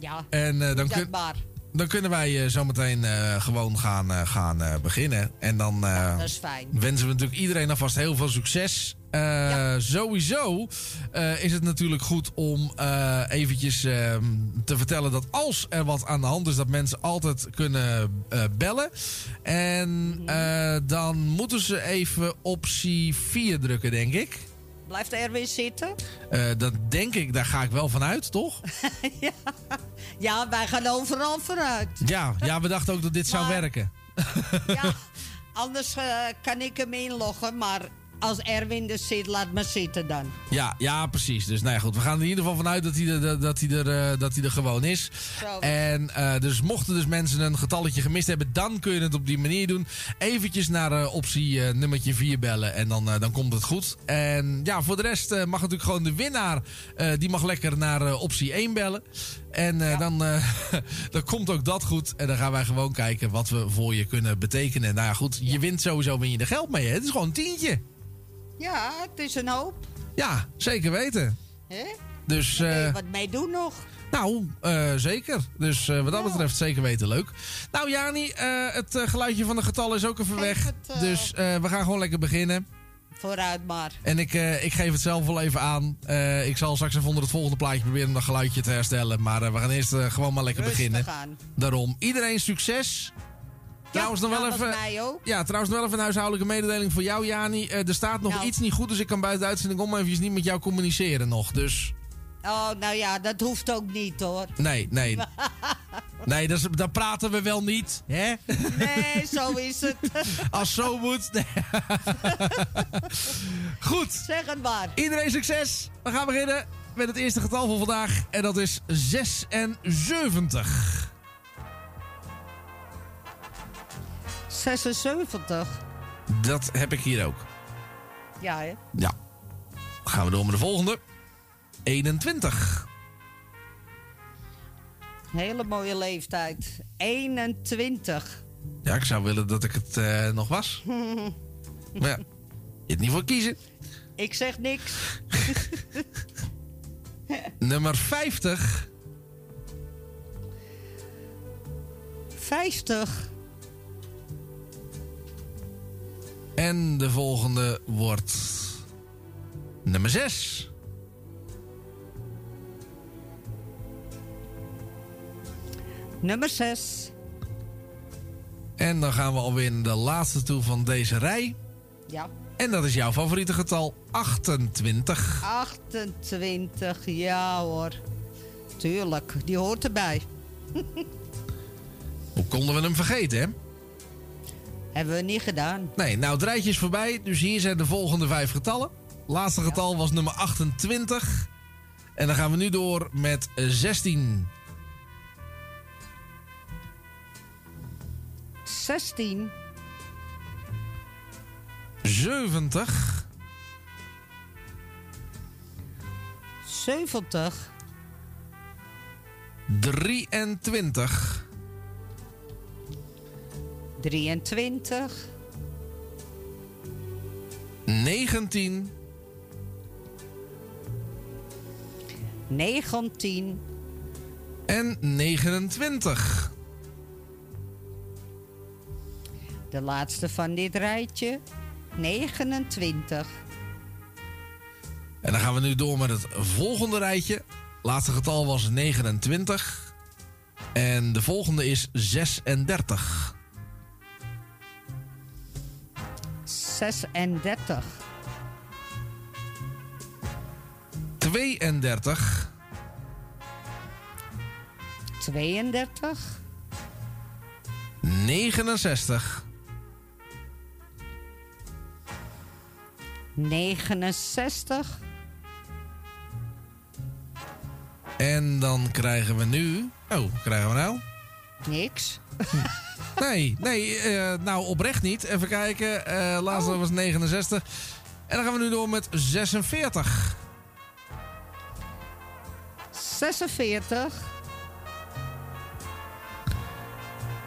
Ja, En dan, dat kun, maar. dan kunnen wij zometeen eh, gewoon gaan, gaan beginnen. En dan Dat is fijn. wensen we natuurlijk iedereen alvast heel veel succes. Eh, Sowieso eh, is het natuurlijk goed om eh, eventjes eh, te vertellen dat als er wat aan de hand is, dat mensen altijd kunnen bellen. En Mhm. dan moeten ze even optie 4 drukken, denk ik. Blijft Erwin zitten? Eh, dat denk ik, daar ga ik wel van uit, toch? Ja, wij gaan overal vooruit. Ja, ja we dachten ook dat dit zou werken. Anders eh, kan ik hem inloggen, maar als Erwin er zit, laat me zitten dan. Ja, ja, precies. Dus nou ja, goed, we gaan er in ieder geval vanuit dat hij er, dat hij er, eh, dat hij er gewoon is. Zo. En eh, dus mochten dus mensen een getalletje gemist hebben, dan kun je het op die manier doen. Eventjes naar eh, optie eh, nummertje 4 bellen en dan, dan komt het goed. En ja, voor de rest mag natuurlijk gewoon de winnaar, die mag lekker naar optie 1 bellen. En dan, dan komt ook dat goed. En dan gaan wij gewoon kijken wat we voor je kunnen betekenen. Nou ja, goed, je wint sowieso, win je er geld mee. Hè? Het is gewoon een tientje. Ja, het is een hoop. Ja, zeker weten. Hè? Dus, eh, wat mee doen nog. nou, eh, zeker. Dus eh, wat dat betreft zeker weten leuk. Nou, Jani, het geluidje van de getallen is ook even weg. eh, Dus we gaan gewoon lekker beginnen. Vooruit maar. En ik, ik geef het zelf wel even aan. Ik zal straks even onder het volgende plaatje proberen om dat geluidje te herstellen. Maar we gaan eerst gewoon maar lekker Rustig beginnen. aan. Daarom, iedereen succes. Trouwens, nog wel namens even. Ja, trouwens, nog wel even een huishoudelijke mededeling voor jou, Jani. Eh, er staat nog Nou. iets niet goed, dus ik kan buiten de uitzending om eventjes niet met jou communiceren nog. Dus Oh, nou ja, dat hoeft ook niet hoor. nee, nee. Nee, dat is- daar praten we wel niet, hè? Nee, zo is het. Als zo moet. Nee. Goed. Zeg het maar. Iedereen succes. We gaan beginnen met het eerste getal van vandaag. En dat is 76. 76. Dat heb ik hier ook. Ja, hè? Ja. Dan gaan we door met de volgende. 21. Hele mooie leeftijd. 21. Ja, ik zou willen dat ik het eh, nog was. Maar ja, je hebt niet voor kiezen. Ik zeg niks. Nummer 50. 50. En de volgende wordt nummer 6. Nummer 6. En dan gaan we alweer naar de laatste toe van deze rij. Ja. En dat is jouw favoriete getal, 28. 28. Ja hoor. Tuurlijk, die hoort erbij. Hoe konden we hem vergeten, hè? Hebben we niet gedaan. Nee, nou, het rijtje is voorbij. Dus hier zijn de volgende vijf getallen. Laatste getal was nummer 28. En dan gaan we nu door met 16. 16. 70. 70. 23. 23. 19. 19. En 29. De laatste van dit rijtje. 29. En dan gaan we nu door met het volgende rijtje. Laatste getal was 29. En de volgende is 36. 36. 32. 32. 69. 69. En dan krijgen we nu... Oh, krijgen we nou? Niks. Nee, nee, eh, nou oprecht niet. Even kijken. eh laatste was 69. En dan gaan we nu door met 46. 46.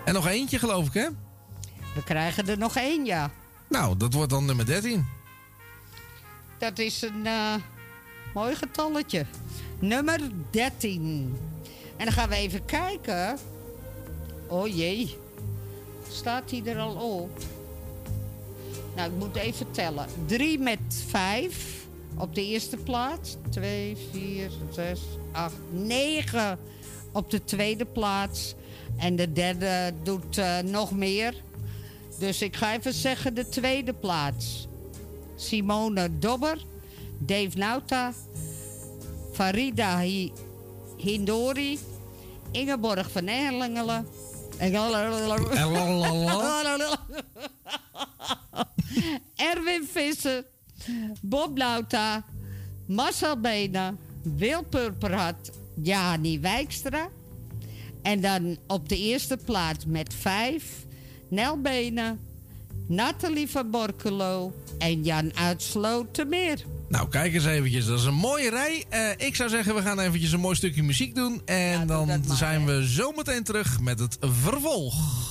En nog eentje, geloof ik, hè? We krijgen er nog één, ja. Nou, dat wordt dan nummer 13. Dat is een eh, mooi getalletje. Nummer 13. En dan gaan we even kijken. Oh jee. Staat hij er al op? Nou, ik moet even tellen. 3 met 5 op de eerste plaats. 2, 4, 6, 8, 9 op de tweede plaats. En de derde doet eh, nog meer. Dus ik ga even zeggen de tweede plaats. Simone Dobber, Dave Nauta, Farida Hi- Hindori, Ingeborg van Erlingelen. Erwin Visser, Bob Nauta, Marcel Bena, Wil Purperhart, Jani Wijkstra. En dan op de eerste plaats met vijf, Nel Benen, Nathalie van Borkelo en Jan uit Slotermeer. Nou, kijk eens eventjes. Dat is een mooie rij. Eh, ik zou zeggen, we gaan eventjes een mooi stukje muziek doen. En dan zijn we zometeen terug met het vervolg.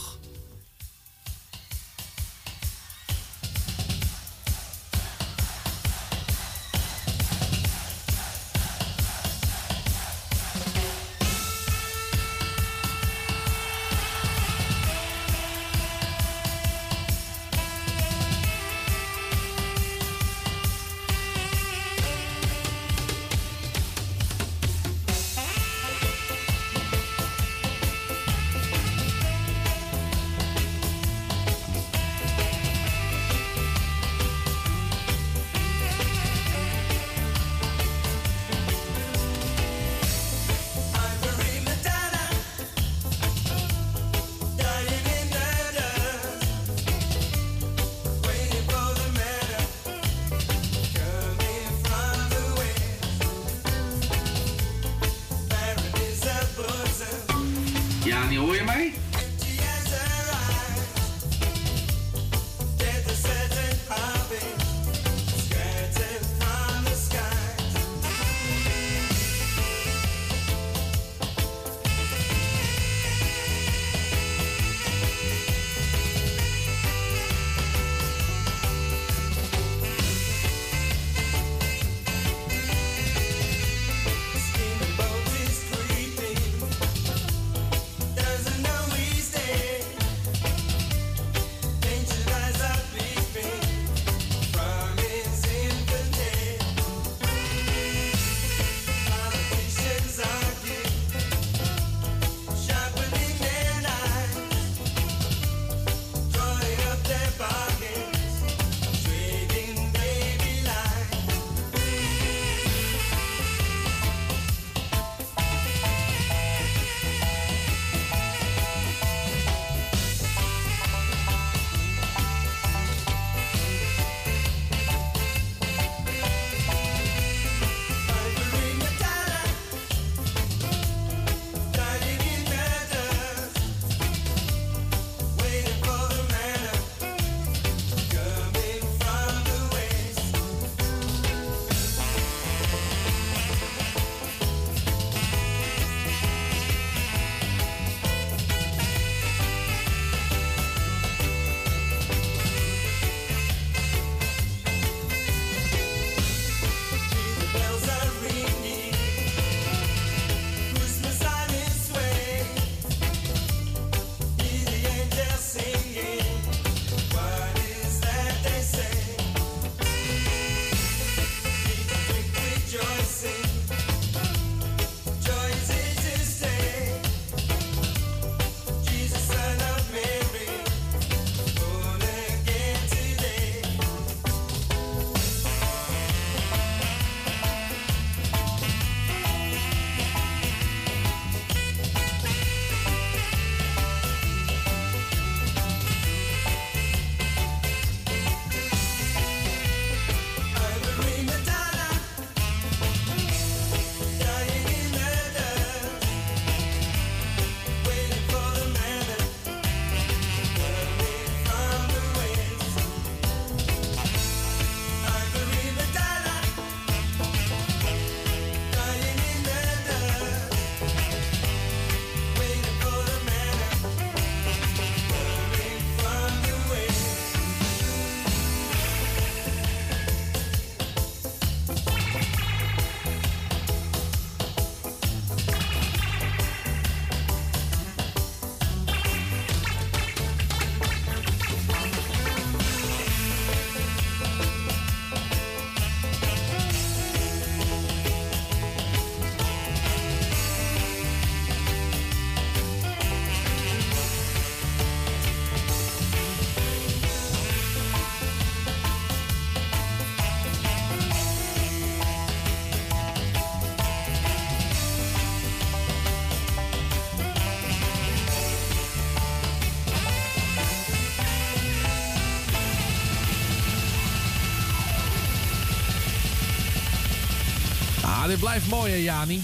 Dit blijft mooi, hè, Jani?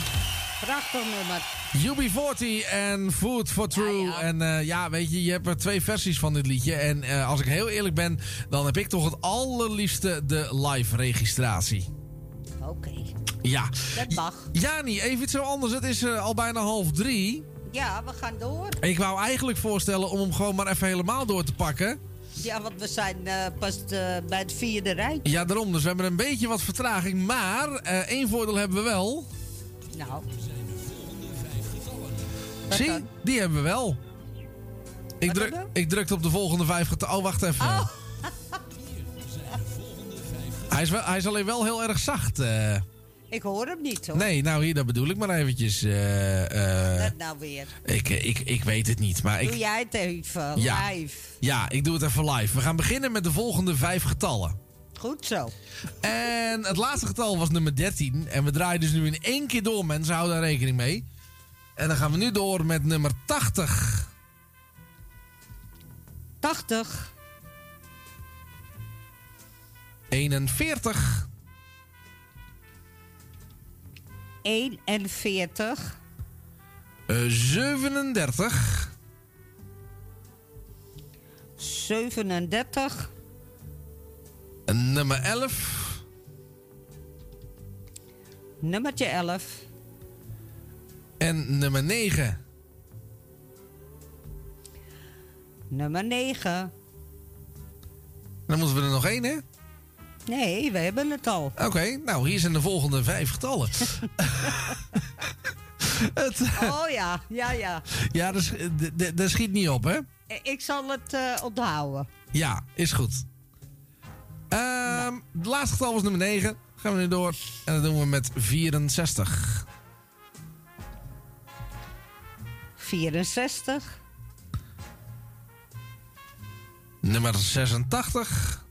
Prachtig nummer. UB40 en Food for True. En eh, ja, weet je, je hebt er twee versies van dit liedje. En eh, als ik heel eerlijk ben, dan heb ik toch het allerliefste de live registratie. Oké. Ja. Dat mag. Jani, even iets zo anders. Het is eh, al bijna half drie. Ja, we gaan door. Ik wou eigenlijk voorstellen om hem gewoon maar even helemaal door te pakken. Ja, want we zijn eh, pas eh, bij het vierde rijtje. Ja, daarom. Dus we hebben een beetje wat vertraging. Maar eh, één voordeel hebben we wel. Nou. Zie, die hebben we wel. Ik, druk, ik drukte op de volgende vijf getallen. Oh, wacht even. Hij, is wel, hij is alleen wel heel erg zacht. Eh. Ik hoor hem niet hoor. nee, nou hier, dat bedoel ik maar eventjes. eh, eh, Dat nou weer. ik, ik, ik weet het niet, maar ik... Doe jij het even Ja. live. Ja, ik doe het even live. We gaan beginnen met de volgende vijf getallen. Goed zo. En het laatste getal was nummer 13. En we draaien dus nu in één keer door, mensen. Hou daar rekening mee. En dan gaan we nu door met nummer 80. 80. 41. 41. eh, 37. 37. en nummer 11. Nummertje 11. En nummer 9. Nummer 9. Dan moeten we er nog één, hè? Nee, we hebben het al. Oké, nou, hier zijn de volgende vijf getallen. het, Oh ja, ja, ja. ja, dat, dat schiet niet op, hè? Ik zal het eh, onthouden. Ja, is goed. Ehm Het laatste getal was nummer 9. Gaan we nu door. En dat doen we met 64. 64. Nummer 86.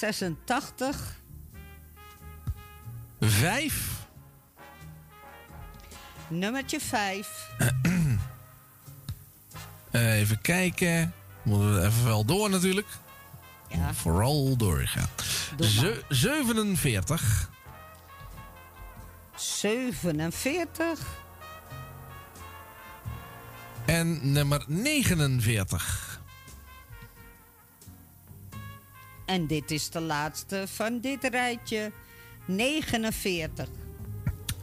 86. 5. Nummertje 5. Eh, even kijken. Moeten we even wel door natuurlijk. Ja. Vooral doorgaan. Ze- 47. 47. En nummer 49. En dit is de laatste van dit rijtje. 49.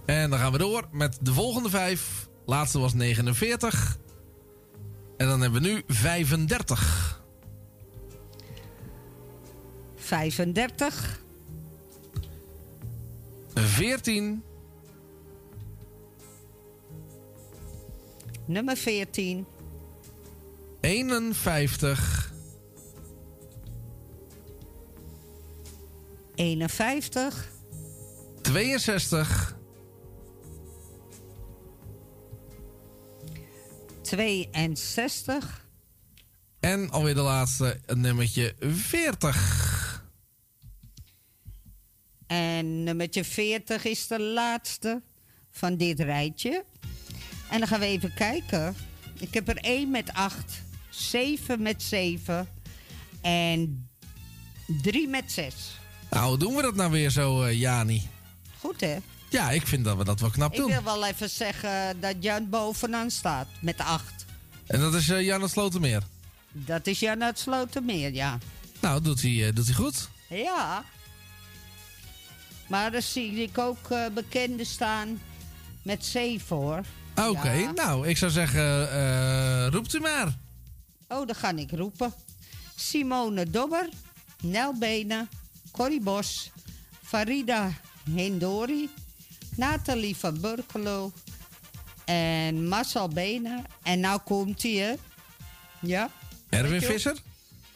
En dan gaan we door met de volgende vijf. Laatste was 49. En dan hebben we nu 35. 35. 14. Nummer 14. 51. 51. 62. 62. En alweer de laatste, nummertje 40. En nummertje 40 is de laatste van dit rijtje. En dan gaan we even kijken. Ik heb er 1 met 8, 7 met 7 en 3 met 6. Nou, hoe doen we dat nou weer zo, eh, Jani? Goed hè? Ja, ik vind dat we dat wel knap Ik doen. wil wel even zeggen dat Jan bovenaan staat met 8. En dat is eh, Jan het Slotermeer. Dat is Jan uit Slotermeer, ja. Nou, doet hij, eh, doet hij goed. Ja. Maar dan zie ik ook eh bekenden staan met 7 hoor. Oké, Ja. nou, ik zou zeggen, eh, roept u maar. Oh, dat ga ik roepen. Simone Dobber, Nel Benen, Corrie Bos, Farida Hindori, Nathalie van Burkelo en Marcel Benen. En nou komt hij, hè? Ja? Erwin? Visser?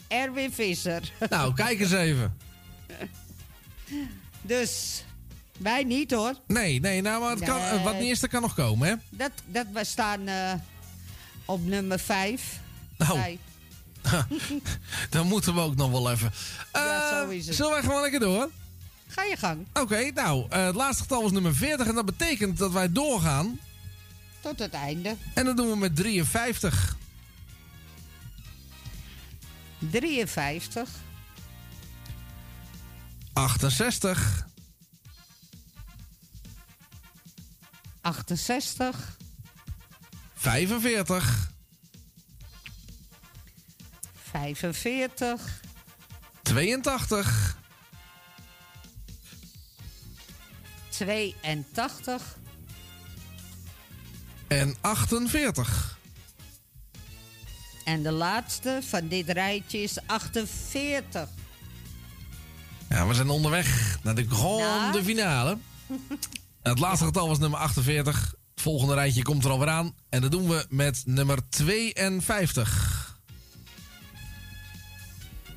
Erwin Visser. Nou, kijk eens even. Dus, wij niet hoor. Nee, nee, nou, maar het kan, Nee. wat niet is, dat kan nog komen, hè? Dat, dat we staan eh, op nummer 5. Nou. Dan moeten we ook nog wel even. Uh, zo eh, is het. Zullen wij gewoon lekker door? Ga je gang. Oké, nou, uh, het laatste getal was nummer 40 en dat betekent dat wij doorgaan. Tot het einde. En dat doen we met 53. 53. 68. 68. 45. 45, 82, 82 en 48. en de laatste van dit rijtje is 48. Ja, we zijn onderweg naar de grande Nou. finale. Het laatste getal was nummer 48. Het volgende rijtje komt er alweer aan. En dat doen we met nummer 52.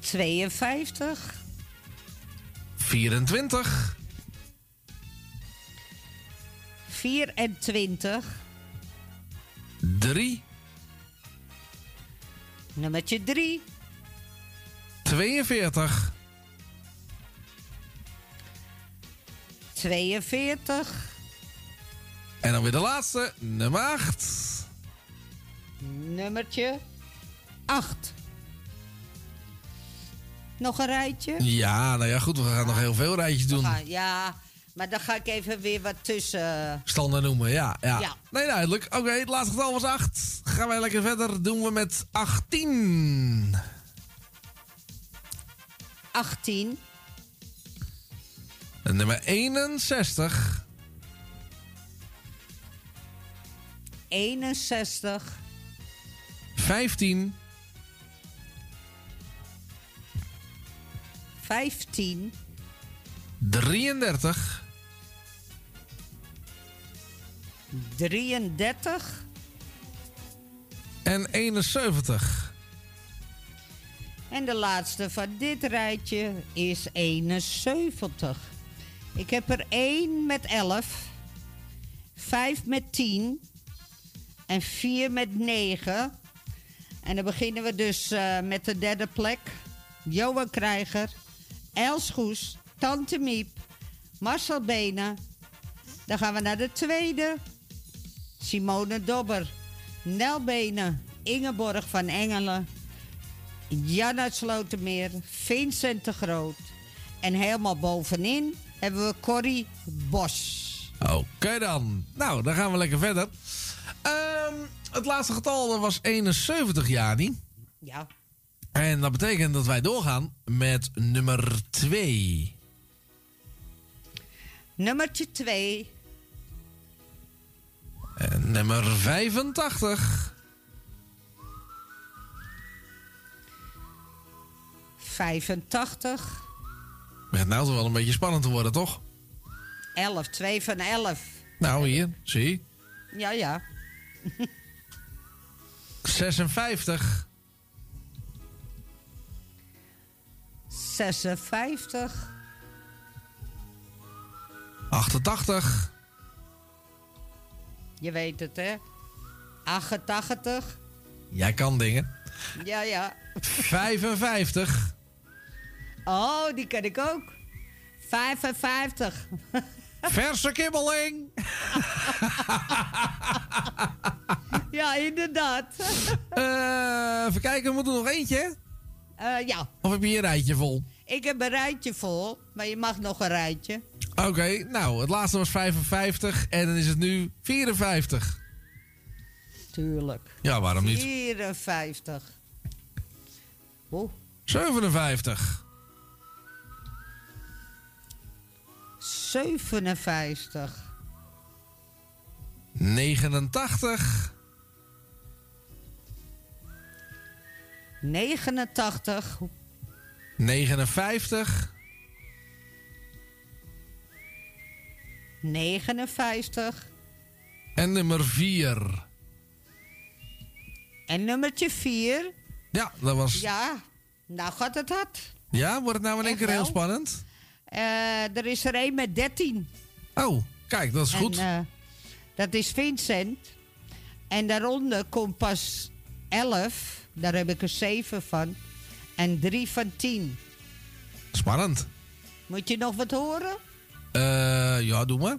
52, 24, 24, 3, nummertje 3, 42, 42, en dan weer de laatste, nummer 8. nummertje 8. Nog een rijtje? Ja, nou ja, goed, we gaan nog heel veel rijtjes doen. Ah, ja, maar dan ga ik even weer wat tussen. Standaard noemen, ja, ja. Ja. Nee, duidelijk. Oké, het laatste getal was 8. Gaan wij lekker verder. Doen we met 18. 18, En nummer 61, 61, 15, 15, 33, 33 en 71. en de laatste van dit rijtje is 71. Ik heb er 1 met 11, 5 met 10 en 4 met 9. En dan beginnen we dus eh, met de derde plek. Johan Krijger, Els Goes, Tante Miep, Marcel Benen. Dan gaan we naar de tweede. Simone Dobber, Nel Benen, Ingeborg van Engelen, Jan uit Slotermeer, Vincent de Groot. En helemaal bovenin hebben we Corrie Bos. Oké dan. Nou, dan gaan we lekker verder. Ehm, het laatste getal was 71, Jani. Ja. En dat betekent dat wij doorgaan met nummer 2. Nummertje 2, En nummer 85. 85, Begint nou toch wel een beetje spannend te worden, toch? 11, 2 van 11. Nou, hier, zie. Ja, ja. 56. 56, 88. je weet het hè. 88, Jij kan dingen. ja, ja. 55. Oh, die ken ik ook. 55. Verse kibbeling. ja, inderdaad. Eh, even kijken, we moeten nog eentje. Eh, ja, Of heb je een rijtje vol? ik heb een rijtje vol, maar je mag nog een rijtje. Oké, nou, het laatste was 55 en dan is het nu 54. Tuurlijk. Ja, waarom niet? 54. Oeh, 57. 57. 89. 89. 59. 59. En nummer 4. En nummertje 4. Ja, dat was... Ja, nou gaat het hard. Ja, wordt het nou in één keer heel spannend? Eh, er is er één met 13. Oh, kijk, dat is goed. Eh, dat is Vincent. En daaronder komt pas 11. Daar heb ik er 7 van. En 3 van 10. Spannend. Moet je nog wat horen? Eh, ja, doe maar.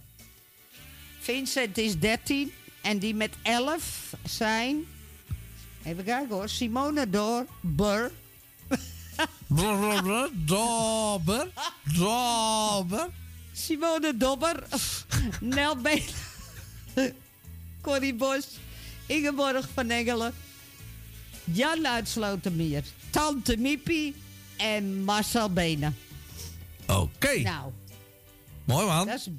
Vincent is 13. En die met 11 zijn. Even kijken hoor. Simone Dorber. Dobber. Dobber. Simone Dobber. Nel Been. Corrie Bos, Ingeborg van Engelen, Jan uit Slotermeer, Tante Miepie en Marcel Benen. Oké. Nou, Mooi man. dat is...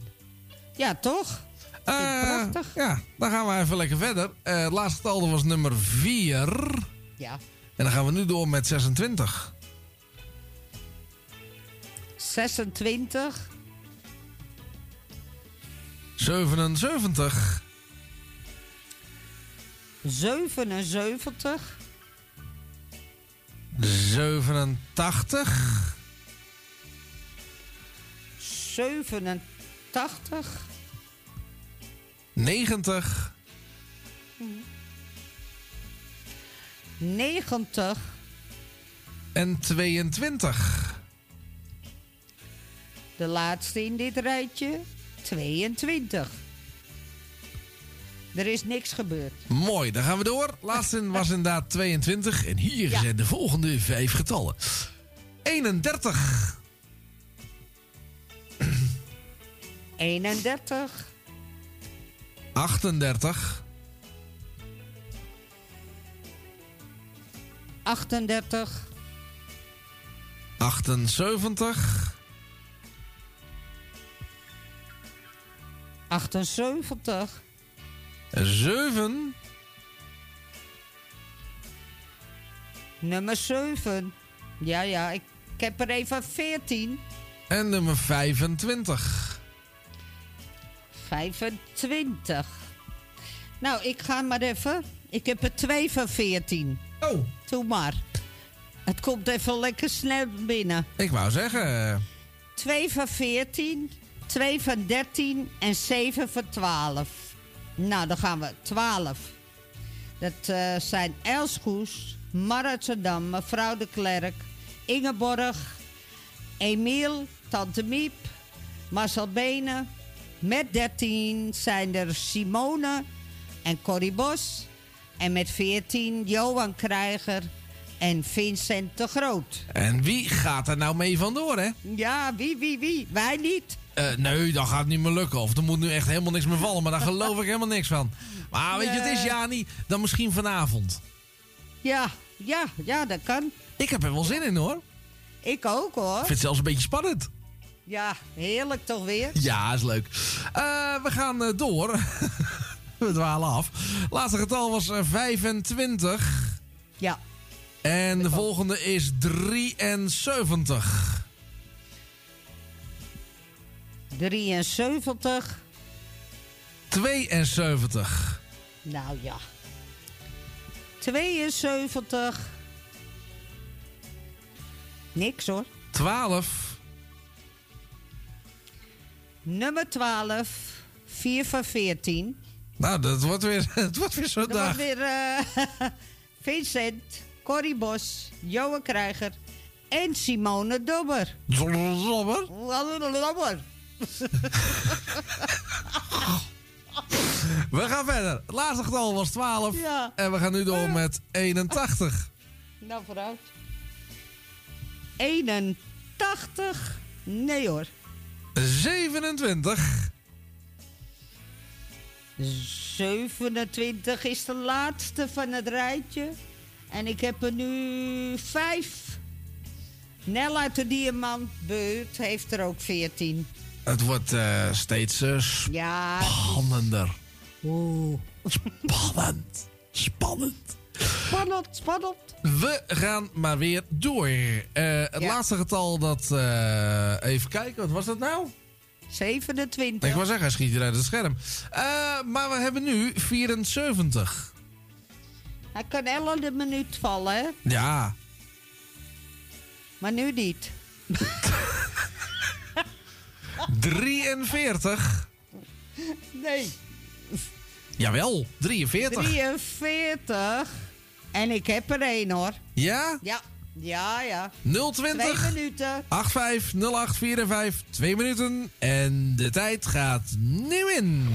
Ja, toch? Eh, prachtig. Ja, dan gaan we even lekker verder. Eh, het laatste getal was nummer 4. Ja. En dan gaan we nu door met 26. 26, 77. 77, 87. 87, 90. 90, En 22. de laatste in dit rijtje, 22. Er is niks gebeurd. Mooi, dan gaan we door. Laatste was inderdaad 22. En hier zijn de volgende vijf getallen. 31. 31, 38. 38, 78. 78, 7. nummer 7. Ja, ja, ik, ik heb er even 14. En nummer 25. 25. Nou, ik ga maar even. Ik heb er twee van 14. Oh. Doe maar. Het komt even lekker snel binnen. Ik wou zeggen. eh, 2 van 14, 2 van 13 en 7 van 12. Nou, dan gaan we 12. Dat eh, zijn Elsgoes, Maratsadam, mevrouw de Klerk, Ingeborg, Emiel, Tante Miep, Marcel Benen. Met 13 zijn er Simone en Corrie Bos. En met 14 Johan Krijger en Vincent de Groot. En wie gaat er nou mee vandoor, hè? Ja, wie, wie, wie? Wij niet. Eh, nee, dat gaat niet meer lukken. Of er moet nu echt helemaal niks meer vallen. Maar daar geloof ik helemaal niks van. Maar weet je, het is. Jani. Dan misschien vanavond. Ja, ja, ja, dat kan. Ik heb er wel zin in, hoor. Ik ook hoor. Ik vind het zelfs een beetje spannend. Ja, heerlijk toch weer? Ja, is leuk. Eh, we gaan eh, door. we dwalen af. Laatste getal was eh, 25. Ja. En de volgende is 73. 73. 72. Nou ja. 72. Niks hoor. 12. Nummer 12. 4 van 14. Nou, dat wordt weer, het wordt weer zo'n Dat wordt weer eh, Vincent, Corrie Bos, Johan Krijger en Simone Dobber. Dobber? Dobber. We gaan verder. Het laatste getal was 12. Ja. En we gaan nu door met 81. Nou, vooruit. 81. Nee hoor. 27. 27 is de laatste van het rijtje. En ik heb er nu vijf. Nel uit de Diamantbeurt heeft er ook 14. Het wordt eh, steeds eh, Ja. spannender. Oeh. Spannend. Spannend. Spannend, spannend. We gaan maar weer door. Eh, het laatste getal dat... even kijken, wat was dat nou? 27. Ik wou zeggen, hij schiet hier uit het scherm. Maar we hebben nu 74. Hij kan elke minuut vallen, hè? Ja. Maar nu niet. 43. Nee. Jawel, 43. 43. En ik heb er één, hoor. Ja? Ja. Ja, ja. 020 Twee minuten. 85 08 45 2 minuten. En de tijd gaat nu in.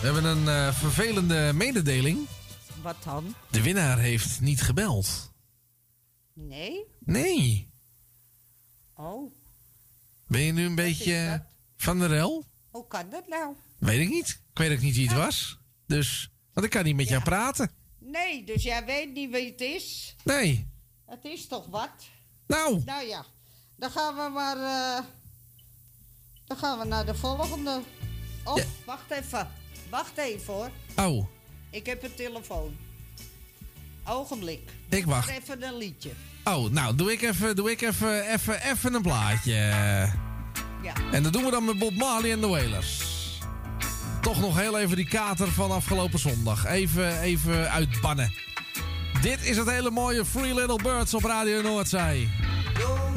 We hebben een eh, vervelende mededeling. wat dan? De winnaar heeft niet gebeld. Nee? Nee. Oh, Ben je nu een beetje van de rel? hoe kan dat nou? Weet ik niet. Ik weet ook niet wie het was. Dus, want ik kan niet met jou praten. Nee, dus jij weet niet wie het is? Nee. Het is toch wat? Nou. Nou ja, dan gaan we maar... eh, dan gaan we naar de volgende. Oh, wacht even. Wacht even hoor. Oh, Ik heb een telefoon. Ogenblik. Ik wacht. even een liedje. oh nou, doe ik even, doe ik even, even, even een plaatje. Ja. En dat doen we dan met Bob Marley en de Wailers. Toch nog heel even die kater van afgelopen zondag. Even, even uitbannen. Dit is het hele mooie Free Little Birds op Radio Noordzee. Don't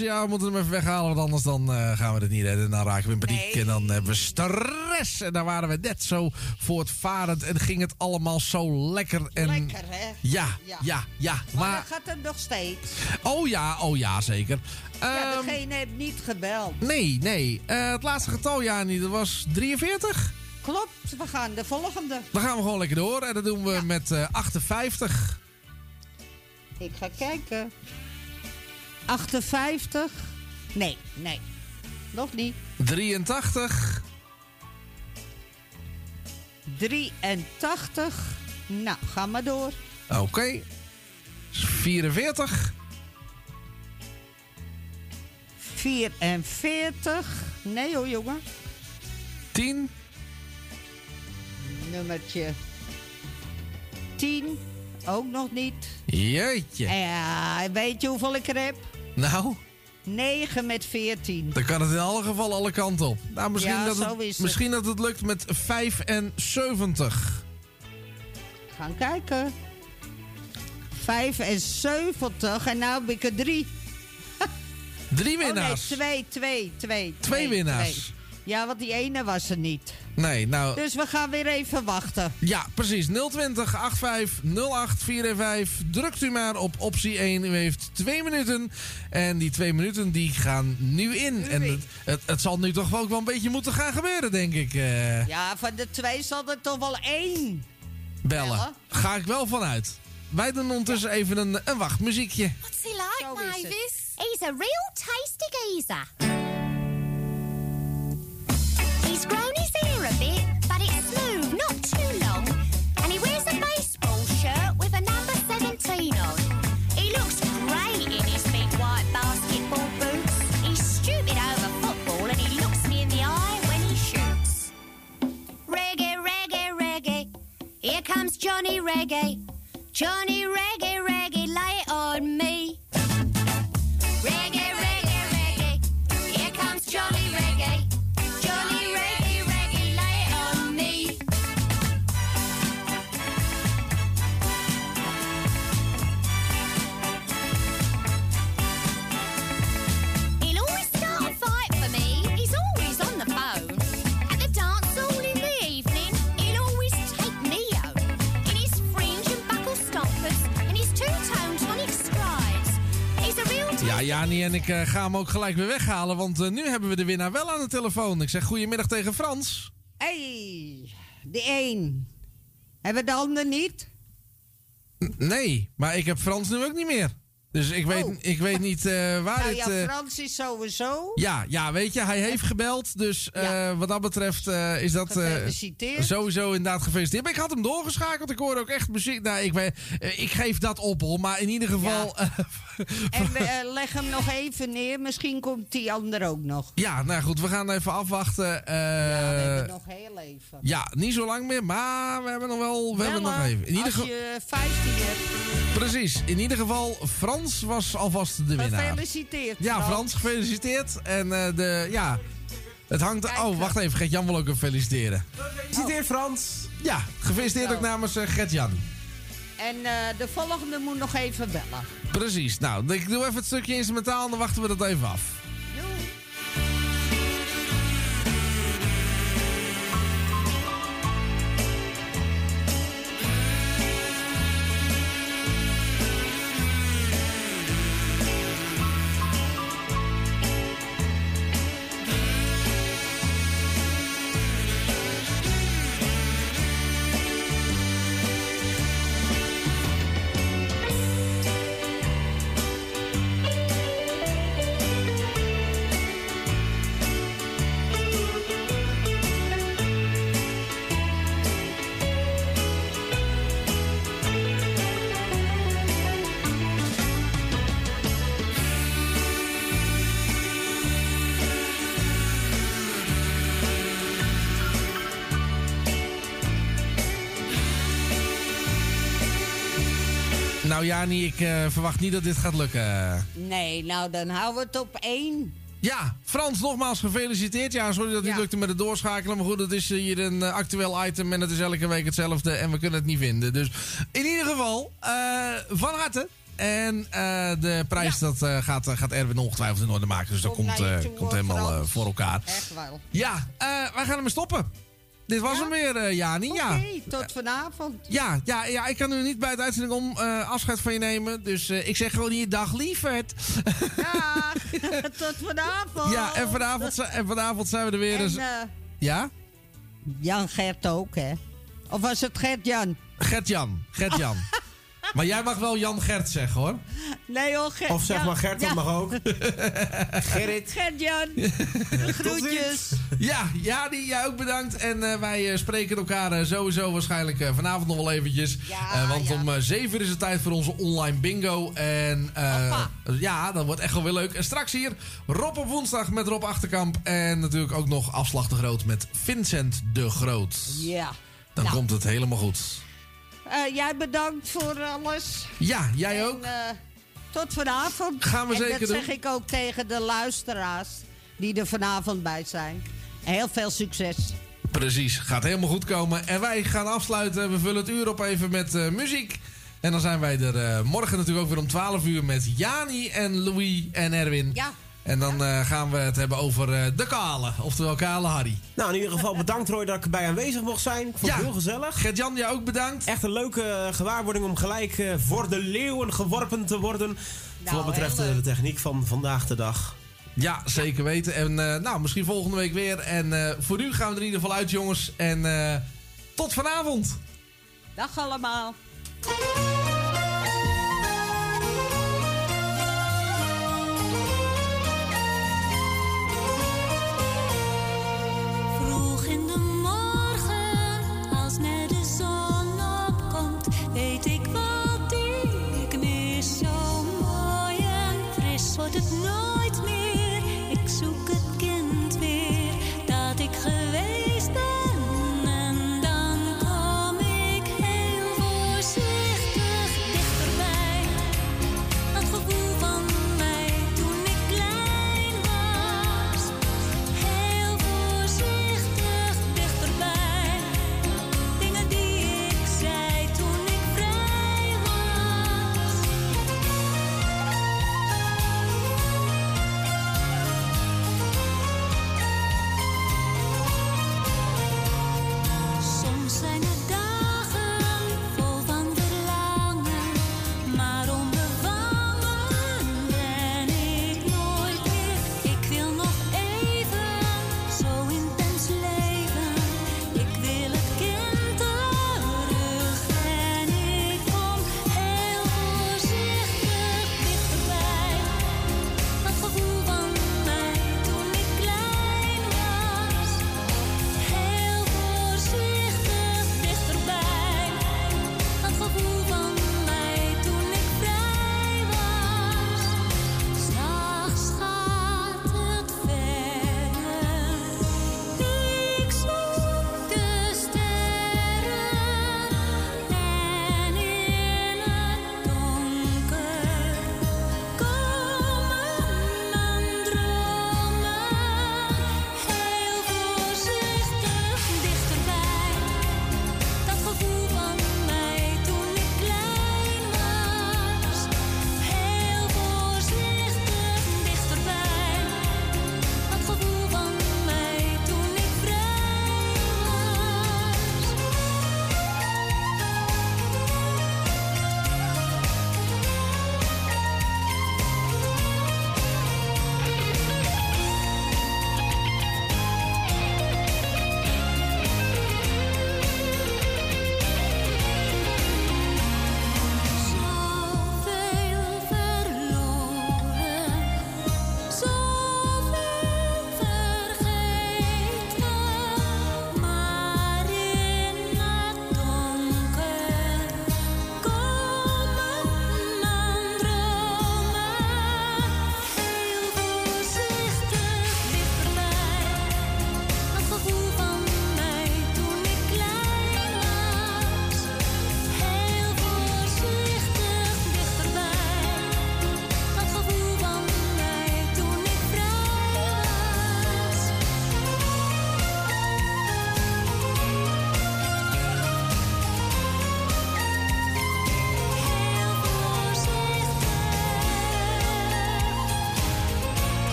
Ja, we moeten hem even weghalen, want anders dan, eh, gaan we het niet redden. Dan raken we in paniek en dan hebben we stress. En daar waren we net zo voortvarend en ging het allemaal zo lekker. En... Lekker, hè? Ja, ja, ja. Maar, Maar, dan gaat het nog steeds. oh ja, oh ja, zeker. ja, Ehm, degene heeft niet gebeld. nee, nee. Eh, het laatste getal, ja, niet. Dat was 43. Klopt, we gaan de volgende. Dan gaan we gewoon lekker door. En dat doen we met eh 58. Ik ga kijken. 58. Nee, nee. Nog niet. 83. 83. Nou, ga maar door. Oké. 44. 44. Nee hoor, jongen. 10. Nummertje 10. Ook nog niet. Jeetje. Ja, weet je hoeveel ik er heb? Nou, 9 met 14. dan kan het in alle gevallen alle kanten op. Nou, misschien, Ja, dat, het, is het. misschien dat het lukt met 75. Gaan kijken. 75. En nou heb ik er drie. Drie Oh nee, winnaars. twee, twee, twee. Twee winnaars. twee. Ja, want die ene was er niet. Nee, nou... Dus we gaan weer even wachten. Ja, precies. 020 85 08 415. Drukt u maar op optie 1. U heeft twee minuten. En die twee minuten die gaan nu in. en het, het, het zal nu toch ook wel een beetje moeten gaan gebeuren, denk ik. eh, Ja, van de twee zal er toch wel één. bellen. bellen. Ga ik wel vanuit. Wij doen ondertussen even een, een wachtmuziekje. What's he like. Mavis? He's a real tasty geezer. He's grown Johnny Reggae. Johnny Reggae, Reggae, lay on me. Ja, Jani en ik eh, gaan hem ook gelijk weer weghalen, want eh, nu hebben we de winnaar wel aan de telefoon. Ik zeg goedemiddag tegen Frans. hey, de een. Hebben we de ander niet? N- nee, maar ik heb Frans nu ook niet meer. Dus ik weet, ik weet niet eh, waar nou het... ja, eh, Frans is sowieso. Ja, ja, weet je, hij heeft gebeld. Dus eh, wat dat betreft is dat sowieso inderdaad gefeliciteerd. Maar ik had hem doorgeschakeld. Ik hoorde ook echt muziek. Nou, ik, eh, ik geef dat op hoor. Maar in ieder geval. eh, En we, leg hem nog even neer. Misschien komt die ander ook nog. ja, nou goed, we gaan even afwachten. ja, we hebben nog heel even. ja, niet zo lang meer, maar we hebben nog wel. We hebben nog even. In ieder als je 15 hebt. Precies. In ieder geval, Frans was alvast de winnaar. Gefeliciteerd. Ja, Frans, gefeliciteerd. En eh, de, ja, het hangt... Oh, wacht even. Gert-Jan wil ook even feliciteren. Gefeliciteerd, Frans. Ja, gefeliciteerd ook namens eh, Gert-Jan. En eh, de volgende moet nog even bellen. Precies. Nou, ik doe even het stukje instrumentaal en dan wachten we dat even af. Jani, ik eh, verwacht niet dat dit gaat lukken. Nee, nou dan houden we het op één. Ja, Frans, nogmaals gefeliciteerd. Ja, sorry dat het niet lukte met het doorschakelen. Maar goed, het is eh, hier een eh, actueel item en het is elke week hetzelfde. En we kunnen het niet vinden. Dus in ieder geval, van harte. En de prijs dat, gaat, gaat Erwin ongetwijfeld in orde maken. Dus dat Kom komt, komt helemaal voor elkaar. Echt wel. Ja, wij gaan ermee stoppen. Dit was hem weer, eh, Jani. Ja. Oké, tot vanavond. Ja, ja, ja, ik kan nu niet bij het uitzending om eh, afscheid van je nemen. Dus eh, ik zeg gewoon hier dag lieverd. Ja, tot vanavond. Ja, en vanavond, en vanavond zijn we er weer. En, eh, Ja? Jan Gert ook, hè? Of was het Gert-Jan? Gert-Jan. Gert-Jan. maar jij mag wel Jan Gert zeggen hoor. Nee hoor, Gert. Of zeg Jan- maar Gert, dat ja. mag ook. Gerrit. Gert-Jan. Groetjes. Ja, ja, die jij ook bedankt. En eh, wij eh, spreken elkaar eh, sowieso waarschijnlijk vanavond nog wel eventjes. Eh, want om eh 7 uur is het tijd voor onze online bingo. En eh, ja, dat wordt echt wel weer leuk. En straks hier Rob op woensdag met Rob Achterkamp. En natuurlijk ook nog Afslag de Groot met Vincent de Groot. Ja. Dan Nou. komt het helemaal goed. Eh, jij bedankt voor alles. Ja, jij ook. Eh, tot vanavond. Gaan we en zeker dat doen. zeg ik ook tegen de luisteraars die er vanavond bij zijn. Heel veel succes. Precies, gaat helemaal goed komen. En wij gaan afsluiten. We vullen het uur op even met eh, muziek. En dan zijn wij er morgen natuurlijk ook weer om 12 uur met Jani en Louis en Erwin. Ja. En dan eh, gaan we het hebben over eh, de Kale, oftewel Kale Harry. Nou, in ieder geval bedankt Roy dat ik erbij aanwezig mocht zijn. Ik vond het heel gezellig. Gert-Jan, jij ook bedankt. Echt een leuke eh, gewaarwording om gelijk eh, voor de leeuwen geworpen te worden. voor wat betreft de techniek van vandaag de dag. Ja, zeker weten. En eh, nou, misschien volgende week weer. En eh, voor nu gaan we er in ieder geval uit, jongens. En eh, tot vanavond. Dag allemaal. Wordt het nooit meer. Ik zoek het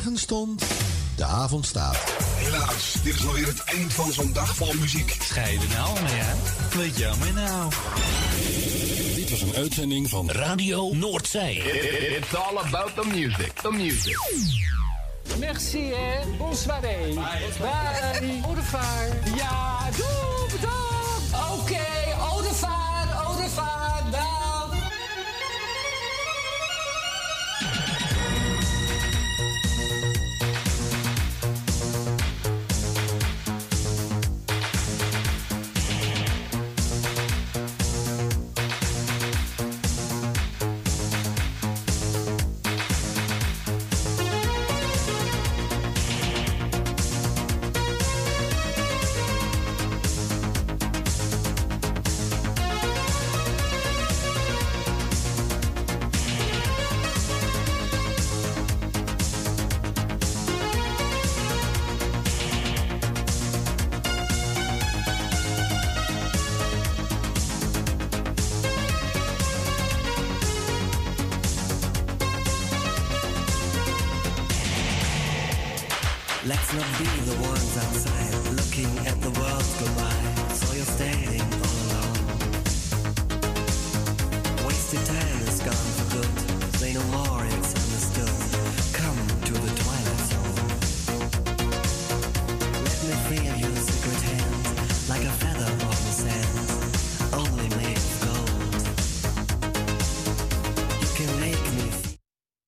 morgen stond, de avond staat. Helaas, dit is alweer het eind van zo'n dag vol muziek. Scheiden nou mee, hè? Wat jammer nou. Dit was een uitzending van Radio Noordzee. It's all about the music. The music. Merci, hè. Bonsoir. Bye. Bye. Au revoir. Ja, doe, bedankt.